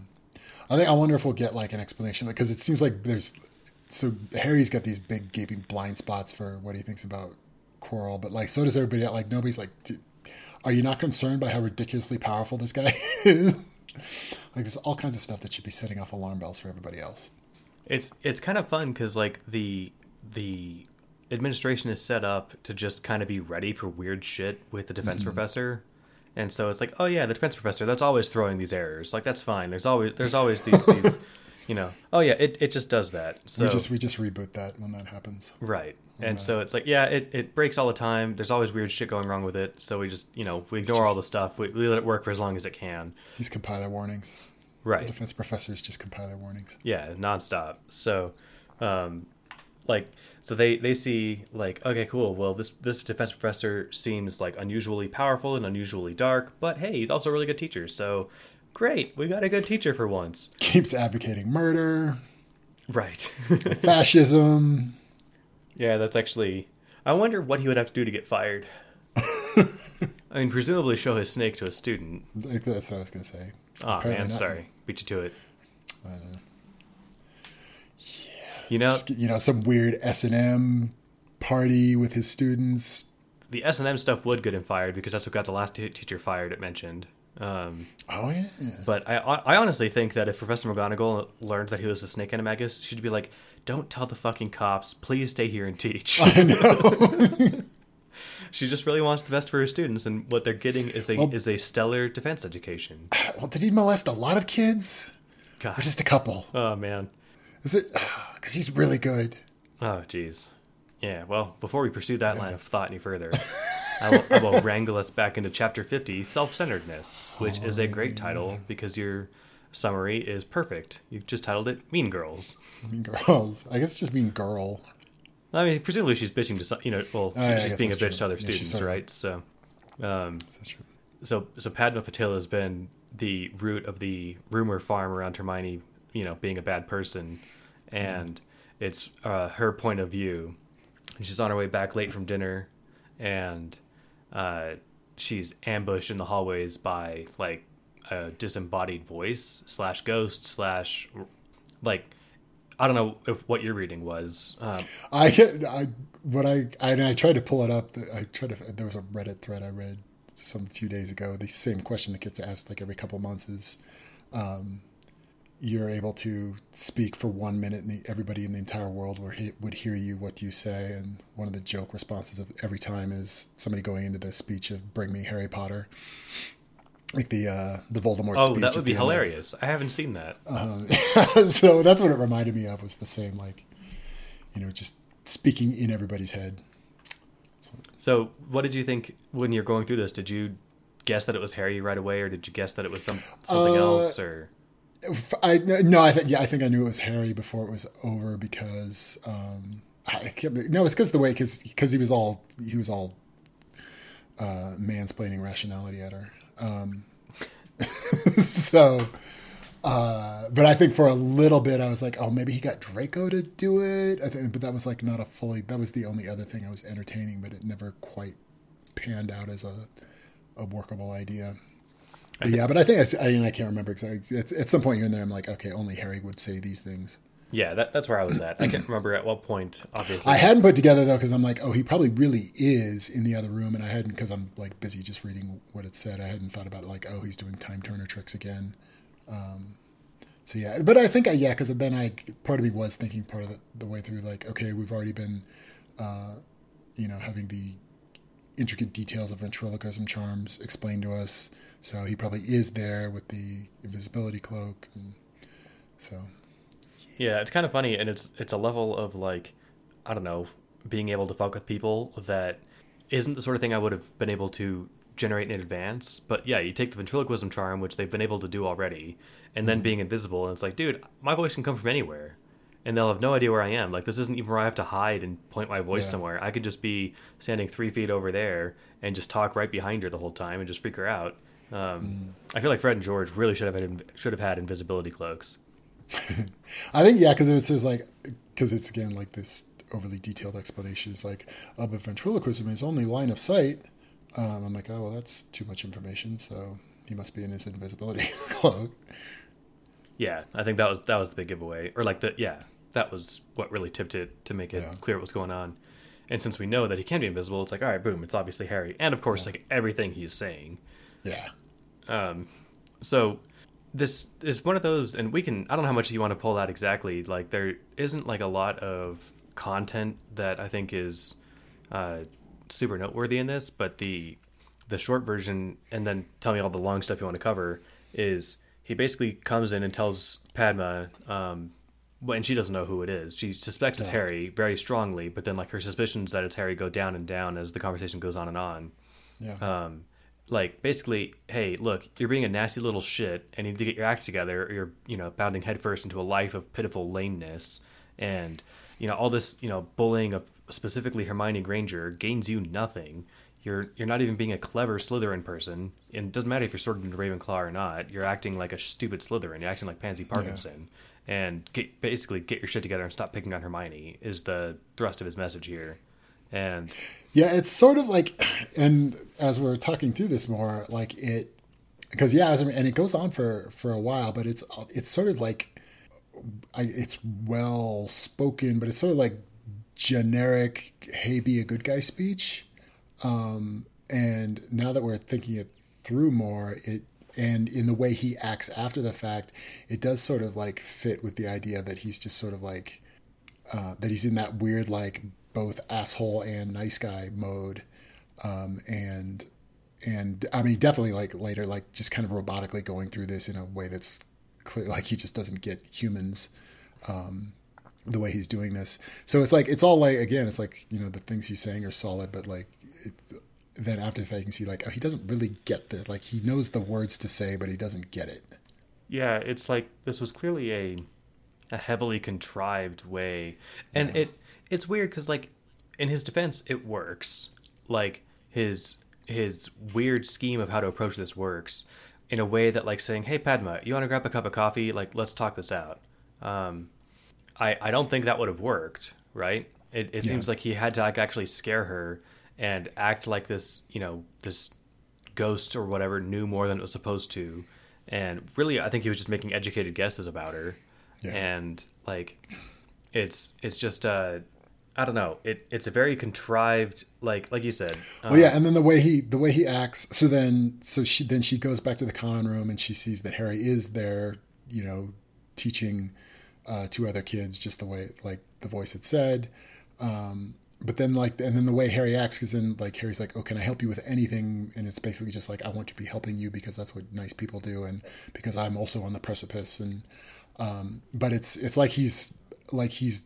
I think I wonder if we'll get like an explanation because it seems like there's so Harry's got these big gaping blind spots for what he thinks about Quirrell, but like so does everybody. else. Like nobody's like, "D- are you not concerned by how ridiculously powerful this guy is? like there's all kinds of stuff that should be setting off alarm bells for everybody else. It's it's kind of fun because like the the administration is set up to just kind of be ready for weird shit with the defense Mm-hmm. professor, and so it's like, oh yeah, the defense professor that's always throwing these errors. Like that's fine. There's always there's always these these, you know. Oh yeah, it, it just does that. So we just we just reboot that when that happens. right. And so it's like, yeah, it, it breaks all the time. There's always weird shit going wrong with it. So we just, you know, we ignore all the stuff. We, we let it work for as long as it can. These compiler warnings. Right. Defense professors just compiler warnings. Yeah, nonstop. So, um, like, so they they see like, okay, cool. Well, this this defense professor seems like unusually powerful and unusually dark, but hey, he's also a really good teacher. So, great, we got a good teacher for once. Keeps advocating murder, Right. fascism. yeah, that's actually. I wonder what he would have to do to get fired. I mean, presumably show his snake to a student. That's what I was gonna say. Oh man, not. sorry, beat you to it. I don't know. You know, Just, you know, some weird S and M party with his students. the S and M stuff would get him fired because that's what got the last t- teacher fired. It mentioned. Um, Oh yeah, But I, I honestly think that if Professor McGonagall learned that he was a snake animagus, she'd be like, "Don't tell the fucking cops. Please stay here and teach." I know. she just really wants the best for her students, and what they're getting is a Well- is a stellar defense education. well, did he molest a lot of kids God. or just a couple? oh man. Is it? Because he's really good. Oh jeez. Yeah. Well, before we pursue that line of thought any further, I will, I will wrangle us back into chapter fifty, self-centeredness, which is a great title because your summary is perfect. You just titled it "Mean Girls." Mean girls. I guess just mean girl. I mean, presumably she's bitching to some, you know, well, she's Oh, yeah, I being a bitch true. to other Yeah, students, right? So, um, That's true. so, so Padma Patil has been the root of the rumor farm around Hermione, you know, being a bad person, and it's uh, her point of view. She's on her way back late from dinner, and uh, she's ambushed in the hallways by like a disembodied voice slash ghost slash like I don't know if what you're reading was. Um, I I what I I, and I tried to pull it up. I tried to. There was a Reddit thread I read some few days ago. The same question that gets asked like every couple months is, um, you're able to speak for one minute, and the, everybody in the entire world would he, would hear you. What you say? And one of the joke responses of every time is somebody going into the speech of "Bring me Harry Potter." Like the uh, the Voldemort. oh, speech that would be end of- hilarious. I haven't seen that. um, so that's what it reminded me of was the same like you know just speaking in everybody's head So, what did you think when you're going through this? Did you guess that it was Harry right away, or did you guess that it was some something Uh, else? Or I no I think yeah I think I knew it was Harry before it was over because um I can't, no it's because the way because because he was all he was all uh mansplaining rationality at her. Um so uh but I think for a little bit I was like oh maybe he got Draco to do it. I think but that was like not a fully that was the only other thing I was entertaining but it never quite panned out as a a workable idea But yeah, but I think I, I, mean, I can't remember exactly. At, at some point here and there, I'm like, okay, only Harry would say these things. Yeah, that, that's where I was at. I can't remember at what point. Obviously, I hadn't put together though because I'm like, oh, he probably really is in the other room, and I hadn't because I'm like busy just reading what it said. I hadn't thought about like, oh, he's doing time turner tricks again. Um, so yeah, but I think I yeah because then I part of me was thinking part of the, the way through like, okay, we've already been, uh, you know, having the intricate details of ventriloquism charms explained to us. So he probably is there with the invisibility cloak. And so yeah, it's kind of funny, and it's it's a level of like, I don't know, being able to fuck with people that isn't the sort of thing I would have been able to generate in advance. But yeah, you take the ventriloquism charm, which they've been able to do already, and then mm-hmm. being invisible, and it's like, dude, my voice can come from anywhere, and they'll have no idea where I am. Like this isn't even where I have to hide and point my voice yeah. somewhere. I could just be standing three feet over there and just talk right behind her the whole time and just freak her out. Um, mm. I feel like Fred and George really should have had, should have had invisibility cloaks. I think yeah, because it's just like because it's again like this overly detailed explanation. It's like, oh, but ventriloquism is only line of sight. Um, I'm like, oh well, that's too much information. So he must be in his invisibility cloak. Yeah, I think that was that was the big giveaway, or like the yeah, that was what really tipped it to make it yeah. clear what was going on. And since we know that he can be invisible, it's like, all right, boom, it's obviously Harry, and of course, yeah. like everything he's saying. Yeah. Um, so this is one of those, and we can. I don't know how much you want to pull out exactly. Like there isn't like a lot of content that I think is uh, super noteworthy in this, but the the short version, and then tell me all the long stuff you want to cover is he basically comes in and tells Padma, um, and she doesn't know who it is. She suspects it's Harry very strongly, but then like her suspicions that it's Harry go down and down as the conversation goes on and on. Yeah. Um, like basically, hey, look, you're being a nasty little shit, and you need to get your act together, or you're you know bounding headfirst into a life of pitiful lameness, and you know all this you know bullying of specifically Hermione Granger gains you nothing. You're you're not even being a clever Slytherin person, and it doesn't matter if you're sorted into Ravenclaw or not. You're acting like a stupid Slytherin. You're acting like Pansy Parkinson, yeah. and get, basically get your shit together and stop picking on Hermione is the thrust of his message here. And yeah, it's sort of like, and as we're talking through this more, like it, because yeah, and it goes on for for a while, but it's it's sort of like, I, it's well spoken, but it's sort of like generic, "Hey, be a good guy" speech. Um, and now that we're thinking it through more, it and in the way he acts after the fact, it does sort of like fit with the idea that he's just sort of like uh, that he's in that weird like both asshole and nice guy mode, um, and and I mean definitely like later like just kind of robotically going through this in a way that's clear like he just doesn't get humans. Um, the way he's doing this, so it's like it's all like again, it's like you know the things he's saying are solid, but like it, then after the fact, you can see like oh, he doesn't really get this. Like he knows the words to say, but he doesn't get it. Yeah, it's like this was clearly a a heavily contrived way, and yeah. it it's weird because like in his defense, it works. Like his his weird scheme of how to approach this works in a way that like saying, "Hey Padma, you want to grab a cup of coffee? Like let's talk this out." Um, I I don't think that would have worked, right? It it yeah. seems like he had to like actually scare her and act like this, you know, this ghost or whatever knew more than it was supposed to. And really, I think he was just making educated guesses about her. Yeah. And like, it's it's just uh, I don't know. It it's a very contrived, like like you said. Um, well, yeah, and then the way he the way he acts. So then so she then she goes back to the con room and she sees that Harry is there, you know, teaching uh, two other kids just the way like the voice had said. Um, but then like and then the way Harry acts is then like Harry's like, oh, can I help you with anything? And it's basically just like I want to be helping you because that's what nice people do, and because I'm also on the precipice. And um, but it's it's like he's like he's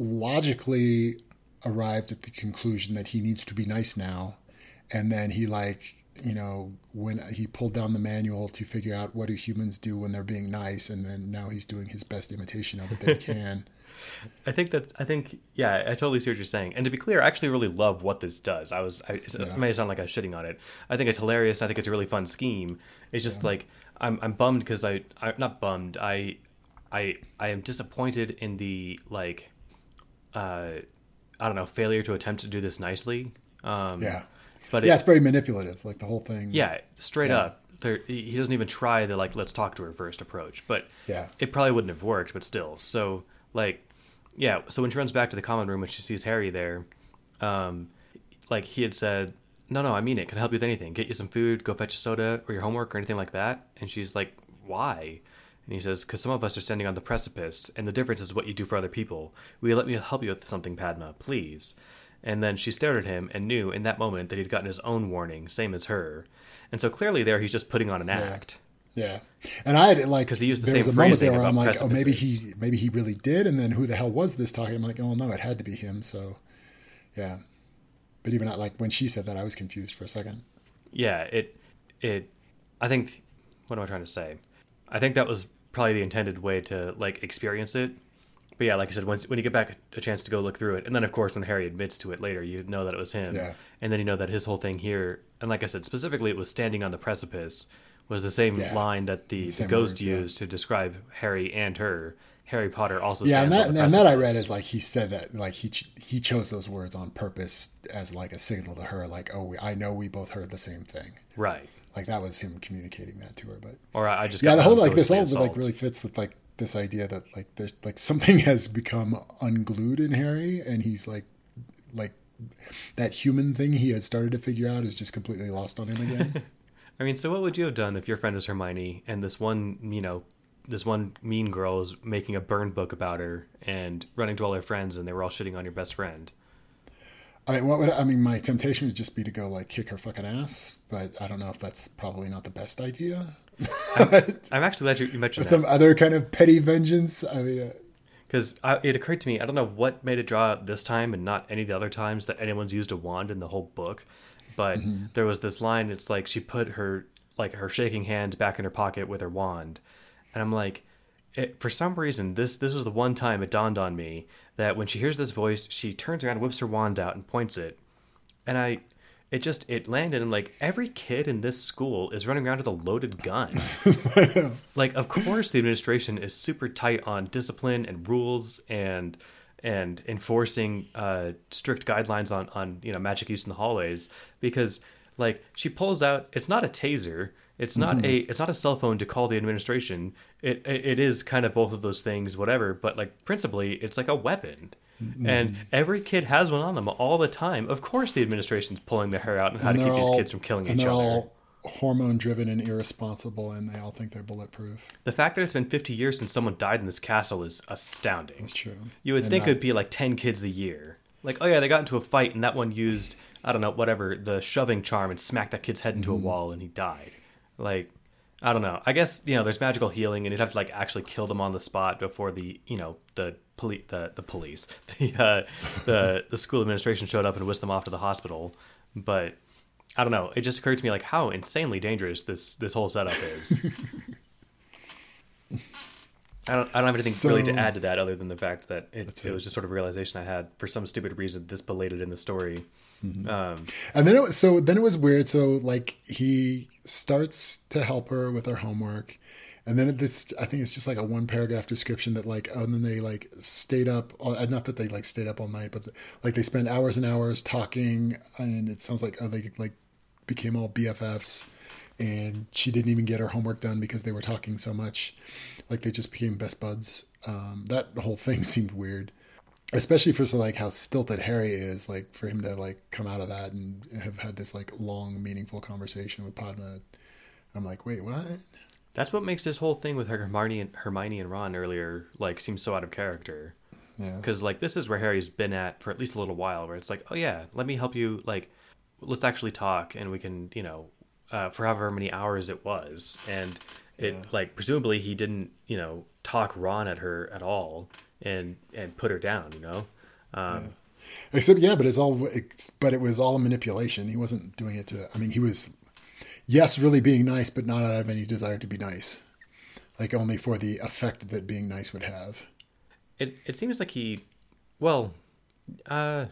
logically arrived at the conclusion that he needs to be nice now and then he like you know when he pulled down the manual to figure out what do humans do when they're being nice and then now he's doing his best imitation of it that he can I think that I think yeah, I totally see what you're saying. And to be clear, I actually really love what this does. I was I, it yeah. may sound like I was shitting on it. I think it's hilarious. I think it's a really fun scheme. It's just yeah. like I'm I'm bummed because I I'm not bummed. I I I am disappointed in the like uh, I don't know, failure to attempt to do this nicely. Um, yeah. But yeah, it, it's very manipulative, like the whole thing. Yeah, straight yeah. up. There, he doesn't even try the like let's talk to her first approach, but yeah, it probably wouldn't have worked. But still, so like yeah. So when she runs back to the common room and she sees Harry there, um, like he had said, no, no, I mean it. Can I help you with anything? Get you some food, go fetch a soda or your homework or anything like that. And she's like, why? And he says, because some of us are standing on the precipice, and the difference is what you do for other people. Will you let me help you with something, Padma, please? And then she stared at him and knew in that moment that he'd gotten his own warning, same as her. And so clearly there he's just putting on an act. Yeah, and I had like 'Cause he used the there same was a moment there where I'm like, oh, maybe he maybe he really did, and then who the hell was this talking? I'm like, oh no, it had to be him. So, yeah, but even not like when she said that, I was confused for a second. Yeah, it it I think what am I trying to say? I think that was probably the intended way to like experience it. But yeah, like I said, once when you get back a chance to go look through it, and then of course when Harry admits to it later, you know that it was him. Yeah. And then you know that his whole thing here, and like I said, specifically it was standing on the precipice, was the same Yeah. line that the, the, ghost words, yeah. used to describe Harry and her. Harry Potter also Yeah, and that and that I read as like he said that like he ch- he chose those words on purpose as like a signal to her, like oh, we, I know we both heard the same thing. right. Like that was him communicating that to her, but Or I, I just yeah, got the whole like this whole like really fits with like this idea that like there's like something has become unglued in Harry, and he's like like that human thing he had started to figure out is just completely lost on him again. I mean, so what would you have done if your friend was Hermione and this one, you know, this one mean girl was making a burn book about her and running to all her friends and they were all shitting on your best friend? I mean, what would I mean? My temptation would just be to go like kick her fucking ass, but I don't know if that's probably not the best idea. I'm actually glad you, you mentioned Some other kind of petty vengeance. I mean, uh, because it occurred to me, I don't know what made it draw out this time and not any of the other times that anyone's used a wand in the whole book, but Mm-hmm. there was this line. It's like she put her like her shaking hand back in her pocket with her wand, and I'm like, it, for some reason, this this was the one time it dawned on me that when she hears this voice, she turns around, whips her wand out, and points it, and I. It just it landed and like every kid in this school is running around with a loaded gun. like of course the administration is super tight on discipline and rules and and enforcing uh, strict guidelines on on you know magic use in the hallways because like she pulls out it's not a taser it's not a it's not a cell phone to call the administration it, it it is kind of both of those things whatever but like principally it's like a weapon and every kid has one on them all the time of course the administration's pulling their hair out on how to keep they're these kids from killing and each other all hormone driven and irresponsible, and they all think they're bulletproof. The fact that it's been 50 years since someone died in this castle is astounding. That's true. You would And think not- it'd be like 10 kids a year. Like, oh yeah, they got into a fight and that one used, I don't know, whatever, the shoving charm and smacked that kid's head into Mm-hmm. a wall and he died. Like, I don't know. I guess, you know, there's magical healing and you'd have to like actually kill them on the spot before the, you know, the police, the, the police, the, uh, the, the school administration showed up and whisked them off to the hospital. But I don't know. It just occurred to me like how insanely dangerous this, this whole setup is. I don't, I don't have anything really to add to that other than the fact that it, it it. was just sort of a realization I had for some stupid reason this belated in the story. Mm-hmm. Um, And then it was, so then it was weird. So like he starts to help her with her homework, and then this I think it's just like a one paragraph description that like oh, and then they like stayed up. Not that they like stayed up all night, but like they spent hours and hours talking, and it sounds like oh they like became all BFFs. And she didn't even get her homework done because they were talking so much, like they just became best buds. Um, that whole thing seemed weird especially for so like how stilted Harry is, like for him to like come out of that and have had this like long, meaningful conversation with Padma. I'm like, wait, what? that's what makes this whole thing with Hermione and Hermione and Ron earlier like seem so out of character. Yeah, Because like this is where Harry's been at for at least a little while, where it's like, oh yeah, let me help you. Like, let's actually talk, and we can, you know, uh, for however many hours it was, and it Yeah. like presumably he didn't, you know, talk Ron at her at all, and and put her down, you know. Um, except yeah, but it's all, it's, but it was all a manipulation. He wasn't doing it to. I mean, he was, yes, really being nice, but not out of any desire to be nice, like only for the effect that being nice would have. It it seems like he, well, uh,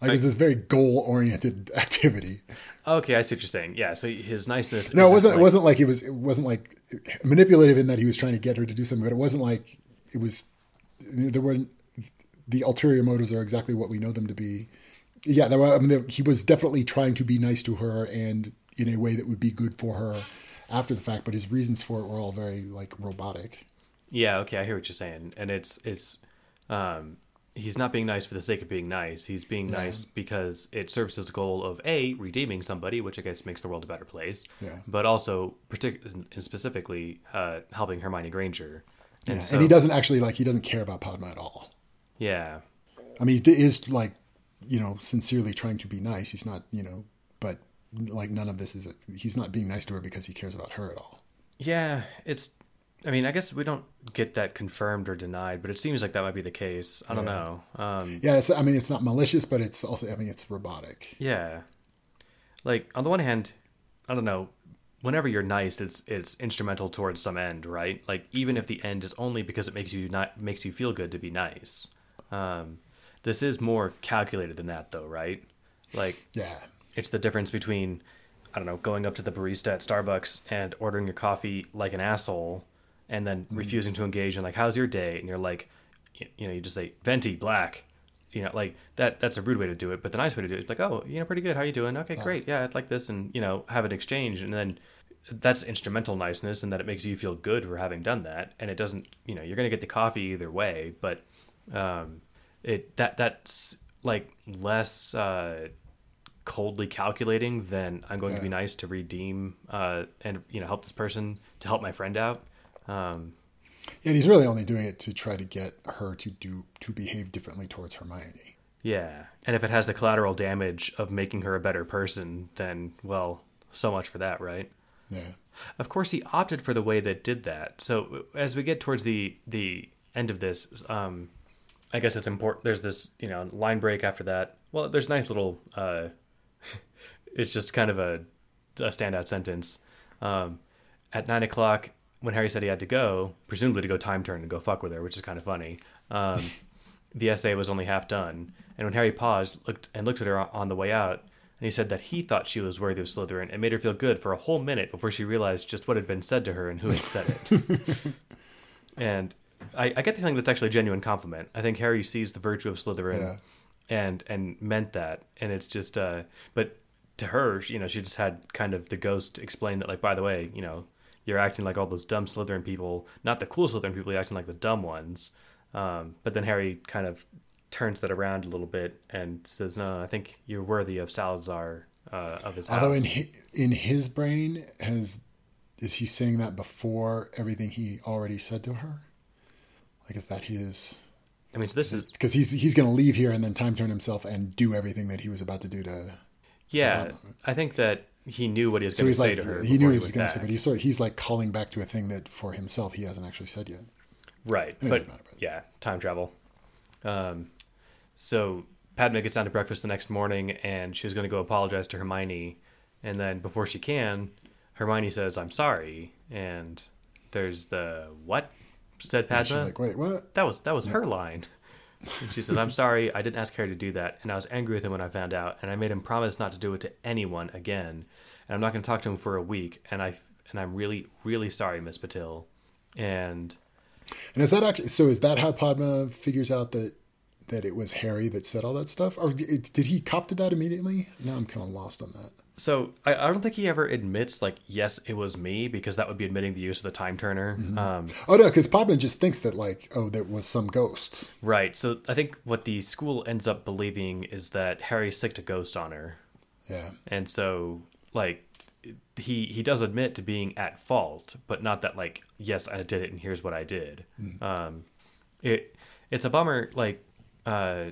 Like it was this very goal oriented activity. okay, I see what you're saying. Yeah, so his niceness. No, it wasn't. like- it wasn't like he was. It wasn't like manipulative in that he was trying to get her to do something. But it wasn't like it was. There were the ulterior motives are exactly what we know them to be. Yeah, there were. I mean, there, he was definitely trying to be nice to her and in a way that would be good for her after the fact. But his reasons for it were all very like robotic. Yeah, okay, I hear what you're saying, and it's it's um, he's not being nice for the sake of being nice. He's being Yeah. nice because it serves his goal of a redeeming somebody, which I guess makes the world a better place. Yeah. But also, partic- and specifically, uh, helping Hermione Granger. Yeah. so- and he doesn't actually like he doesn't care about Padma at all. Yeah. I mean, he is like, you know, sincerely trying to be nice. He's not, you know, but like none of this is. He's not being nice to her because he cares about her at all. Yeah, it's. I mean, I guess we don't get that confirmed or denied, but it seems like that might be the case. I don't know. Um, Yeah, I mean, it's not malicious, but it's also. I mean, it's robotic. yeah, like on the one hand, I don't know. Whenever you're nice, it's it's instrumental towards some end, right? Like even if the end is only because it makes you not makes you feel good to be nice. Um, this is more calculated than that, though, right? Like Yeah, it's the difference between I don't know going up to the barista at Starbucks and ordering your coffee like an asshole and then refusing to engage in like how's your day and you're like you know you just say venti black you know like that that's a rude way to do it but the nice way to do it is like oh you know pretty good. How you doing? Okay great. Yeah I'd like this and you know have an exchange and then that's instrumental niceness and that it makes you feel good for having done that and it doesn't you know you're gonna get the coffee either way but um it that that's like less uh coldly calculating than I'm going to be nice to redeem uh, and you know help this person to help my friend out. Um, and he's really only doing it to try to get her to do to behave differently towards Hermione. yeah, and if it has the collateral damage of making her a better person, then well, so much for that, right? Yeah, Of course, he opted for the way that did that. So as we get towards the the end of this, um, I guess it's important. There's this you know line break after that. Well, there's a nice little. Uh, it's just kind of a, a standout sentence. Um, at nine o'clock, when Harry said he had to go, presumably to go time turn and go fuck with her, which is kind of funny. Um, the essay was only half done, and when Harry paused, looked and looked at her on the way out, and he said that he thought she was worthy of Slytherin, and made her feel good for a whole minute before she realized just what had been said to her and who had said it. and I, I get the feeling that's actually a genuine compliment. I think Harry sees the virtue of Slytherin, Yeah. and and meant that, and it's just uh, but to her, you know, she just had kind of the ghost explain that, like, by the way, you know, you're acting like all those dumb Slytherin people, not the cool Slytherin people, you're acting like the dumb ones. Um, but then Harry kind of turns that around a little bit and says, "No, I think you're worthy of Salazar uh, of his house." although in hi, in his brain has is he saying that before everything he already said to her? Like, is that his? I mean, so this is Because he's he's going to leave here and then time turn himself and do everything that he was about to do to. yeah. I think that he knew what he was So going to say like to her. he knew he was going to say, but he's sort of, he's like calling back to a thing that for himself he hasn't actually said yet. Right, but doesn't matter, but- yeah, time travel. Um, so Padma gets down to breakfast the next morning, and she's going to go apologize to Hermione, and then before she can, Hermione says, "I'm sorry," and there's the what said Padme. she's like, wait, what? that was that was her line. And she says, "I'm sorry, I didn't ask Harry to do that, and I was angry with him when I found out, and I made him promise not to do it to anyone again, and I'm not going to talk to him for a week, and I and I'm really really sorry, Miss Patil." And And is that actually so? Is that how Padma figures out that that it was Harry that said all that stuff, or did, did he cop to that immediately? Now I'm kind of lost on that. So I, I don't think he ever admits like yes it was me because that would be admitting the use of the time turner. Um, Oh no, because Padma just thinks that like, oh, there was some ghost. right. So I think what the school ends up believing is that Harry sicked a ghost on her, Yeah, and so like he he does admit to being at fault, but not that like yes I did it and here's what I did. Um, it it's a bummer like. Uh,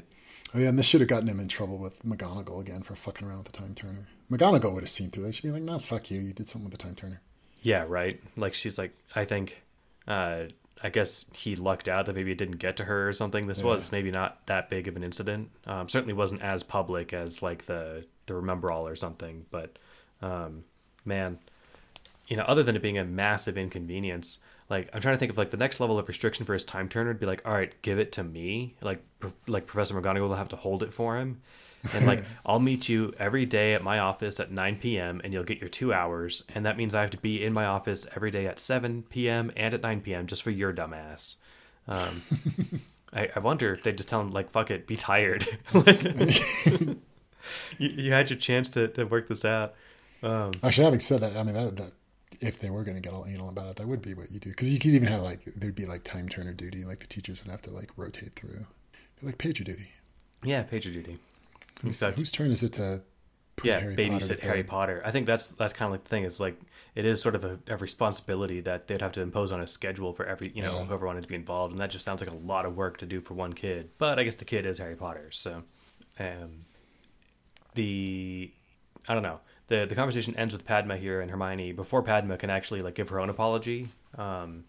oh yeah, and this should have gotten him in trouble with McGonagall again for fucking around with the time turner. McGonagall would have seen through that. She'd be like, no, fuck you, you did something with the time turner. Yeah, right. Like she's like, I think, uh, I guess he lucked out that maybe it didn't get to her or something. This was maybe not that big of an incident. Um, certainly wasn't as public as like the the Remembrall or something. But um, man, you know, other than it being a massive inconvenience, like I'm trying to think of like the next level of restriction for his time turner would be like, all right, give it to me. Like, prof- like Professor McGonagall will have to hold it for him. And like, I'll meet you every day at my office at 9 p.m. and you'll get your two hours. And that means I have to be in my office every day at 7 p.m. and at 9 p.m. just for your dumbass. Um, I, I wonder if they just tell him like, fuck it, be tired. you, you had your chance to, to work this out. Um, Actually, having said that, I mean that, that if they were going to get all anal about it, that would be what you do. Because you could even have like there'd be like time turner duty, like the teachers would have to like rotate through, like pager duty. Yeah, pager duty. Whose, Except- whose turn is it to? put yeah, Harry babysit to Harry? Potter. I think that's that's kind of like the thing. Is like it is sort of a, a responsibility that they'd have to impose on a schedule for every you know Yeah. whoever wanted to be involved, and that just sounds like a lot of work to do for one kid. But I guess the kid is Harry Potter, so um, the I don't know. The The conversation ends with Padma here and Hermione before Padma can actually like give her own apology. Um,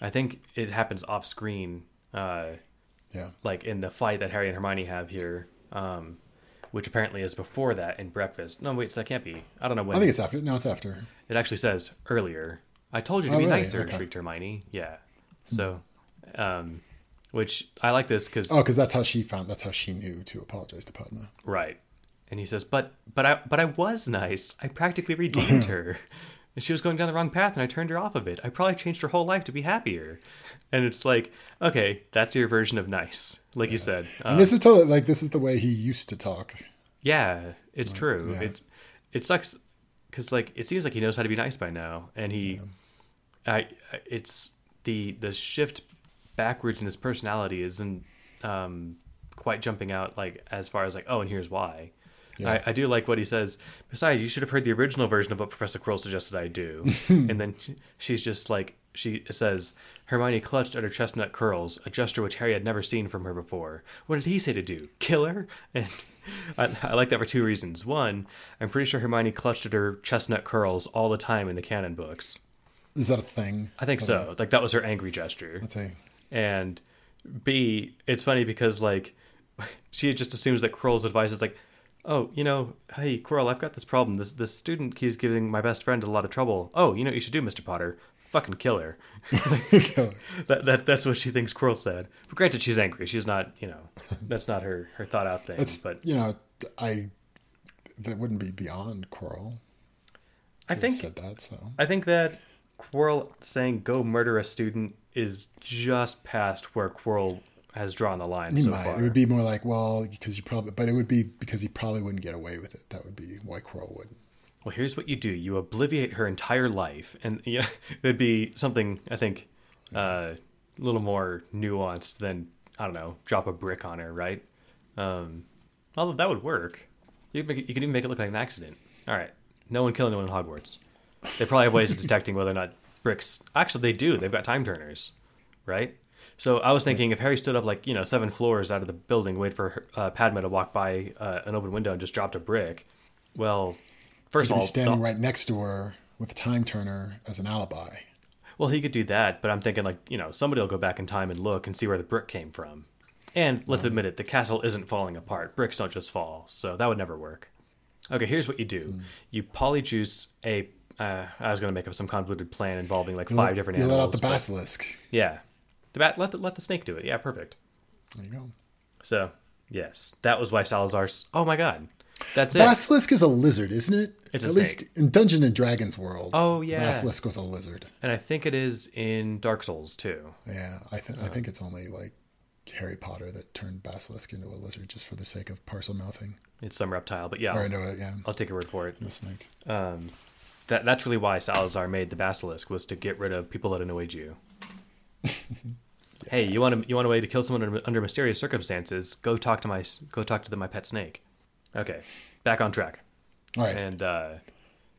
I think it happens off screen. Uh, Yeah. like in the fight that Harry and Hermione have here, um, which apparently is before that in breakfast. No, wait, so that can't be. I don't know when. I think it's after. No, it's after. it actually says earlier. I told you to Oh, be really? nicer, Okay. shrieked Hermione. Yeah. So, um, which I like this because Oh, because that's how she found. That's how she knew to apologize to Padma. right, and he says, "But, but I, but I was nice. I practically redeemed her." And she was going down the wrong path, and I turned her off of it. I probably changed her whole life to be happier. And it's like, okay, that's your version of nice, like you said. Uh, And this is totally like this is the way he used to talk. Yeah, it's true. yeah. It's it sucks because like it seems like he knows how to be nice by now, and he, I, I- it's the the shift backwards in his personality isn't um, quite jumping out like as far as like oh and here's why. Yeah. I, I do like what he says. Besides, you should have heard the original version of what Professor Quirrell suggested I do. and then she- she's just like, she says, Hermione clutched at her chestnut curls, a gesture which Harry had never seen from her before. What did he say to do? Kill her? And I, I like that for two reasons. One, I'm pretty sure Hermione clutched at her chestnut curls all the time in the canon books. Is that a thing? I think so. Like, that was her angry gesture. Let's say. And B, it's funny because like she just assumes that Quirrell's advice is like, oh, you know, hey Quirrell, I've got this problem. This this student keeps giving my best friend a lot of trouble. Oh, you know what you should do, Mister Potter? Fucking kill her. that, that that's what she thinks Quirrell said. But granted, she's angry. She's not, you know, that's not her her thought out thing. It's but you know, I that wouldn't be beyond Quirrell. I think said that. So I think that Quirrell saying go murder a student is just past where Quirrell has drawn the line he so might. far. It would be more like well, because you probably, but it would be because he probably wouldn't get away with it. That would be why Quirrell wouldn't. well, here's what you do: you obliviate her entire life, and yeah, it'd be something I think uh, a little more nuanced than I don't know, drop a brick on her, right? Um, although that would work. You could make it, you could even make it look like an accident. All right, no one kill anyone in Hogwarts. They probably have ways of detecting whether or not bricks. Actually, they do. They've got time turners, right? So I was thinking if Harry stood up like you know seven floors out of the building, wait for uh, Padma to walk by uh, an open window and just dropped a brick. Well, first He of all, be standing the- right next to her with time turner as an alibi. Well, he could do that, but I'm thinking like you know somebody will go back in time and look and see where the brick came from. And let's admit it, the castle isn't falling apart. Bricks don't just fall, so that would never work. Okay, here's what you do: Hmm. you polyjuice a. Uh, I was going to make up some convoluted plan involving like five different you animals. let out the but- basilisk. yeah, the bat. Let the, let the snake do it. Yeah, perfect. There you go. So yes, that was why Salazar's. Oh my god, that's it. Basilisk is a lizard, isn't it? It's a At snake. least in Dungeon and Dragons world. Oh, yeah. Basilisk was a lizard. and I think it is in Dark Souls too. Yeah, I think Uh-huh. I think it's only like Harry Potter that turned Basilisk into a lizard just for the sake of Parselmouthing. It's some reptile, but yeah, Or a yeah, I'll take your word for it. a snake. Um, that that's really why Salazar made the basilisk was to get rid of people that annoyed you. Hey, you want to you want a way to kill someone under, under mysterious circumstances? Go talk to my go talk to the, my pet snake. Okay, back on track. All right. And uh,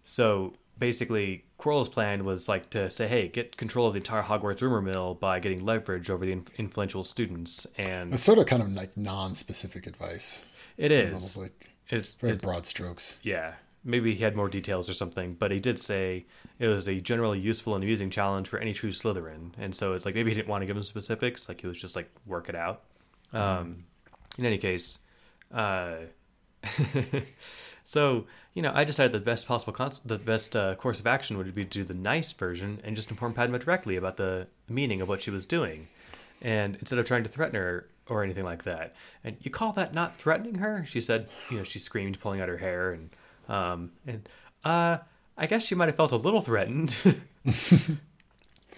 so basically, Quirrell's plan was like to say, "Hey, get control of the entire Hogwarts rumor mill by getting leverage over the inf- influential students." And It's sort of kind of like non-specific advice. it is, like it's, very it's broad strokes. yeah. Maybe he had more details or something, but he did say it was a generally useful and amusing challenge for any true Slytherin. And so it's like maybe he didn't want to give him specifics, like he was just like work it out. Um, in any case, uh, so you know, I decided the best possible cons- the best uh, course of action would be to do the nice version and just inform Padma directly about the meaning of what she was doing, and instead of trying to threaten her or anything like that. And you call that not threatening her? She said. You know, she screamed, pulling out her hair, and um, and uh, I guess she might have felt a little threatened.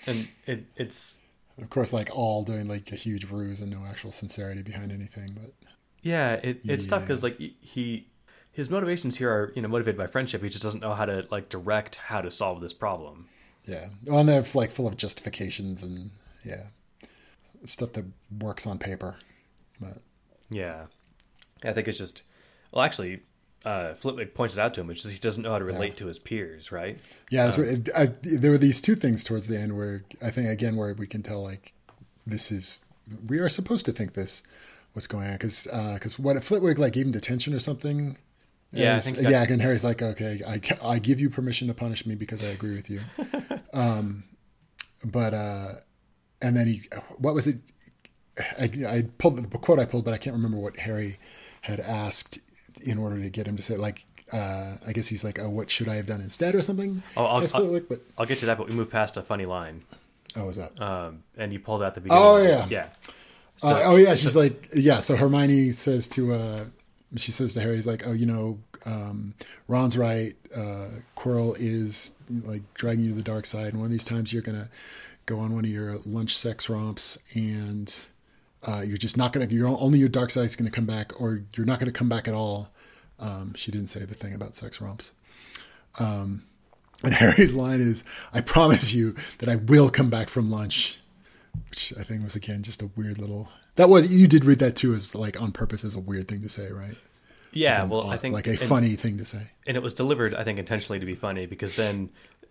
and it, it's Of course, like all doing like a huge ruse and no actual sincerity behind anything. But Yeah, it, it's tough because like he his motivations here are you know motivated by friendship. He just doesn't know how to like direct how to solve this problem. Yeah. Well, and they're like full of justifications and yeah, stuff that works on paper. But Yeah, I think it's just well, actually, uh, Flitwick points it out to him. It's just he doesn't know how to relate to his peers, right? yeah, that's what- I, there were these two things towards the end where I think again where we can tell like this is we are supposed to think this what's going on because because what if Flitwick like gave him detention or something. Yeah, I As- think that- yeah, and Harry's like, okay, I, I give you permission to punish me because I agree with you. um, but uh, and then he, what was it? I, I pulled the quote I pulled, but I can't remember what Harry had asked in order to get him to say like. Uh, I guess he's like, oh, what should I have done instead or something? Oh, I'll- I'll- Flitwick, but I'll get to that, but we move past a funny line. oh, was that? Um, and you pulled out the beginning. Oh, yeah. yeah. Uh, oh yeah, she's like yeah. So Hermione says to uh, she says to Harry, he's like, oh, you know, um, Ron's right. Uh, Quirrell is like dragging you to the dark side, and one of these times you're gonna go on one of your lunch sex romps, and uh, you're just not gonna. You're only your dark side's gonna come back, or you're not gonna come back at all. Um, she didn't say the thing about sex romps. Um, and Harry's line is, "I promise you that I will come back from lunch." which I think was again just a weird little. That was you did read that too as like on purpose as a weird thing to say, right? Yeah, Um, well, I think like a and- funny thing to say. and it was delivered i think intentionally to be funny because then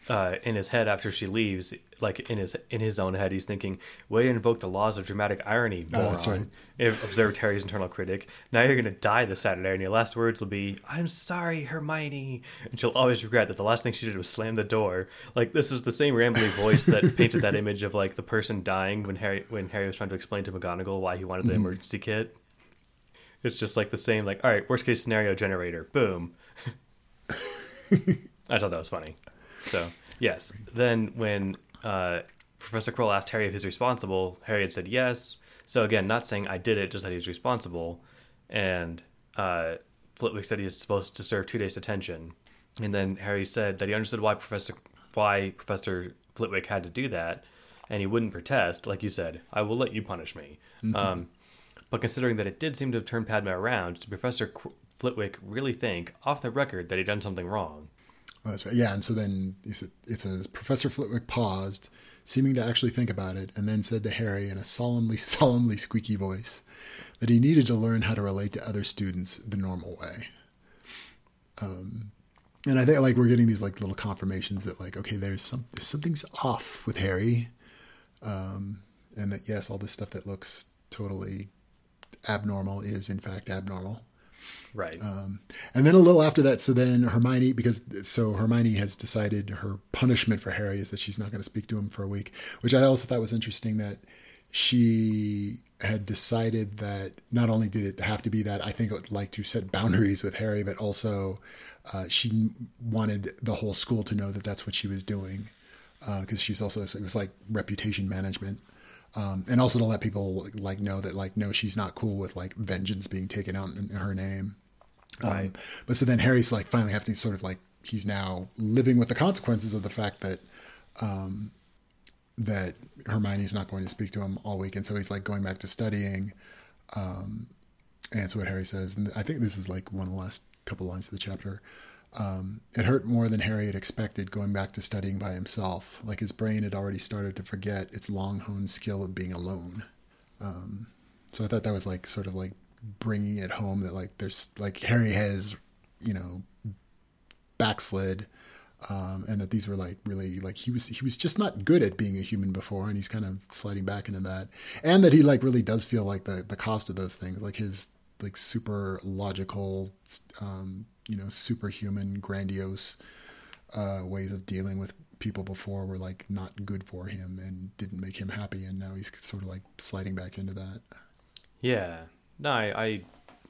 uh, in his head after she leaves like in his in his own head he's thinking way to invoke the laws of dramatic irony Oh, that's right. if- observed harry's internal critic now you're gonna die this saturday and your last words will be i'm sorry hermione and she'll always regret that the last thing she did was slam the door like this is the same rambly voice that painted that image of like the person dying when harry when harry was trying to explain to mcgonagall why he wanted Mm-hmm. the emergency kit it's just like the same, like, all right, worst case scenario generator, boom. I thought that was funny. So, yes. Then when uh, Professor Quirrell asked Harry if he's responsible, Harry had said yes. So, again, not saying I did it, just that he's responsible. And uh, Flitwick said he was supposed to serve two days detention. And then Harry said that he understood why Professor why Professor Flitwick had to do that, and he wouldn't protest. Like you said, I will let you punish me. Um, but considering that it did seem to have turned Padma around, did Professor Qu- Flitwick really think, off the record, that he'd done something wrong? Oh, that's right. Yeah, and so then he said- it says Professor Flitwick paused, seeming to actually think about it, and then said to Harry in a solemnly, solemnly squeaky voice that he needed to learn how to relate to other students the normal way. Um, and I think like we're getting these like little confirmations that like okay, there's some something's off with Harry, um, and that yes, all this stuff that looks totally abnormal is in fact abnormal. Right. Um, and then a little after that, so then Hermione, because so Hermione has decided her punishment for Harry is that she's not going to speak to him for a week, which I also thought was interesting that she had decided that not only did it have to be that I think it would like to set boundaries with Harry, but also uh, she wanted the whole school to know that that's what she was doing because she's also it was like reputation management. Um, and also to let people like know that like no she's not cool with like vengeance being taken out in her name um, Right. but so then Harry's like finally having to sort of like he's now living with the consequences of the fact that um, that Hermione's not going to speak to him all week, and so he's like going back to studying. Um, and so what Harry says, and I think this is like one of the last couple lines of the chapter. Um, it hurt more than Harry had expected going back to studying by himself. Like his brain had already started to forget its long honed skill of being alone. Um, so I thought that was like sort of like bringing it home that like there's like Harry has, you know, backslid, um, and that these were like really like he was he was just not good at being a human before, and he's kind of sliding back into that, and that he like really does feel like the the cost of those things, like his like super logical, um, you know, superhuman, grandiose uh, ways of dealing with people before were like not good for him and didn't make him happy, and now he's sort of like sliding back into that. Yeah. No, I I,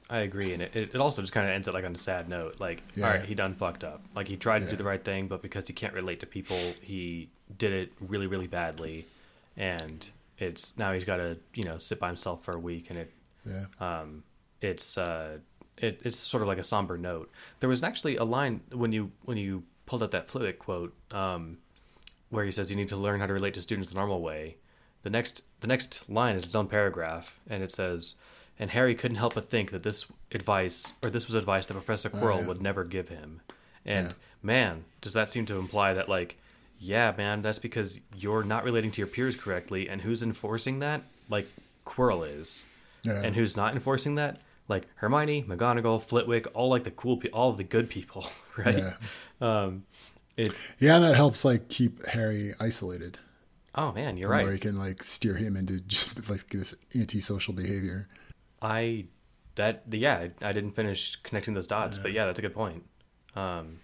I agree, and it, it also just kind of ends it like on a sad note. Like, Yeah. all right, he done fucked up. Like he tried to do the right thing, but because he can't relate to people, he did it really really badly, and it's now he's got to you know sit by himself for a week, and it Yeah. um, it's uh, it, it's sort of like a somber note. There was actually a line when you when you pulled out that Flitwick quote um, where he says you need to learn how to relate to students the normal way. The next the next line is its own paragraph, and it says and Harry couldn't help but think that this advice, or this was advice that Professor Quirrell yeah. would never give him. And Yeah. man, does that seem to imply that like, yeah, man, that's because you're not relating to your peers correctly, and who's enforcing that? Like Quirrell is, Yeah. and who's not enforcing that? Like Hermione, McGonagall, Flitwick, all like the cool, pe- all of the good people, right? Yeah. Um, it's Yeah, and that helps like keep Harry isolated. oh man, you're right. Where he can like steer him into just like this antisocial behavior. I that yeah, I, didn't finish connecting those dots, but yeah, that's a good point. Um,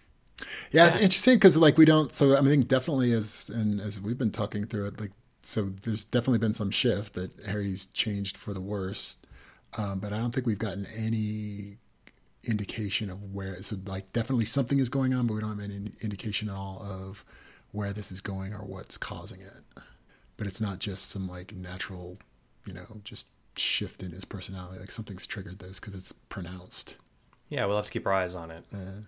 Yeah, it's interesting because like we don't. So I think definitely as and as we've been talking through it, like so there's definitely been some shift that Harry's changed for the worse, um, but I don't think we've gotten any indication of where. So like definitely something is going on, but we don't have any indication at all of where this is going or what's causing it. But it's not just some like natural, you know, just shift in his personality. Like something's triggered this because it's pronounced. yeah, we'll have to keep our eyes on it, Uh,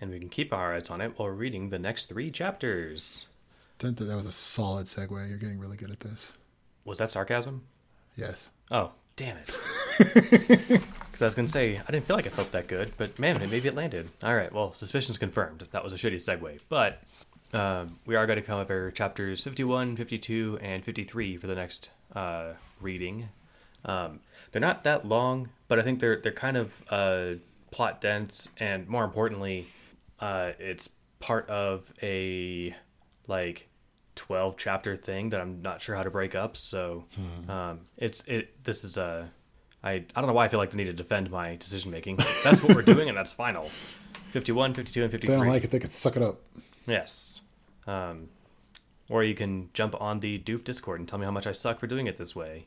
and we can keep our eyes on it while reading the next three chapters. that was a solid segue. You're getting really good at this. Was that sarcasm? Yes. Oh, damn it. Because I was going to say, I didn't feel like it felt that good, but man, maybe it landed. All right, well, suspicion's confirmed. That was a shitty segue. But um, we are going to cover chapters 51, 52, and 53 for the next uh, reading. Um, they're not that long, but I think they're they're kind of uh, plot dense, and more importantly, uh, it's part of a like 12 chapter thing that I'm not sure how to break up. So um, it's it. This is a. I, I don't know why I feel like the need to defend my decision making. That's what we're doing, and that's final. 51, 52, and If 53. they don't like it, they can suck it up. Yes. Um, or you can jump on the Doof Discord and tell me how much I suck for doing it this way.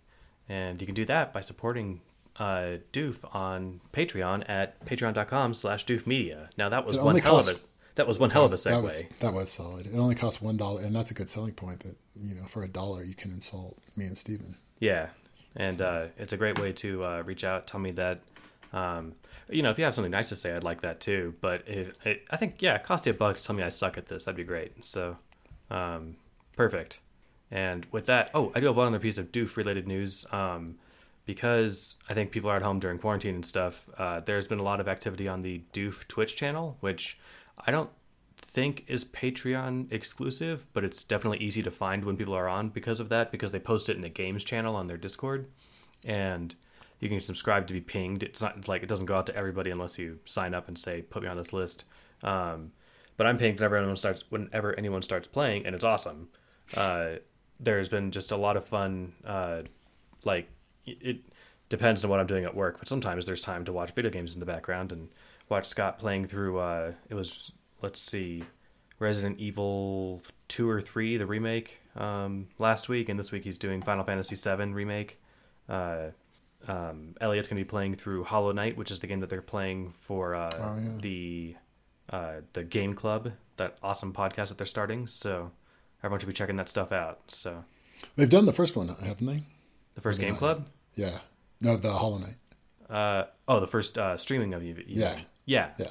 And you can do that by supporting uh, Doof on Patreon at patreon.com slash doofmedia. Now that was It one hell costs- of a that was one hell of a was- That was, segue. that was solid. It only costs one dollar, and that's a good selling point. That you know, for a dollar, you can insult me and Steven. Yeah, and uh, it's a great way to uh, reach out. Tell me that, um, you know, if you have something nice to say, I'd like that too. But if it, I think, yeah, it cost you a buck. Tell me I suck at this. That'd be great. So, um, perfect. And with that, oh, I do have one other piece of doof related news. Um, because I think people are at home during quarantine and stuff. Uh, there's been a lot of activity on the Doof Twitch channel, which I don't think is Patreon exclusive, but it's definitely easy to find when people are on because of that, because they post it in the games channel on their Discord, and you can subscribe to be pinged. It's not like it doesn't go out to everybody unless you sign up and say put me on this list. Um, but I'm pinged whenever anyone starts whenever anyone starts playing, and it's awesome. Uh, there's been just a lot of fun, uh, like it- depends on what I'm doing at work, but sometimes there's time to watch video games in the background and watch Scott playing through. Uh, it was let's see, Resident Evil two or three, the remake, um, last week, and this week he's doing Final Fantasy VII remake. Uh, um, Elliot's gonna be playing through Hollow Knight, which is the game that they're playing for uh, Oh, yeah. the uh, the Game Club, that awesome podcast that they're starting. So everyone should be checking that stuff out. So They've done the first one, haven't they? the first Game. Club. Yeah. No, the Hollow Knight. Uh, oh, the first uh, streaming of you. Yeah. yeah. Yeah.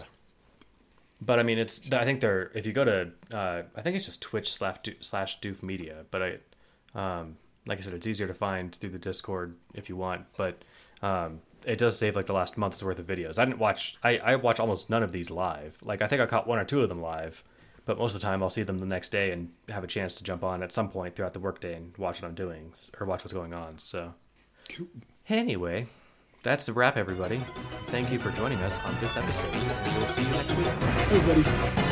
But I mean, it's. I think they're. If you go to, uh, I think it's just Twitch slash slash Doof Media. But I, um, like I said, it's easier to find through the Discord if you want. But um, it does save like the last month's worth of videos. I didn't watch. I I watch almost none of these live. Like I think I caught one or two of them live. But most of the time, I'll see them the next day and have a chance to jump on at some point throughout the workday and watch what I'm doing or watch what's going on. So. Anyway, that's a wrap, everybody. Thank you for joining us on this episode, and we'll see you next week. Hey, buddy.